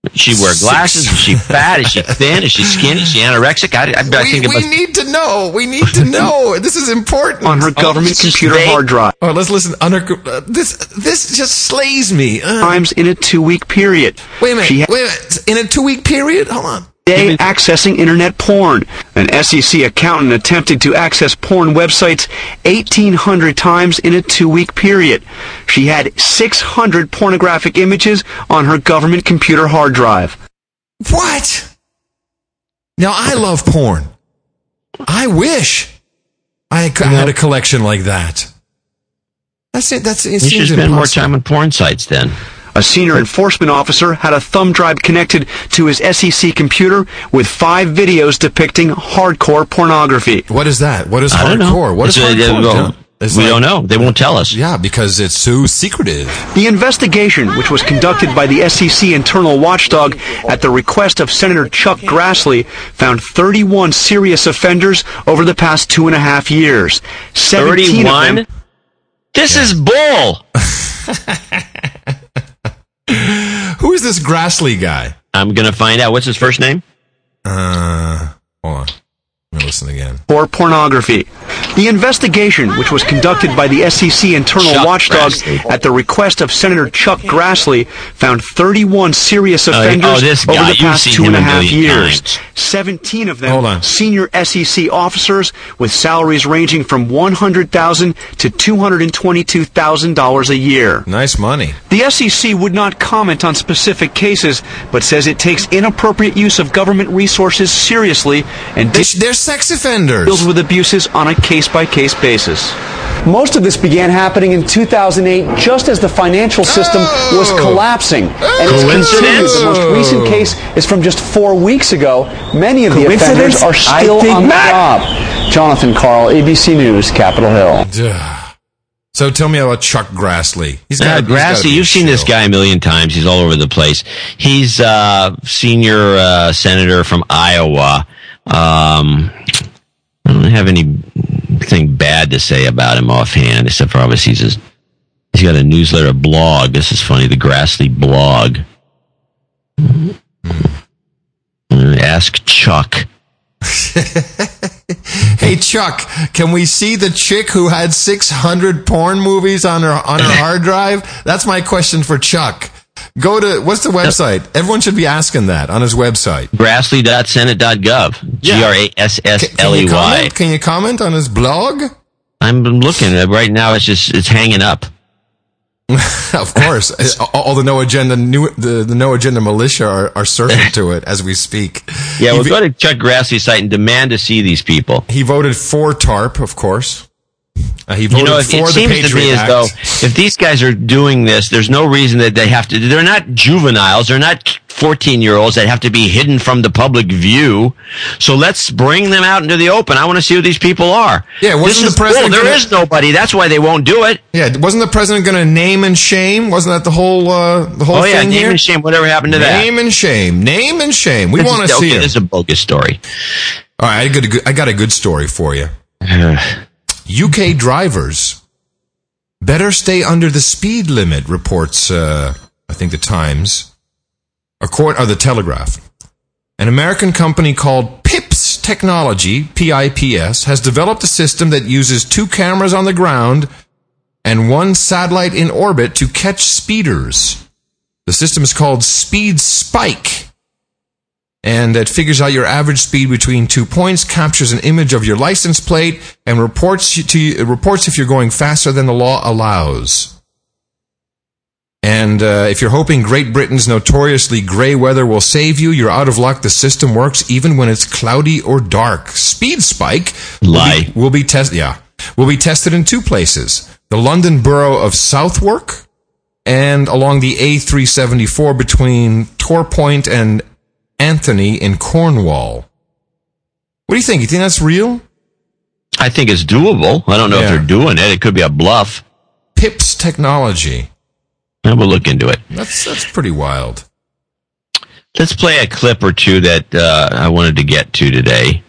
[SPEAKER 3] Does she wear glasses? Is she fat? Is she thin? Is she skinny? Is she anorexic? I, I, I
[SPEAKER 2] we,
[SPEAKER 3] think
[SPEAKER 2] we
[SPEAKER 3] about
[SPEAKER 2] need to know. We need to know. this is important.
[SPEAKER 37] On her government computer
[SPEAKER 2] They-
[SPEAKER 37] hard drive.
[SPEAKER 2] Oh, let's listen. Under, uh, this this just slays me. Uh,
[SPEAKER 37] Times in a two week period.
[SPEAKER 2] wait a minute.
[SPEAKER 37] She had
[SPEAKER 2] wait a minute. In a two week period. Hold on.
[SPEAKER 37] Day accessing internet porn. An SEC accountant attempted to access porn websites 1,800 times in a two-week period. She had 600 pornographic images on her government computer hard drive.
[SPEAKER 2] What? Now I love porn. I wish I c- had a collection like that. That's it. That's it.
[SPEAKER 3] you should
[SPEAKER 2] seems
[SPEAKER 3] spend more time on porn sites then.
[SPEAKER 37] A senior enforcement officer had a thumb drive connected to his SEC computer with five videos depicting hardcore pornography.
[SPEAKER 2] What is that? What is
[SPEAKER 3] I don't know.
[SPEAKER 2] hardcore? What is
[SPEAKER 3] It's a-
[SPEAKER 2] hardcore?
[SPEAKER 3] well,
[SPEAKER 2] It's
[SPEAKER 3] we
[SPEAKER 2] like-
[SPEAKER 3] don't know. They won't tell us.
[SPEAKER 2] Yeah, because it's so secretive.
[SPEAKER 37] The investigation, which was conducted by the SEC internal watchdog at the request of Senator Chuck Grassley, found 31 serious offenders over the past two and a half years. 17 of
[SPEAKER 3] 31?
[SPEAKER 37] them
[SPEAKER 3] This is bull. <laughs>
[SPEAKER 2] Who is this Grassley guy?
[SPEAKER 3] I'm to find out. What's his first name?
[SPEAKER 2] Uh, hold on. Let me listen again.
[SPEAKER 37] for pornography. The investigation, which was conducted by the SEC internal
[SPEAKER 3] Chuck
[SPEAKER 37] watchdog
[SPEAKER 3] Grassley.
[SPEAKER 37] at the request of Senator Chuck Grassley, found 31 serious
[SPEAKER 3] Oh,
[SPEAKER 37] offenders
[SPEAKER 3] oh,
[SPEAKER 37] over the past two and a half years.
[SPEAKER 3] times.
[SPEAKER 37] 17 of them senior SEC officers with salaries ranging from 100,000 to $222,000 a year.
[SPEAKER 2] Nice money.
[SPEAKER 37] The SEC would not comment on specific cases, but says it takes inappropriate use of government resources seriously and
[SPEAKER 2] They, they're sex offenders.
[SPEAKER 37] deals with abuses on a case by case basis. Most of this began happening in 2008, just as the financial system was collapsing. And it's
[SPEAKER 3] Coincidence?
[SPEAKER 37] continued. The most recent case is from just four weeks ago. Many of the offenders are still
[SPEAKER 38] think
[SPEAKER 37] on the
[SPEAKER 38] not.
[SPEAKER 37] job. Jonathan Karl, ABC News, Capitol Hill.
[SPEAKER 2] Ugh. So tell me about Chuck Grassley. He's
[SPEAKER 3] Uh,
[SPEAKER 2] got he's gotta
[SPEAKER 3] Grassley,
[SPEAKER 2] be
[SPEAKER 3] you've seen this guy a million times. He's all over the place. He's uh, senior uh, senator from Iowa. Um, I don't have anything bad to say about him offhand, except for obviously he's, just, he's got a newsletter a blog. This is funny, the Grassley blog. Uh, Ask Chuck. <laughs>
[SPEAKER 2] Hey Chuck, can we see the chick who had 600 porn movies on her on her <laughs> hard drive? That's my question for Chuck. Go to what's the website? Everyone should be asking that on his website.
[SPEAKER 3] Grassley.senate.gov. G R A S S L E
[SPEAKER 2] comment? Can you comment on his blog?
[SPEAKER 3] I'm looking right now. It's just it's hanging up. <laughs>
[SPEAKER 2] of course, all the no agenda new the, the no agenda militia are, are surfing <laughs> to it as we speak.
[SPEAKER 3] Yeah,
[SPEAKER 2] he,
[SPEAKER 3] well, go to Chuck Grassley's site and demand to see these people.
[SPEAKER 2] he voted for TARP, of course. Uh, he voted
[SPEAKER 3] You know, it,
[SPEAKER 2] for
[SPEAKER 3] it
[SPEAKER 2] the
[SPEAKER 3] seems
[SPEAKER 2] Patriot
[SPEAKER 3] to me as though if these guys are doing this, there's no reason that they have to. They're not juveniles. They're not 14 year olds that have to be hidden from the public view. So let's bring them out into the open. I want to see who these people are.
[SPEAKER 2] Yeah, wasn't
[SPEAKER 3] This
[SPEAKER 2] the
[SPEAKER 3] is
[SPEAKER 2] president
[SPEAKER 3] bull. There
[SPEAKER 2] gonna-
[SPEAKER 3] is nobody. That's why they won't do it.
[SPEAKER 2] Yeah, wasn't the president going to name and shame? Wasn't that the whole uh, the whole
[SPEAKER 3] oh yeah,
[SPEAKER 2] thing
[SPEAKER 3] name
[SPEAKER 2] here?
[SPEAKER 3] and shame. Whatever happened to that?
[SPEAKER 2] Name and shame. Name and shame. We want
[SPEAKER 3] is-
[SPEAKER 2] to see
[SPEAKER 3] okay,
[SPEAKER 2] it.
[SPEAKER 3] This is a bogus story.
[SPEAKER 2] All right, I got, a good, I got a good story for you. <sighs> UK drivers better stay under the speed limit, reports, uh, I think, the Times, court, or the Telegraph. An American company called Pips Technology, PIPS, has developed a system that uses two cameras on the ground and one satellite in orbit to catch speeders. The system is called Speed Spike. And it figures out your average speed between two points, captures an image of your license plate, and reports to you, reports if you're going faster than the law allows. And uh, if you're hoping Great Britain's notoriously grey weather will save you, you're out of luck. The system works even when it's cloudy or dark. Speed Spike
[SPEAKER 3] Lie.
[SPEAKER 2] will be, will be tested. Yeah, will be tested in two places: the London borough of Southwark and along the A374 between Torpoint and Antony in Cornwall. What do you think? You think that's real?
[SPEAKER 3] I think it's doable. I don't know if they're doing it. It could be a bluff.
[SPEAKER 2] Pips Technology.
[SPEAKER 3] And we'll look into it.
[SPEAKER 2] That's that's pretty wild.
[SPEAKER 3] Let's play a clip or two that uh, I wanted to get to today.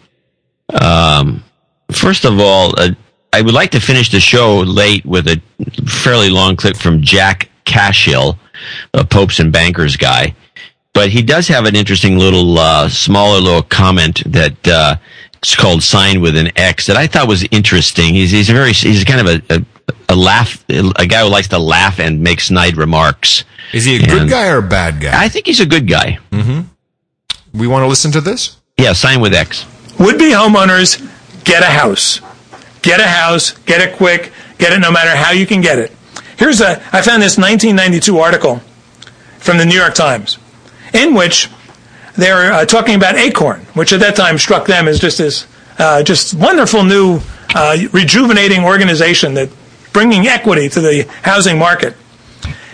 [SPEAKER 3] Um, first of all, uh, I would like to finish the show late with a fairly long clip from Jack Cashill, a Popes and Bankers guy. But he does have an interesting little, uh, smaller little comment that uh, it's called "Sign with an X" that I thought was interesting. He's he's a very he's kind of a, a a laugh a guy who likes to laugh and make snide remarks.
[SPEAKER 2] Is he a good guy or a bad guy?
[SPEAKER 3] I think he's a good guy.
[SPEAKER 2] Mm-hmm. We want to listen to this.
[SPEAKER 3] Yeah, sign with X.
[SPEAKER 38] Would be homeowners get a house. Get a house, get it quick, get it no matter how you can get it. Here's a, I found this 1992 article from the New York Times in which they're uh, talking about Acorn, which at that time struck them as just this uh, just wonderful new uh, rejuvenating organization that bringing equity to the housing market.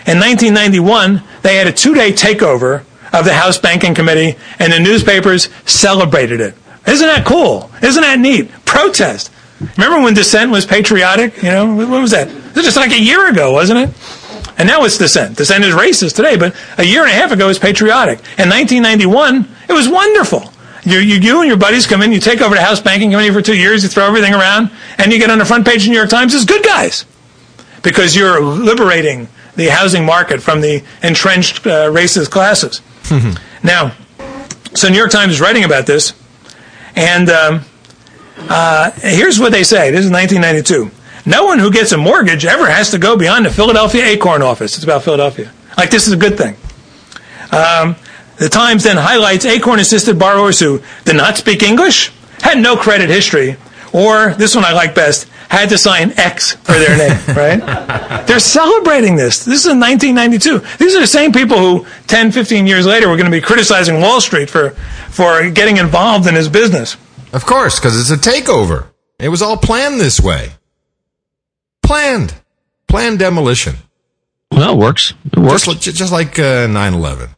[SPEAKER 38] In 1991, they had a two-day takeover of the House Banking Committee, and the newspapers celebrated it. Isn't that cool? Isn't that neat? Protest. Remember when dissent was patriotic? You know, what was that? It was just like a year ago, wasn't it? And now it's dissent. Dissent is racist today, but a year and a half ago it was patriotic. In 1991, it was wonderful. You, you, you and your buddies come in, you take over the House Banking Committee for two years, you throw everything around, and you get on the front page of the New York Times as good guys because you're liberating the housing market from the entrenched uh, racist classes. Now, so New York Times is writing about this, and um, uh, here's what they say. This is 1992. No one who gets a mortgage ever has to go beyond the Philadelphia Acorn office. It's about Philadelphia. Like this is a good thing. Um, the Times then highlights Acorn-assisted borrowers who did not speak English, had no credit history, or this one I like best, had to sign X for their name. <laughs> Right? They're celebrating this. This is in 1992. These are the same people who 10, 15 years later were going to be criticizing Wall Street for for getting involved in his business.
[SPEAKER 2] Of course, because it's a takeover. It was all planned this way. Planned. Planned demolition.
[SPEAKER 3] Well, it works. It works.
[SPEAKER 2] Just, like- just like uh, 9-11.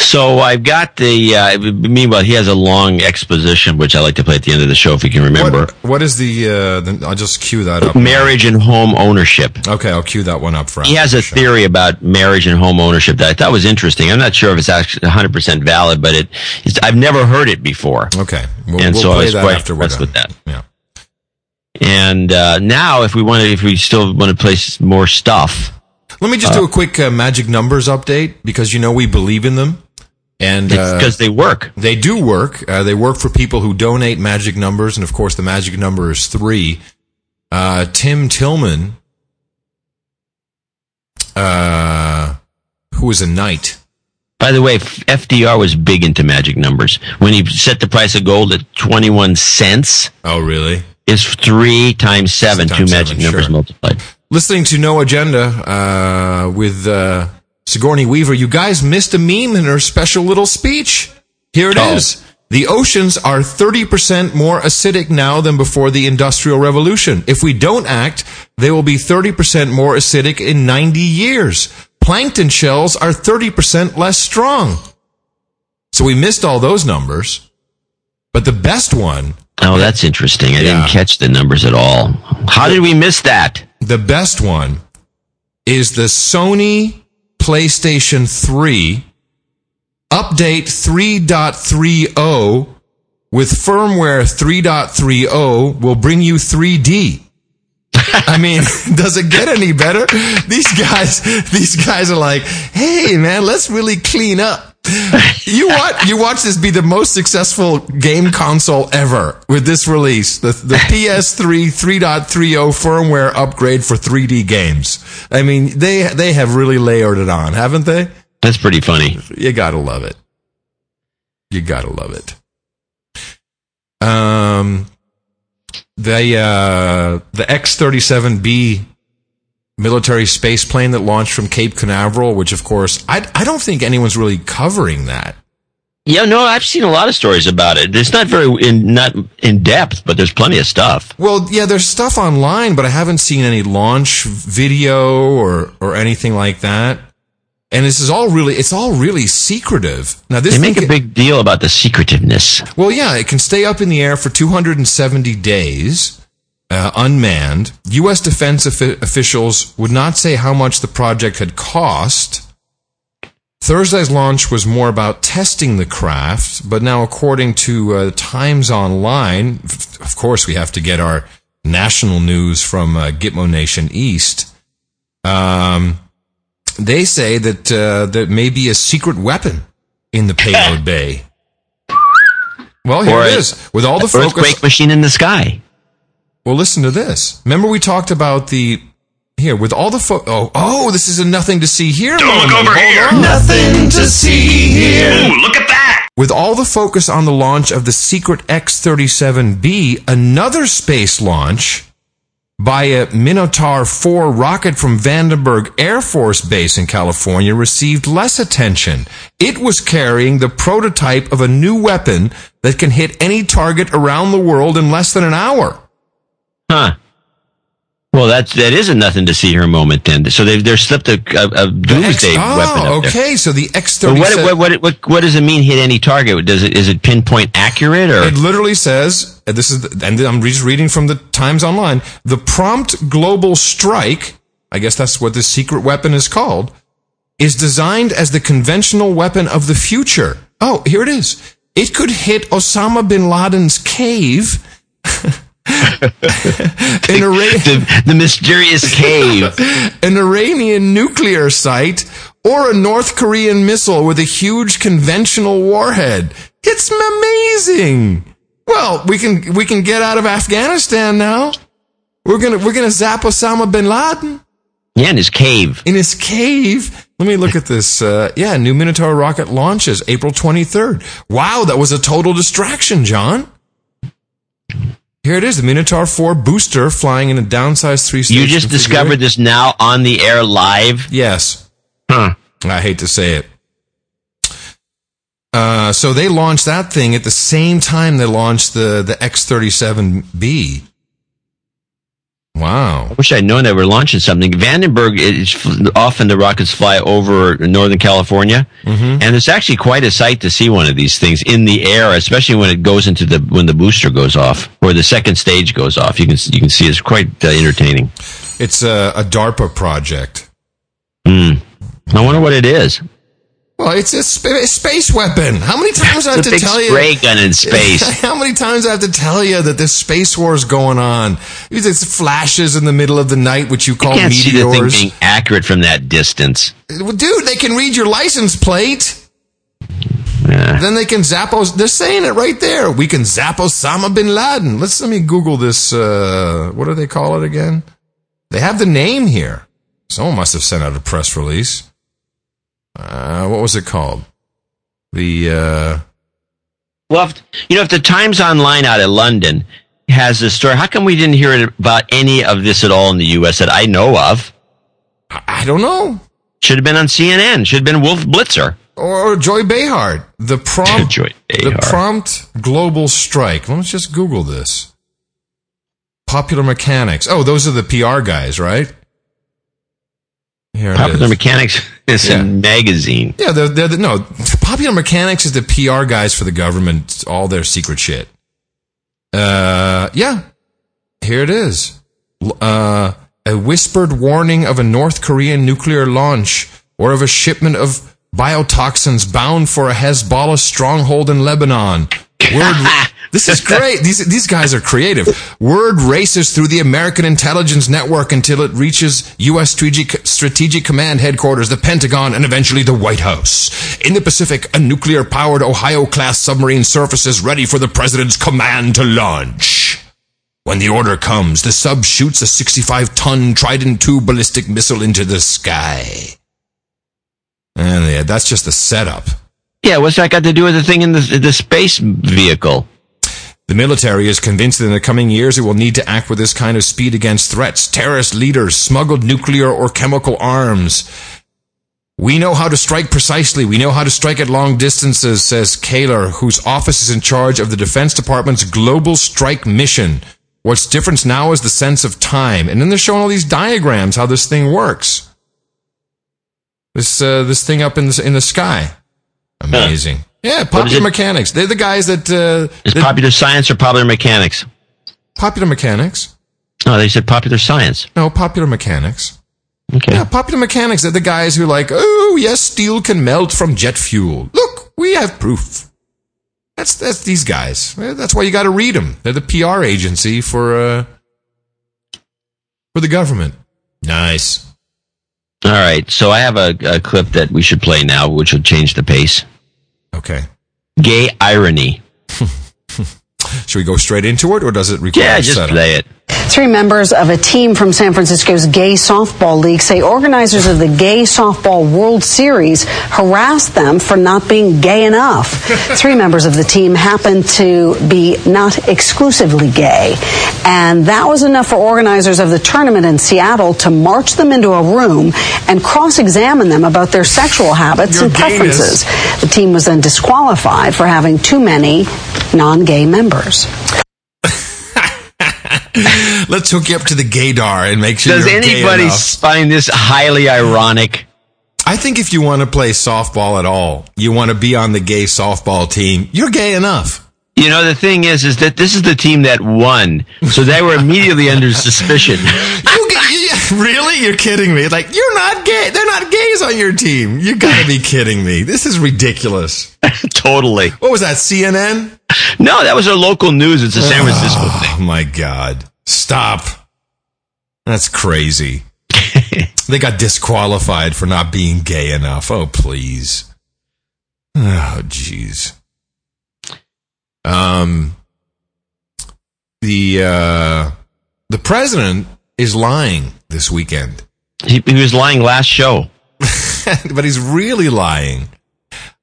[SPEAKER 3] So I've got the. Uh, meanwhile, he has a long exposition, which I like to play at the end of the show, if you can remember.
[SPEAKER 2] What, what is the, uh, the... I'll just cue that up.
[SPEAKER 3] Marriage and home ownership.
[SPEAKER 2] Okay, I'll cue that one up for
[SPEAKER 3] He has a theory about marriage and home ownership that I thought was interesting. I'm not sure if it's actually 100% valid, but it, it's, I've never heard it before.
[SPEAKER 2] Okay. We'll,
[SPEAKER 3] and
[SPEAKER 2] we'll
[SPEAKER 3] so I was
[SPEAKER 2] that
[SPEAKER 3] quite impressed
[SPEAKER 2] done.
[SPEAKER 3] with that.
[SPEAKER 2] Yeah.
[SPEAKER 3] And uh, now, if we want to, if we still want to play s- more stuff,
[SPEAKER 2] Let me just
[SPEAKER 3] Uh,
[SPEAKER 2] do a quick uh, magic numbers update because you know we believe in them, and
[SPEAKER 3] because
[SPEAKER 2] uh,
[SPEAKER 3] they work.
[SPEAKER 2] They do work. Uh, they work for people who donate magic numbers, and of course, the magic number is three. Uh, Tim Tillman, uh, who was a knight.
[SPEAKER 3] By the way, FDR was big into magic numbers. When he set the price of gold at 21 cents,
[SPEAKER 2] Oh, really?
[SPEAKER 3] Is three times seven,
[SPEAKER 2] Times
[SPEAKER 3] two magic
[SPEAKER 2] seven,
[SPEAKER 3] numbers
[SPEAKER 2] sure.
[SPEAKER 3] multiplied.
[SPEAKER 2] Listening to No Agenda uh, with uh, Sigourney Weaver, you guys missed a meme in her special little speech. Here it is:
[SPEAKER 3] Oh.
[SPEAKER 2] The oceans are 30% more acidic now than before the Industrial Revolution. If we don't act, they will be 30% more acidic in 90 years. Plankton shells are 30% less strong. So we missed all those numbers. But the best one
[SPEAKER 3] Oh, that's interesting. I
[SPEAKER 2] Yeah.
[SPEAKER 3] didn't catch the numbers at all. How did we miss that?
[SPEAKER 2] The best one is the Sony PlayStation 3 update 3.30 with firmware 3.30 will bring you 3D. I mean, <laughs> does it get any better? These guys, <laughs> these guys are like, hey man, let's really clean up. <laughs> you watch you watch this be the most successful game console ever with this release the the <laughs> PS3 3.30 firmware upgrade for 3D games. I mean they they have really layered it on, haven't they?
[SPEAKER 3] That's pretty funny.
[SPEAKER 2] You gotta love it. You gotta love it. Um, the uh, the X-37B military space plane that launched from Cape Canaveral, which of course I I don't think anyone's really covering that.
[SPEAKER 3] Yeah, no, I've seen a lot of stories about it. It's not very in not in depth, but there's plenty of stuff.
[SPEAKER 2] Well, yeah, there's stuff online, but I haven't seen any launch video or or anything like that. And this is all really it's all really secretive. Now this
[SPEAKER 3] They make a
[SPEAKER 2] can-
[SPEAKER 3] big deal about the secretiveness.
[SPEAKER 2] Well, yeah, it can stay up in the air for 270 days, uh, unmanned. U.S. defense offi- officials would not say how much the project had cost. Thursday's launch was more about testing the craft, but now, according to uh, Times Online, of course, we have to get our national news from uh, Gitmo Nation East. Um, they say that uh, there may be a secret weapon in the payload <laughs> bay. Well, here
[SPEAKER 3] Or
[SPEAKER 2] it is. With all the focus.
[SPEAKER 3] earthquake machine in the sky.
[SPEAKER 2] Well, listen to this. Remember we talked about the here with all the fo- oh oh this is a nothing to see here.
[SPEAKER 39] Don't look over
[SPEAKER 2] Hold
[SPEAKER 39] here.
[SPEAKER 2] on.
[SPEAKER 39] Nothing to see here. Ooh, look at that.
[SPEAKER 2] With all the focus on the launch of the secret X-37B, another space launch by a Minotaur 4 rocket from Vandenberg Air Force Base in California received less attention. It was carrying the prototype of a new weapon that can hit any target around the world in less than an hour.
[SPEAKER 3] Huh. Well, that's that is a nothing to see here moment then. So they've they're slipped a, a, a doomsday
[SPEAKER 2] oh,
[SPEAKER 3] weapon. up there.
[SPEAKER 2] okay. So the
[SPEAKER 3] But
[SPEAKER 2] X-37
[SPEAKER 3] what, what what what what does it mean? Hit any target? Does it is it pinpoint accurate or?
[SPEAKER 2] It literally says, and this is, and I'm just reading from the Times Online, the prompt global strike, I guess that's what this secret weapon is called, is designed as the conventional weapon of the future. Oh, here it is. It could hit Osama bin Laden's cave. <laughs> an Ira-
[SPEAKER 3] the, the mysterious cave. <laughs>
[SPEAKER 2] an Iranian nuclear site, or a North Korean missile with a huge conventional warhead. It's amazing. Well, we can we can get out of Afghanistan now. We're gonna we're gonna zap Osama bin Laden
[SPEAKER 3] Yeah, in his cave.
[SPEAKER 2] in his cave. Let me look at this. Uh, yeah, new Minotaur rocket launches April 23rd. Wow, that was a total distraction, John. Here it is, the Minotaur 4 booster flying in a downsized three stage.
[SPEAKER 3] You just discovered this now on the air live.
[SPEAKER 2] Yes.
[SPEAKER 3] Huh.
[SPEAKER 2] I hate to say it. Uh, so they launched that thing at the same time they launched the, the X37B. Wow.
[SPEAKER 3] I wish I'd known they were launching something. Vandenberg is often the rockets fly over Northern California,
[SPEAKER 2] Mm-hmm.
[SPEAKER 3] and it's actually quite a sight to see one of these things in the air, especially when it goes into the when the booster goes off or the second stage goes off. You can you can see it's quite uh, entertaining.
[SPEAKER 2] It's a, a DARPA project.
[SPEAKER 3] Hmm. I wonder what it is.
[SPEAKER 2] Well, it's a sp- space weapon. How many times I have <laughs> to tell you?
[SPEAKER 3] spray gun in space. <laughs>
[SPEAKER 2] How many times I have to tell you that this space war is going on? It's flashes in the middle of the night, which you call
[SPEAKER 3] You can't see the thing
[SPEAKER 2] meteors.
[SPEAKER 3] being accurate from that distance.
[SPEAKER 2] Well, Dude, they can read your license plate.
[SPEAKER 3] Yeah.
[SPEAKER 2] Then they can zap Os- They're saying it right there. We can zap Osama bin Laden. Let's let me Google this. Uh, what do they call it again? They have the name here. Someone must have sent out a press release. Uh, what was it called? The uh,
[SPEAKER 3] Well, if, you know, if the Times Online out of London has this story, how come we didn't hear about any of this at all in the U.S. that I know of?
[SPEAKER 2] I don't know.
[SPEAKER 3] Should have been on CNN. Should have been Wolf Blitzer.
[SPEAKER 2] or Joy Behar. The prompt. <laughs>
[SPEAKER 3] Joy
[SPEAKER 2] the prompt global strike. Let's just Google this. Popular mechanics. Oh, those are the PR guys, right? Here
[SPEAKER 3] Popular
[SPEAKER 2] is.
[SPEAKER 3] Mechanics is
[SPEAKER 2] Yeah.
[SPEAKER 3] a magazine.
[SPEAKER 2] Yeah, they're, they're the, no. Popular Mechanics is the PR guys for the government, all their secret shit. Uh, yeah. Here it is. Uh, a whispered warning of a North Korean nuclear launch or of a shipment of biotoxins bound for a Hezbollah stronghold in Lebanon. Word, <laughs> this is great. These these guys are creative. Word races through the American intelligence network until it reaches U.S. Strategic, Strategic Command headquarters, the Pentagon, and eventually the White House. In the Pacific, a nuclear-powered Ohio-class submarine surfaces ready for the president's command to launch. When the order comes, the sub shoots a 65-ton Trident II ballistic missile into the sky. And yeah, that's just the setup.
[SPEAKER 3] Yeah, what's that got to do with the thing in the, the space vehicle?
[SPEAKER 2] The military is convinced that in the coming years it will need to act with this kind of speed against threats, terrorist leaders, smuggled nuclear or chemical arms. We know how to strike precisely. We know how to strike at long distances, says Kaler, whose office is in charge of the Defense Department's Global Strike Mission. What's different now is the sense of time. And then they're showing all these diagrams how this thing works. This, uh, this thing up in the, in the sky. Amazing. Yeah, popular mechanics. They're the guys that, uh,
[SPEAKER 3] Is
[SPEAKER 2] that-
[SPEAKER 3] popular science or popular mechanics?
[SPEAKER 2] popular mechanics.
[SPEAKER 3] Oh, they said popular science.
[SPEAKER 2] No, popular mechanics.
[SPEAKER 3] Okay.
[SPEAKER 2] Yeah, popular mechanics are the guys who are like, oh yes, steel can melt from jet fuel. Look, we have proof. That's that's these guys. That's why you got to read them. They're the PR agency for uh for the government. Nice.
[SPEAKER 3] All right. So I have a, a clip that we should play now, which will change the pace.
[SPEAKER 2] Okay.
[SPEAKER 3] Gay irony. <laughs>
[SPEAKER 2] Should we go straight into it, or does it require?
[SPEAKER 3] Yeah, just play it.
[SPEAKER 40] Three members of a team from San Francisco's Gay Softball League say organizers of the Gay Softball World Series harassed them for not being gay enough. <laughs> Three members of the team happen to be not exclusively gay. And that was enough for organizers of the tournament in Seattle to march them into a room and cross examine them about their sexual habits
[SPEAKER 2] Your
[SPEAKER 40] and
[SPEAKER 2] gayness.
[SPEAKER 40] preferences. The team was then disqualified for having too many non gay members. <laughs>
[SPEAKER 2] Let's hook you up to the gaydar and make sure.
[SPEAKER 3] Does anybody find this highly ironic?
[SPEAKER 2] I think if you want to play softball at all, you want to be on the gay softball team. You're gay enough.
[SPEAKER 3] You know, the thing is, is that this is the team that won, so they were immediately under suspicion. <laughs>
[SPEAKER 2] You really? You're kidding me? Like you're not gay? They're not gays on your team. You got to be kidding me. This is ridiculous. <laughs>
[SPEAKER 3] totally.
[SPEAKER 2] What was that? CNN?
[SPEAKER 3] No, that was our local news. It's a San Francisco thing.
[SPEAKER 2] Oh my god! Stop. That's crazy. <laughs> they got disqualified for not being gay enough. Oh please. Oh jeez. Um. The uh, the president is lying this weekend.
[SPEAKER 3] He, he was lying last show. <laughs>
[SPEAKER 2] but he's really lying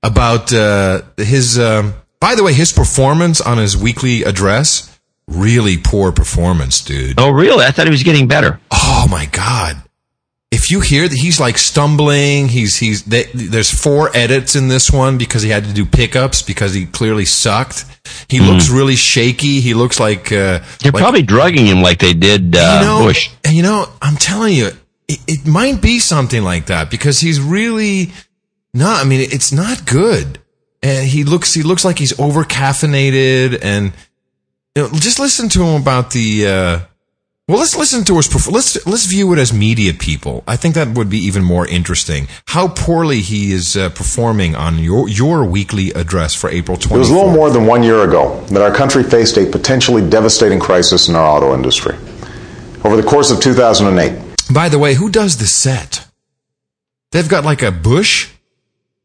[SPEAKER 2] about uh, his. Um, by the way, his performance on his weekly address really poor performance, dude.
[SPEAKER 3] Oh, really? I thought he was getting better.
[SPEAKER 2] Oh my god! If you hear that he's like stumbling, he's he's they, there's four edits in this one because he had to do pickups because he clearly sucked. He looks really shaky. He looks like uh,
[SPEAKER 3] They're
[SPEAKER 2] like-
[SPEAKER 3] probably drugging him like they did uh,
[SPEAKER 2] you know,
[SPEAKER 3] Bush.
[SPEAKER 2] and You know, I'm telling you, it, it might be something like that because he's really not. I mean, it's not good, and he looks he looks like he's over caffeinated, and you know, just listen to him about the. Uh, well, let's listen to his. perf- Let's let's view it as media people. I think that would be even more interesting. How poorly he is uh, performing on your your weekly address for April
[SPEAKER 41] It was a little more than one year ago that our country faced a potentially devastating crisis in our auto industry. Over the course of 2008,
[SPEAKER 2] By the way, who does the set? They've got like a bush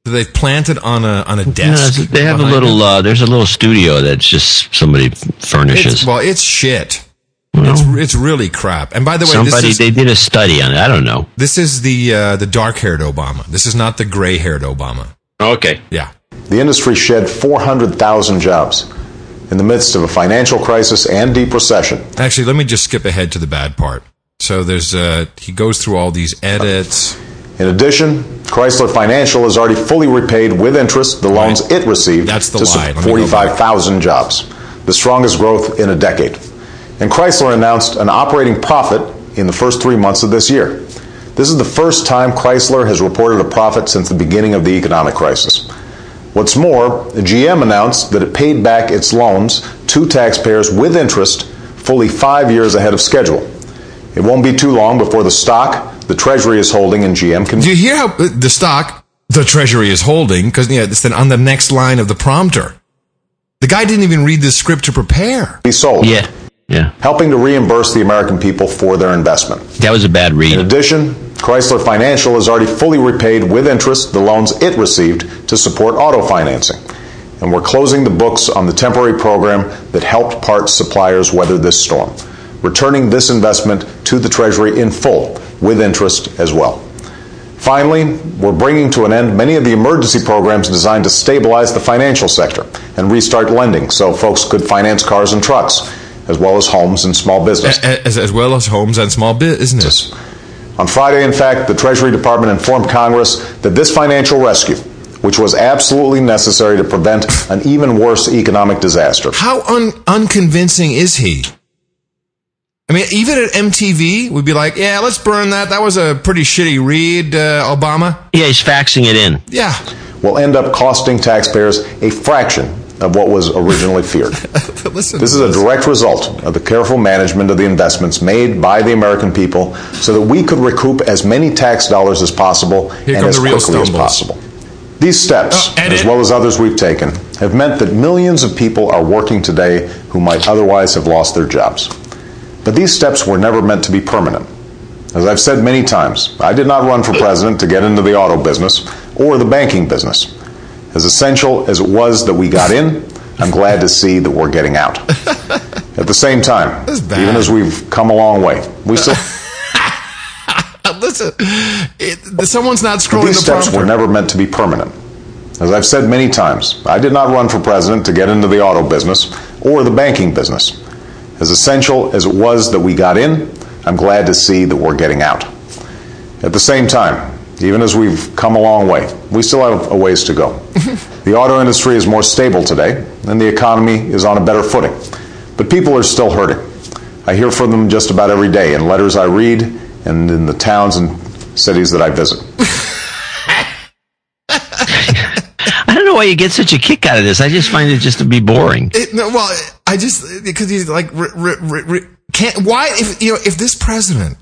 [SPEAKER 2] that they've planted on a on a desk.
[SPEAKER 3] Yeah, they have a little. Uh, there's a little studio that's just somebody furnishes.
[SPEAKER 2] It's, well, it's shit. It's it's really crap. And by the way,
[SPEAKER 3] somebody
[SPEAKER 2] this is
[SPEAKER 3] they did a study on it. I don't know.
[SPEAKER 2] this is the uh, the dark haired Obama. This is not the gray haired Obama.
[SPEAKER 3] Okay.
[SPEAKER 2] Yeah.
[SPEAKER 41] the industry shed 400,000 jobs in the midst of a financial crisis and deep recession.
[SPEAKER 2] Actually, let me just skip ahead to the bad part. So there's uh he goes through all these edits.
[SPEAKER 41] In addition, Chrysler Financial has already fully repaid with interest the loans it received
[SPEAKER 2] That's the
[SPEAKER 41] to
[SPEAKER 2] lie.
[SPEAKER 41] support
[SPEAKER 2] Let me go back.
[SPEAKER 41] 45,000 jobs, the strongest growth in a decade. And Chrysler announced an operating profit in the first three months of this year. This is the first time Chrysler has reported a profit since the beginning of the economic crisis. What's more, GM announced that it paid back its loans to taxpayers with interest fully five years ahead of schedule. It won't be too long before the stock the Treasury is holding in GM can
[SPEAKER 2] Do you hear how uh, the stock the Treasury is holding? Because yeah, it's then on the next line of the prompter. The guy didn't even read the script to prepare.
[SPEAKER 41] Be sold.
[SPEAKER 3] Yeah. Yeah.
[SPEAKER 41] Helping to reimburse the American people for their investment.
[SPEAKER 3] That was a bad read.
[SPEAKER 41] In addition, Chrysler Financial has already fully repaid with interest the loans it received to support auto financing. And we're closing the books on the temporary program that helped parts suppliers weather this storm, returning this investment to the Treasury in full with interest as well. Finally, we're bringing to an end many of the emergency programs designed to stabilize the financial sector and restart lending so folks could finance cars and trucks, as well as homes and small business.
[SPEAKER 2] As, as well as homes and small business.
[SPEAKER 41] On Friday, in fact, the Treasury Department informed Congress that this financial rescue, which was absolutely necessary to prevent an even worse economic disaster.
[SPEAKER 2] How un- unconvincing is he? I mean, even at MTV, we'd be like, yeah, let's burn that. That was a pretty shitty read, uh, Obama.
[SPEAKER 3] Yeah, he's faxing it in.
[SPEAKER 2] Yeah.
[SPEAKER 41] Will end up costing taxpayers a fraction of what was originally feared. <laughs>
[SPEAKER 2] Listen
[SPEAKER 41] this is a direct result of the careful management of the investments made by the American people so that we could recoup as many tax dollars as possible
[SPEAKER 2] Here
[SPEAKER 41] and
[SPEAKER 2] come
[SPEAKER 41] as
[SPEAKER 2] the real
[SPEAKER 41] quickly as
[SPEAKER 2] stumbles.
[SPEAKER 41] possible. These steps,
[SPEAKER 2] Oh,
[SPEAKER 41] as well as others we've taken, have meant that millions of people are working today who might otherwise have lost their jobs. But these steps were never meant to be permanent. As I've said many times, I did not run for president to get into the auto business or the banking business. As essential as it was that we got in, I'm glad to see that we're getting out. At the same time, even as we've come a long way, we still <laughs>
[SPEAKER 2] Listen, it, someone's not scrolling
[SPEAKER 41] these
[SPEAKER 2] the
[SPEAKER 41] steps
[SPEAKER 2] prompter.
[SPEAKER 41] were never meant to be permanent. As I've said many times, I did not run for president to get into the auto business or the banking business. As essential as it was that we got in, I'm glad to see that we're getting out. At the same time, even as we've come a long way, we still have a ways to go. <laughs> the auto industry is more stable today, and the economy is on a better footing. But people are still hurting. I hear from them just about every day in letters I read and in the towns and cities that I visit. <laughs>
[SPEAKER 3] I don't know why you get such a kick out of this. I just find it just to be boring.
[SPEAKER 2] It, no, well, I just because he's like, can't. Why if you know if this president,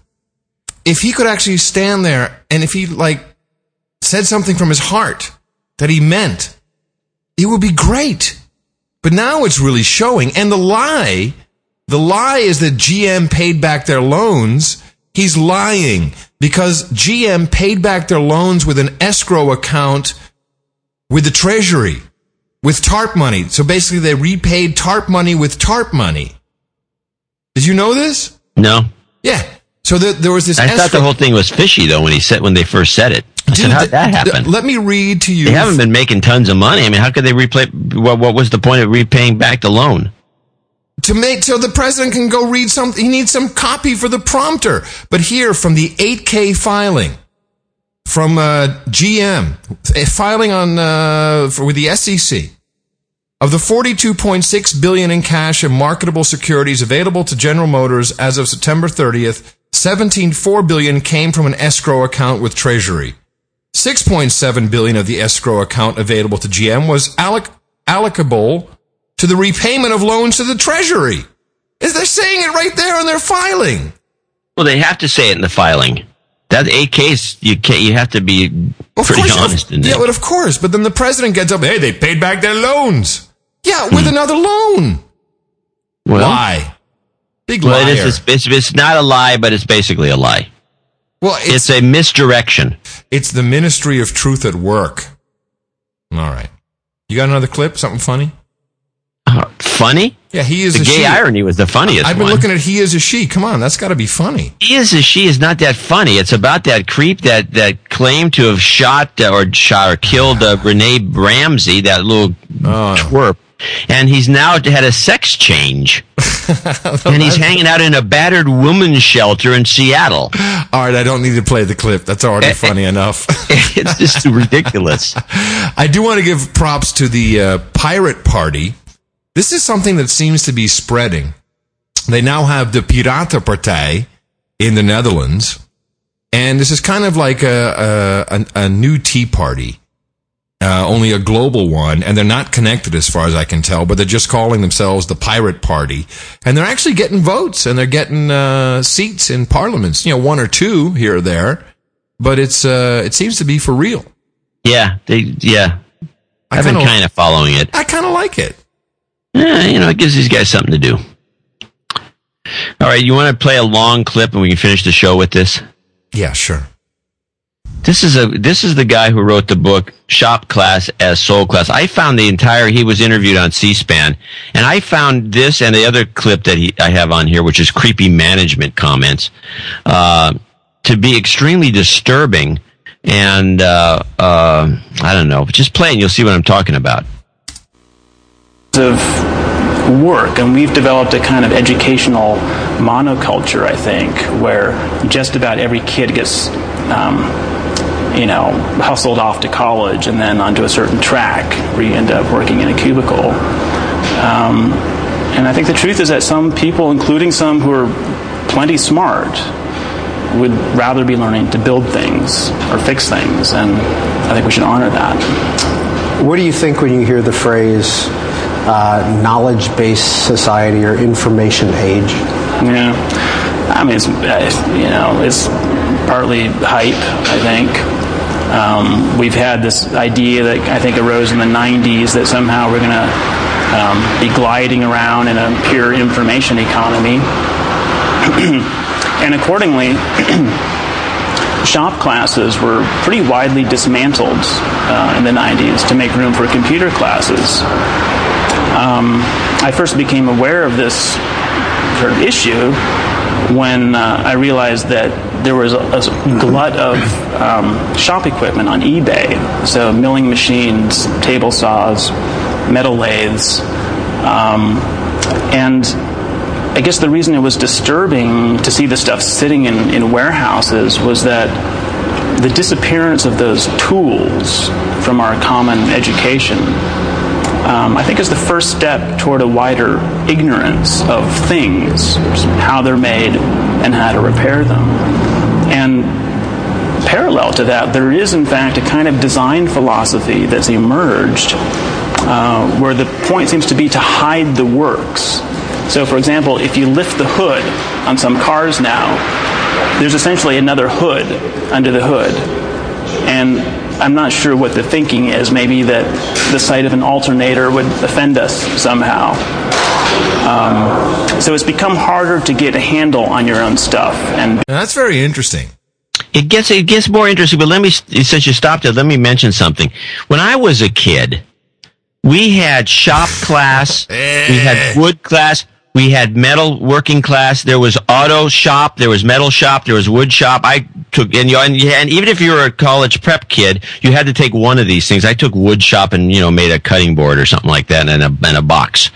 [SPEAKER 2] if he could actually stand there and if he like said something from his heart that he meant, it would be great. But now it's really showing, and the lie, the lie is that GM paid back their loans. He's lying because GM paid back their loans with an escrow account with the Treasury with TARP money. So basically, they repaid TARP money with TARP money. Did you know this?
[SPEAKER 3] No.
[SPEAKER 2] Yeah. So there, there was this.
[SPEAKER 3] I thought the whole thing was fishy though when he said when they first said it. I said, how did that
[SPEAKER 2] th-
[SPEAKER 3] happen?
[SPEAKER 2] let me read to you.
[SPEAKER 3] They haven't been making tons of money. I mean, how could they repay? What, what was the point of repaying back the loan?
[SPEAKER 2] to make so the president can go read something. He needs some copy for the prompter. But here from the 8K filing from uh, GM, filing on uh, for, with the SEC of the 42.6 billion in cash and marketable securities available to General Motors as of September 30th, 17.4 billion came from an escrow account with Treasury. 6.7 billion of the escrow account available to GM was alloc- allocable to the repayment of loans to the Treasury. Is they're saying it right there in their filing?
[SPEAKER 3] Well, they have to say it in the filing. That eight case, you can't. You have to be pretty
[SPEAKER 2] course,
[SPEAKER 3] honest in
[SPEAKER 2] yeah,
[SPEAKER 3] there.
[SPEAKER 2] but of course. But then the president gets up. Hey, they paid back their loans. Yeah, with
[SPEAKER 3] Hmm.
[SPEAKER 2] another loan.
[SPEAKER 3] Well,
[SPEAKER 2] Why? Big lie.
[SPEAKER 3] well,
[SPEAKER 2] liar.
[SPEAKER 3] it is. It's, it's, it's not a lie, but it's basically a lie.
[SPEAKER 2] well,
[SPEAKER 3] It's, a misdirection.
[SPEAKER 2] It's the Ministry of Truth at work. All right. You got another clip? Something funny?
[SPEAKER 3] Uh, funny?
[SPEAKER 2] Yeah, he is
[SPEAKER 3] The
[SPEAKER 2] a
[SPEAKER 3] gay
[SPEAKER 2] she.
[SPEAKER 3] irony was the funniest
[SPEAKER 2] I've been
[SPEAKER 3] one.
[SPEAKER 2] looking at he is a she. Come on, that's got to be funny.
[SPEAKER 3] He is a she is not that funny. It's about that creep that that claimed to have shot uh, or shot or killed uh, Renee Ramsey, that little
[SPEAKER 2] Oh.
[SPEAKER 3] twerp, and he's now had a sex change, <laughs> and he's hanging out in a battered woman's shelter in Seattle.
[SPEAKER 2] All right, I don't need to play the clip. That's
[SPEAKER 3] Eh,
[SPEAKER 2] already funny enough. <laughs>
[SPEAKER 3] it's just ridiculous. <laughs>
[SPEAKER 2] I do want to give props to the uh, Pirate Party. This is something that seems to be spreading. They now have the Piratenpartij in the Netherlands, and this is kind of like a a, a, new Tea Party, uh, only a global one, and they're not connected as far as I can tell. But they're just calling themselves the Pirate Party, and they're actually getting votes and they're getting uh, seats in parliaments. You know, one or two here or there, but it's uh, it seems to be for real.
[SPEAKER 3] Yeah, they yeah. I've been kind of following it.
[SPEAKER 2] I kind of like it.
[SPEAKER 3] Eh, you know, it gives these guys something to do. All right, you want to play a long clip and we can finish the show with this?
[SPEAKER 2] Yeah, sure.
[SPEAKER 3] This is a this is the guy who wrote the book Shop Class as Soulcraft. I found the entire he was interviewed on C-SPAN, and I found this and the other clip that he I have on here, which is creepy management comments, uh, to be extremely disturbing. And uh, uh, I don't know, just play and you'll see what I'm talking about.
[SPEAKER 42] Of work, and we've developed a kind of educational monoculture, I think, where just about every kid gets, um, you know, hustled off to college and then onto a certain track where you end up working in a cubicle. Um, and I think the truth is that some people, including some who are plenty smart, would rather be learning to build things or fix things, and I think we should honor that.
[SPEAKER 43] What do you think when you hear the phrase uh, knowledge based society or information age?
[SPEAKER 42] Yeah, I mean, it's you know, it's partly hype. I think um, we've had this idea that I think arose in the '90s that somehow we're going to um, be gliding around in a pure information economy, <clears throat> and accordingly. <clears throat> Shop classes were pretty widely dismantled uh, in the 90s to make room for computer classes. Um, I first became aware of this sort of issue when uh, I realized that there was a, a glut of um, shop equipment on eBay. So milling machines, table saws, metal lathes, um, and I guess the reason it was disturbing to see the stuff sitting in, in warehouses was that the disappearance of those tools from our common education um, I think is the first step toward a wider ignorance of things, how they're made, and how to repair them. And parallel to that, there is in fact a kind of design philosophy that's emerged uh, where the point seems to be to hide the works. So, for example, if you lift the hood on some cars now, there's essentially another hood under the hood. And I'm not sure what the thinking is. Maybe that the sight of an alternator would offend us somehow. Um, so it's become harder to get a handle on your own stuff. And
[SPEAKER 2] that's very interesting.
[SPEAKER 3] It gets it gets more interesting, but let me since you stopped it, let me mention something. When I was a kid, we had shop class, we had wood class, we had metal working class. There was auto shop. There was metal shop. There was wood shop. I took, and, you, and, and even if you were a college prep kid, you had to take one of these things. I took wood shop and, you know, made a cutting board or something like that and a, and a box.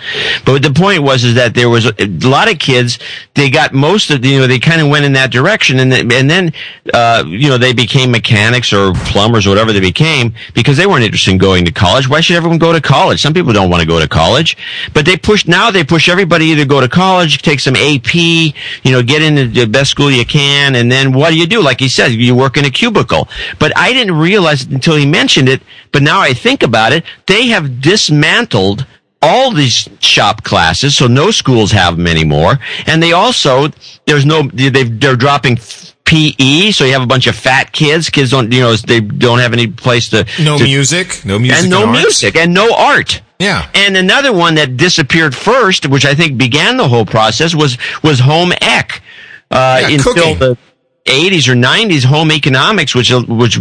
[SPEAKER 3] But the point was, is that there was a, a lot of kids, they got most of, you know, they kind of went in that direction and, then, and then, uh, you know, they became mechanics or plumbers or whatever they became because they weren't interested in going to college. Why should everyone go to college? Some people don't want to go to college, but they push, now they push everybody either go to college, take some AP, you know, get into the best school you can, and then what do you do? Like he said, you work in a cubicle. But I didn't realize it until he mentioned it, but now I think about it, they have dismantled all these shop classes, so no schools have them anymore. And they also, there's no, they they're dropping PE, so you have a bunch of fat kids. Kids don't, you know, they don't have any place to.
[SPEAKER 2] No
[SPEAKER 3] to,
[SPEAKER 2] music, no music,
[SPEAKER 3] and no music, and no art.
[SPEAKER 2] Yeah.
[SPEAKER 3] And another one that disappeared first, which I think began the whole process, was was home ec. Uh,
[SPEAKER 2] Yeah,
[SPEAKER 3] until
[SPEAKER 2] cooking.
[SPEAKER 3] the 80s or 90s, home economics, which which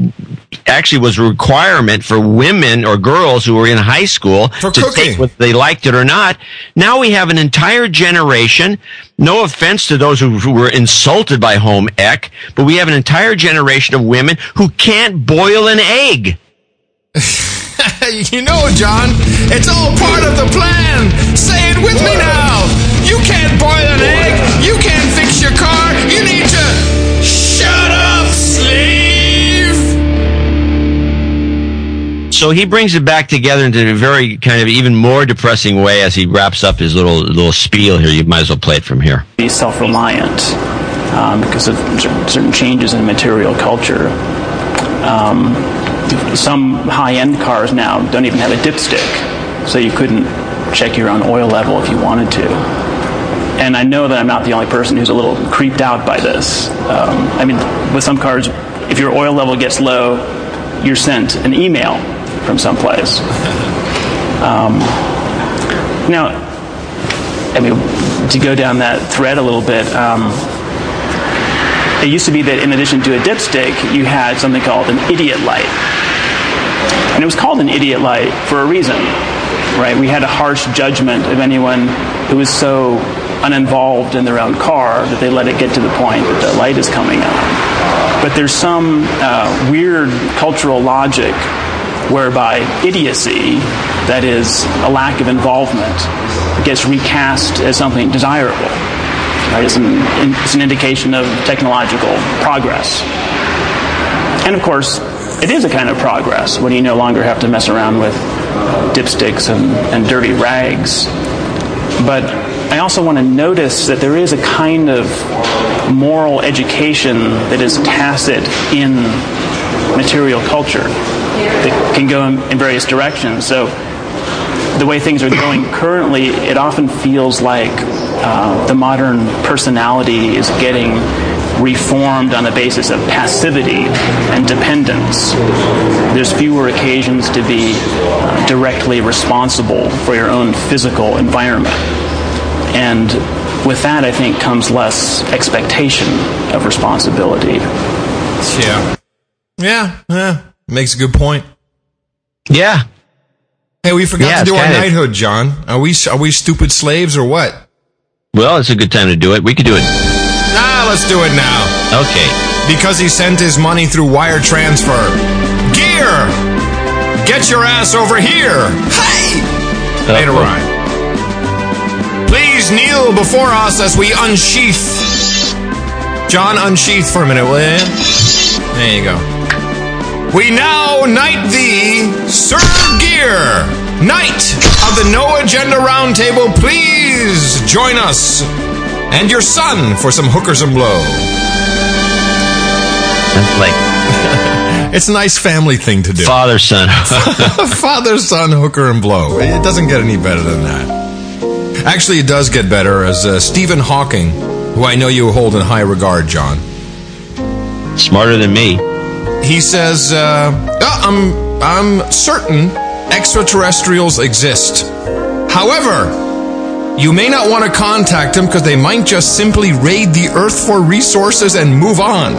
[SPEAKER 3] actually was a requirement for women or girls who were in high school to
[SPEAKER 2] cooking.
[SPEAKER 3] take whether they liked it or not. Now we have an entire generation. No offense to those who, who were insulted by home ec, but we have an entire generation of women who can't boil an egg. <laughs> <laughs>
[SPEAKER 2] you know, John, it's all part of the plan. Say it with me now. You can't boil an egg. You can't fix your car. You need to shut up, slave.
[SPEAKER 3] So he brings it back together into a very kind of even more depressing way as he wraps up his little little spiel here. You might as well play it from here.
[SPEAKER 42] be self-reliant um, because of certain changes in material culture. Um, some high-end cars now don't even have a dipstick, so you couldn't check your own oil level if you wanted to. And I know that I'm not the only person who's a little creeped out by this. Um, I mean, with some cars, if your oil level gets low, you're sent an email from someplace. Um, Now, I mean, to go down that thread a little bit, um, it used to be that in addition to a dipstick, you had something called an idiot light. And it was called an idiot light for a reason, right? We had a harsh judgment of anyone who was so uninvolved in their own car that they let it get to the point that the light is coming on. But there's some uh, weird cultural logic whereby idiocy, that is, a lack of involvement, gets recast as something desirable. Right? It's, an, it's an indication of technological progress. And of course, it is a kind of progress when you no longer have to mess around with dipsticks and, and dirty rags. But I also want to notice that there is a kind of moral education that is tacit in material culture that can go in, in various directions. So the way things are going currently, it often feels like uh, the modern personality is getting reformed on the basis of passivity and dependence. There's fewer occasions to be uh, directly responsible for your own physical environment. And with that, I think, comes less expectation of responsibility.
[SPEAKER 2] Yeah. Yeah. Yeah. Makes a good point.
[SPEAKER 3] Yeah.
[SPEAKER 2] Hey, we forgot
[SPEAKER 3] Yeah,
[SPEAKER 2] to do our
[SPEAKER 3] kinda-
[SPEAKER 2] knighthood, John. Are we are we stupid slaves or what?
[SPEAKER 3] Well, it's a good time to do it. We could do it.
[SPEAKER 2] Let's do it now.
[SPEAKER 3] Okay.
[SPEAKER 2] Because he sent his money through wire transfer. Gear! Get your ass over here! Hey! Made a rhyme. Please kneel before us as we unsheath. John, unsheath for a minute, will you? There you go. We now knight thee, Sir Gear, Knight of the No Agenda Roundtable. Please join us and your son for some hookers and blow.
[SPEAKER 3] Like <laughs>
[SPEAKER 2] It's a nice family thing to do.
[SPEAKER 3] father son. <laughs>
[SPEAKER 2] Father, son, hooker, and blow. It doesn't get any better than that. Actually, it does get better as uh, Stephen Hawking, who I know you hold in high regard, John.
[SPEAKER 3] Smarter than me.
[SPEAKER 2] He says, uh, "Uh, I'm, I'm certain extraterrestrials exist. However, you may not want to contact them because they might just simply raid the Earth for resources and move on.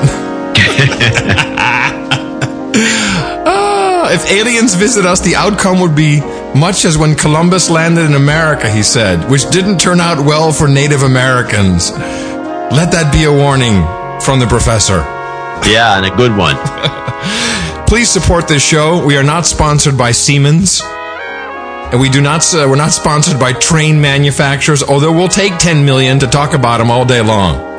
[SPEAKER 2] <laughs> Ah, if aliens visit us, the outcome would be much as when Columbus landed in America, he said, which didn't turn out well for Native Americans. Let that be a warning from the professor.
[SPEAKER 3] Yeah, and a good one. <laughs>
[SPEAKER 2] Please support this show. We are not sponsored by Siemens. And we do not, uh, we're not sponsored by train manufacturers, although we'll take 10 million to talk about them all day long.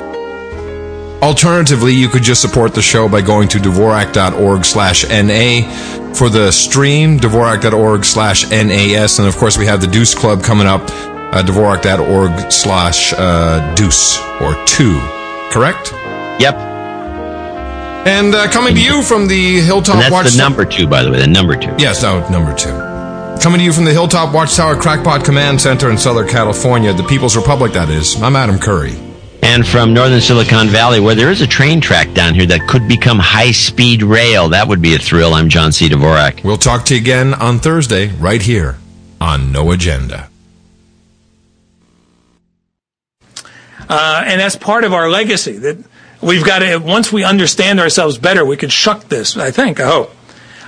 [SPEAKER 2] Alternatively, you could just support the show by going to Dvorak.org slash NA for the stream, Dvorak.org slash NAS. And of course, we have the Deuce Club coming up, uh, Dvorak.org slash uh, Deuce or two. Correct?
[SPEAKER 3] Yep.
[SPEAKER 2] And uh, coming to you from the Hilltop
[SPEAKER 3] And that's
[SPEAKER 2] Watch
[SPEAKER 3] the number two, by the way. The number two.
[SPEAKER 2] Yes, no, number two. Coming to you from the Hilltop Watchtower Crackpot Command Center in Southern California, the People's Republic, that is. I'm Adam Curry.
[SPEAKER 3] And from northern Silicon Valley, where there is a train track down here that could become high speed rail. That would be a thrill. I'm John C. Dvorak.
[SPEAKER 2] We'll talk to you again on Thursday, right here on No Agenda.
[SPEAKER 38] Uh, and that's part of our legacy that we've got to, once we understand ourselves better, we could shuck this, I think, I hope.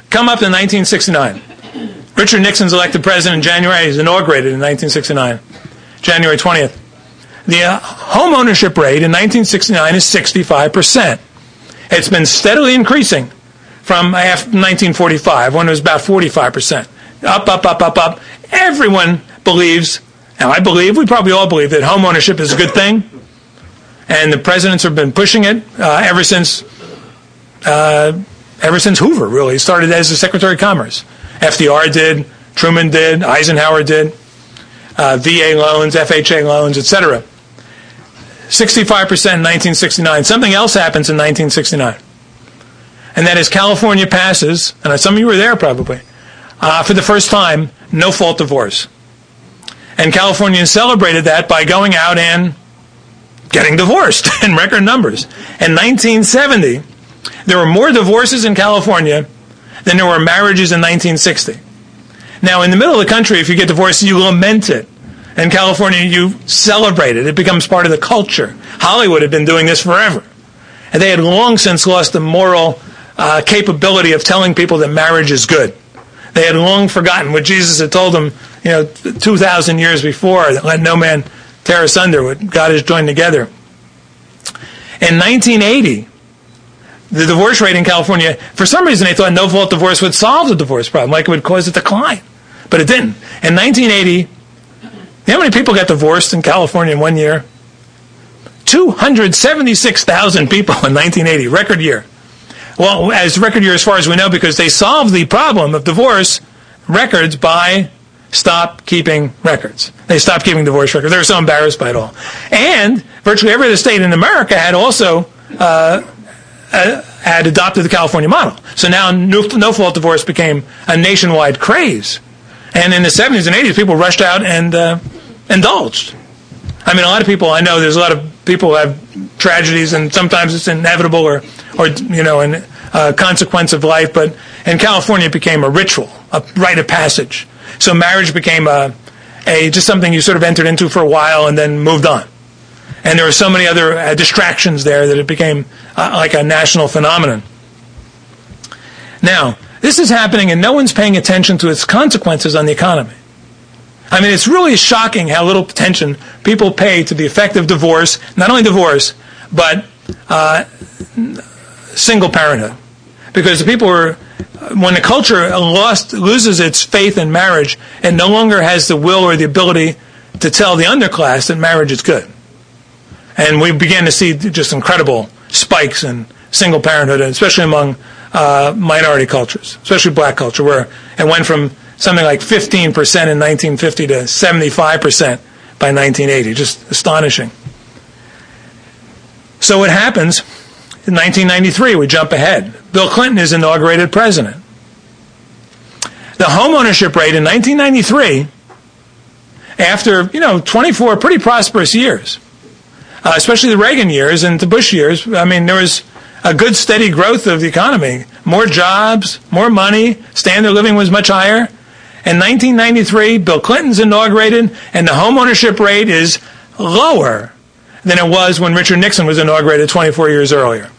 [SPEAKER 38] Come up in 1969. Richard Nixon's elected president in January. He's inaugurated in 1969, January 20th. The uh, home ownership rate in 1969 is 65%. It's been steadily increasing from after 1945 when it was about 45%. Up, up, up, up, up. Everyone believes, and I believe, we probably all believe that home ownership is a good thing. And the presidents have been pushing it uh, ever since uh, ever since Hoover, really. Started as the Secretary of Commerce. FDR did, Truman did, Eisenhower did, uh, VA loans, FHA loans, etc. 65% in 1969. Something else happens in 1969. And that is California passes, and some of you were there probably, uh, for the first time, no fault divorce. And Californians celebrated that by going out and getting divorced <laughs> in record numbers. In 1970, there were more divorces in California than there were marriages in 1960. Now, in the middle of the country, if you get divorced, you lament it. In California, you celebrate it. It becomes part of the culture. Hollywood had been doing this forever. And they had long since lost the moral uh, capability of telling people that marriage is good. They had long forgotten what Jesus had told them, you know, 2,000 years before, that let no man tear asunder what God has joined together. In 1980, the divorce rate in California, for some reason they thought no fault divorce would solve the divorce problem, like it would cause a decline. But it didn't. In 1980, you know how many people got divorced in California in one year? 276,000 people in 1980, record year. Well, as record year as far as we know, because they solved the problem of divorce records by stop keeping records. They stopped keeping divorce records. They were so embarrassed by it all. And virtually every other state in America had also uh, uh, had adopted the California model. So now no fault divorce became a nationwide craze. And in the 70s and 80s, people rushed out and uh, indulged. I mean, a lot of people I know. There's a lot of people who have tragedies, and sometimes it's inevitable or, or you know, a uh, consequence of life. But in California, it became a ritual, a rite of passage. So marriage became a, a just something you sort of entered into for a while and then moved on. And there were so many other uh, distractions there that it became uh, like a national phenomenon. Now, this is happening, and no one's paying attention to its consequences on the economy. I mean, it's really shocking how little attention people pay to the effect of divorce, not only divorce, but uh, single parenthood. Because the people are, when the culture lost, loses its faith in marriage and no longer has the will or the ability to tell the underclass that marriage is good. And we began to see just incredible spikes in single parenthood, especially among uh, minority cultures, especially black culture, where it went from something like 15% in 1950 to 75% by 1980. Just astonishing. So what happens in 1993? We jump ahead. Bill Clinton is inaugurated president. The homeownership rate in 1993, after you know 24 pretty prosperous years, uh, especially the Reagan years and the Bush years, I mean there was a good steady growth of the economy, more jobs, more money, standard of living was much higher. In 1993, Bill Clinton's inaugurated, and the home ownership rate is lower than it was when Richard Nixon was inaugurated 24 years earlier.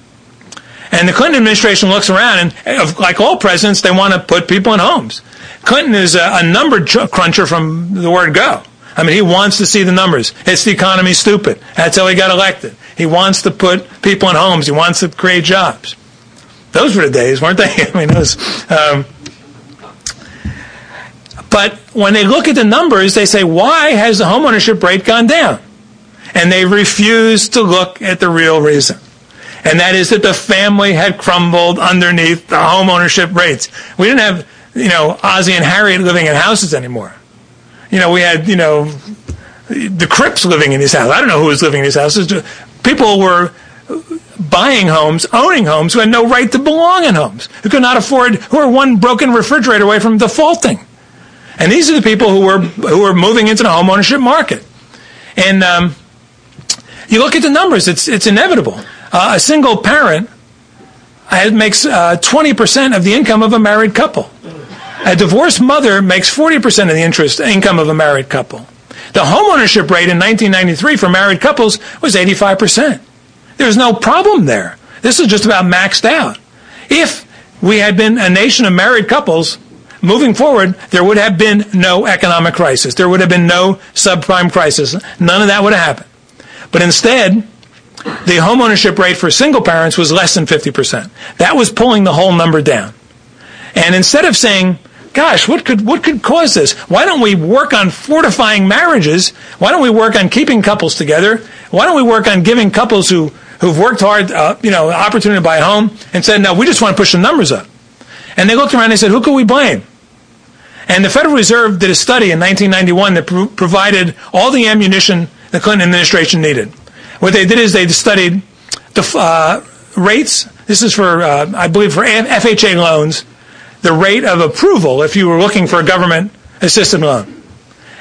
[SPEAKER 38] And the Clinton administration looks around, and like all presidents, they want to put people in homes. Clinton is a, a number cruncher from the word go. I mean, he wants to see the numbers. It's the economy stupid. That's how he got elected. He wants to put people in homes. He wants to create jobs. Those were the days, weren't they? <laughs> I mean, those. Um, but when they look at the numbers, they say, why has the homeownership rate gone down? And they refuse to look at the real reason. And that is that the family had crumbled underneath the homeownership rates. We didn't have, you know, Ozzie and Harriet living in houses anymore. You know, we had, you know, the Crips living in these houses. I don't know who was living in these houses. People were buying homes, owning homes, who had no right to belong in homes, who could not afford, who were one broken refrigerator away from defaulting. And these are the people who were who were moving into the home ownership market. And um, you look at the numbers; it's it's inevitable. Uh, a single parent makes uh, twenty percent of the income of a married couple. A divorced mother makes forty percent of the interest income of a married couple. The homeownership rate in 1993 for married couples was 85 percent. There's no problem there. This is just about maxed out. If we had been a nation of married couples, moving forward, there would have been no economic crisis. There would have been no subprime crisis. None of that would have happened. But instead, the homeownership rate for single parents was less than 50%. That was pulling the whole number down. And instead of saying, gosh, what could, what could cause this? Why don't we work on fortifying marriages? Why don't we work on keeping couples together? Why don't we work on giving couples who, who've worked hard, uh, you know, opportunity to buy a home and said, no, we just want to push the numbers up. And they looked around and they said, who could we blame? And the Federal Reserve did a study in 1991 that pro- provided all the ammunition the Clinton administration needed. What they did is they studied the uh, rates. This is for, uh, I believe, for FHA loans, the rate of approval if you were looking for a government assisted loan.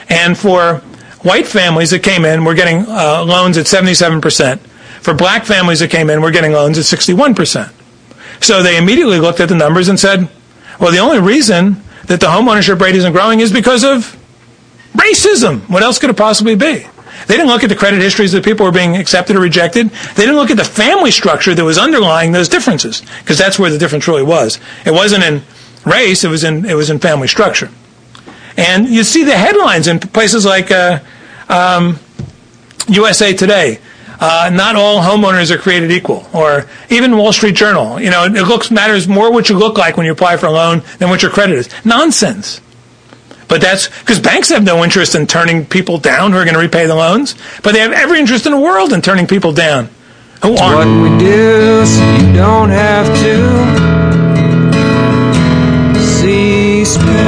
[SPEAKER 38] And for white families that came in, we're getting uh, loans at 77%. For black families that came in, we're getting loans at 61%. So they immediately looked at the numbers and said, well, the only reason that the homeownership rate isn't growing is because of Racism. What else could it possibly be? They didn't look at the credit histories the people were being accepted or rejected. They didn't look at the family structure that was underlying those differences, because that's where the difference really was. It wasn't in race; it was in it was in family structure. And you see the headlines in places like uh, um, USA Today. Uh, not all homeowners are created equal, or even Wall Street Journal. You know, it looks matters more what you look like when you apply for a loan than what your credit is. Nonsense. But that's because banks have no interest in turning people down who are going to repay the loans, but they have every interest in the world in turning people down who aren't.
[SPEAKER 44] What we do so you don't have to whisper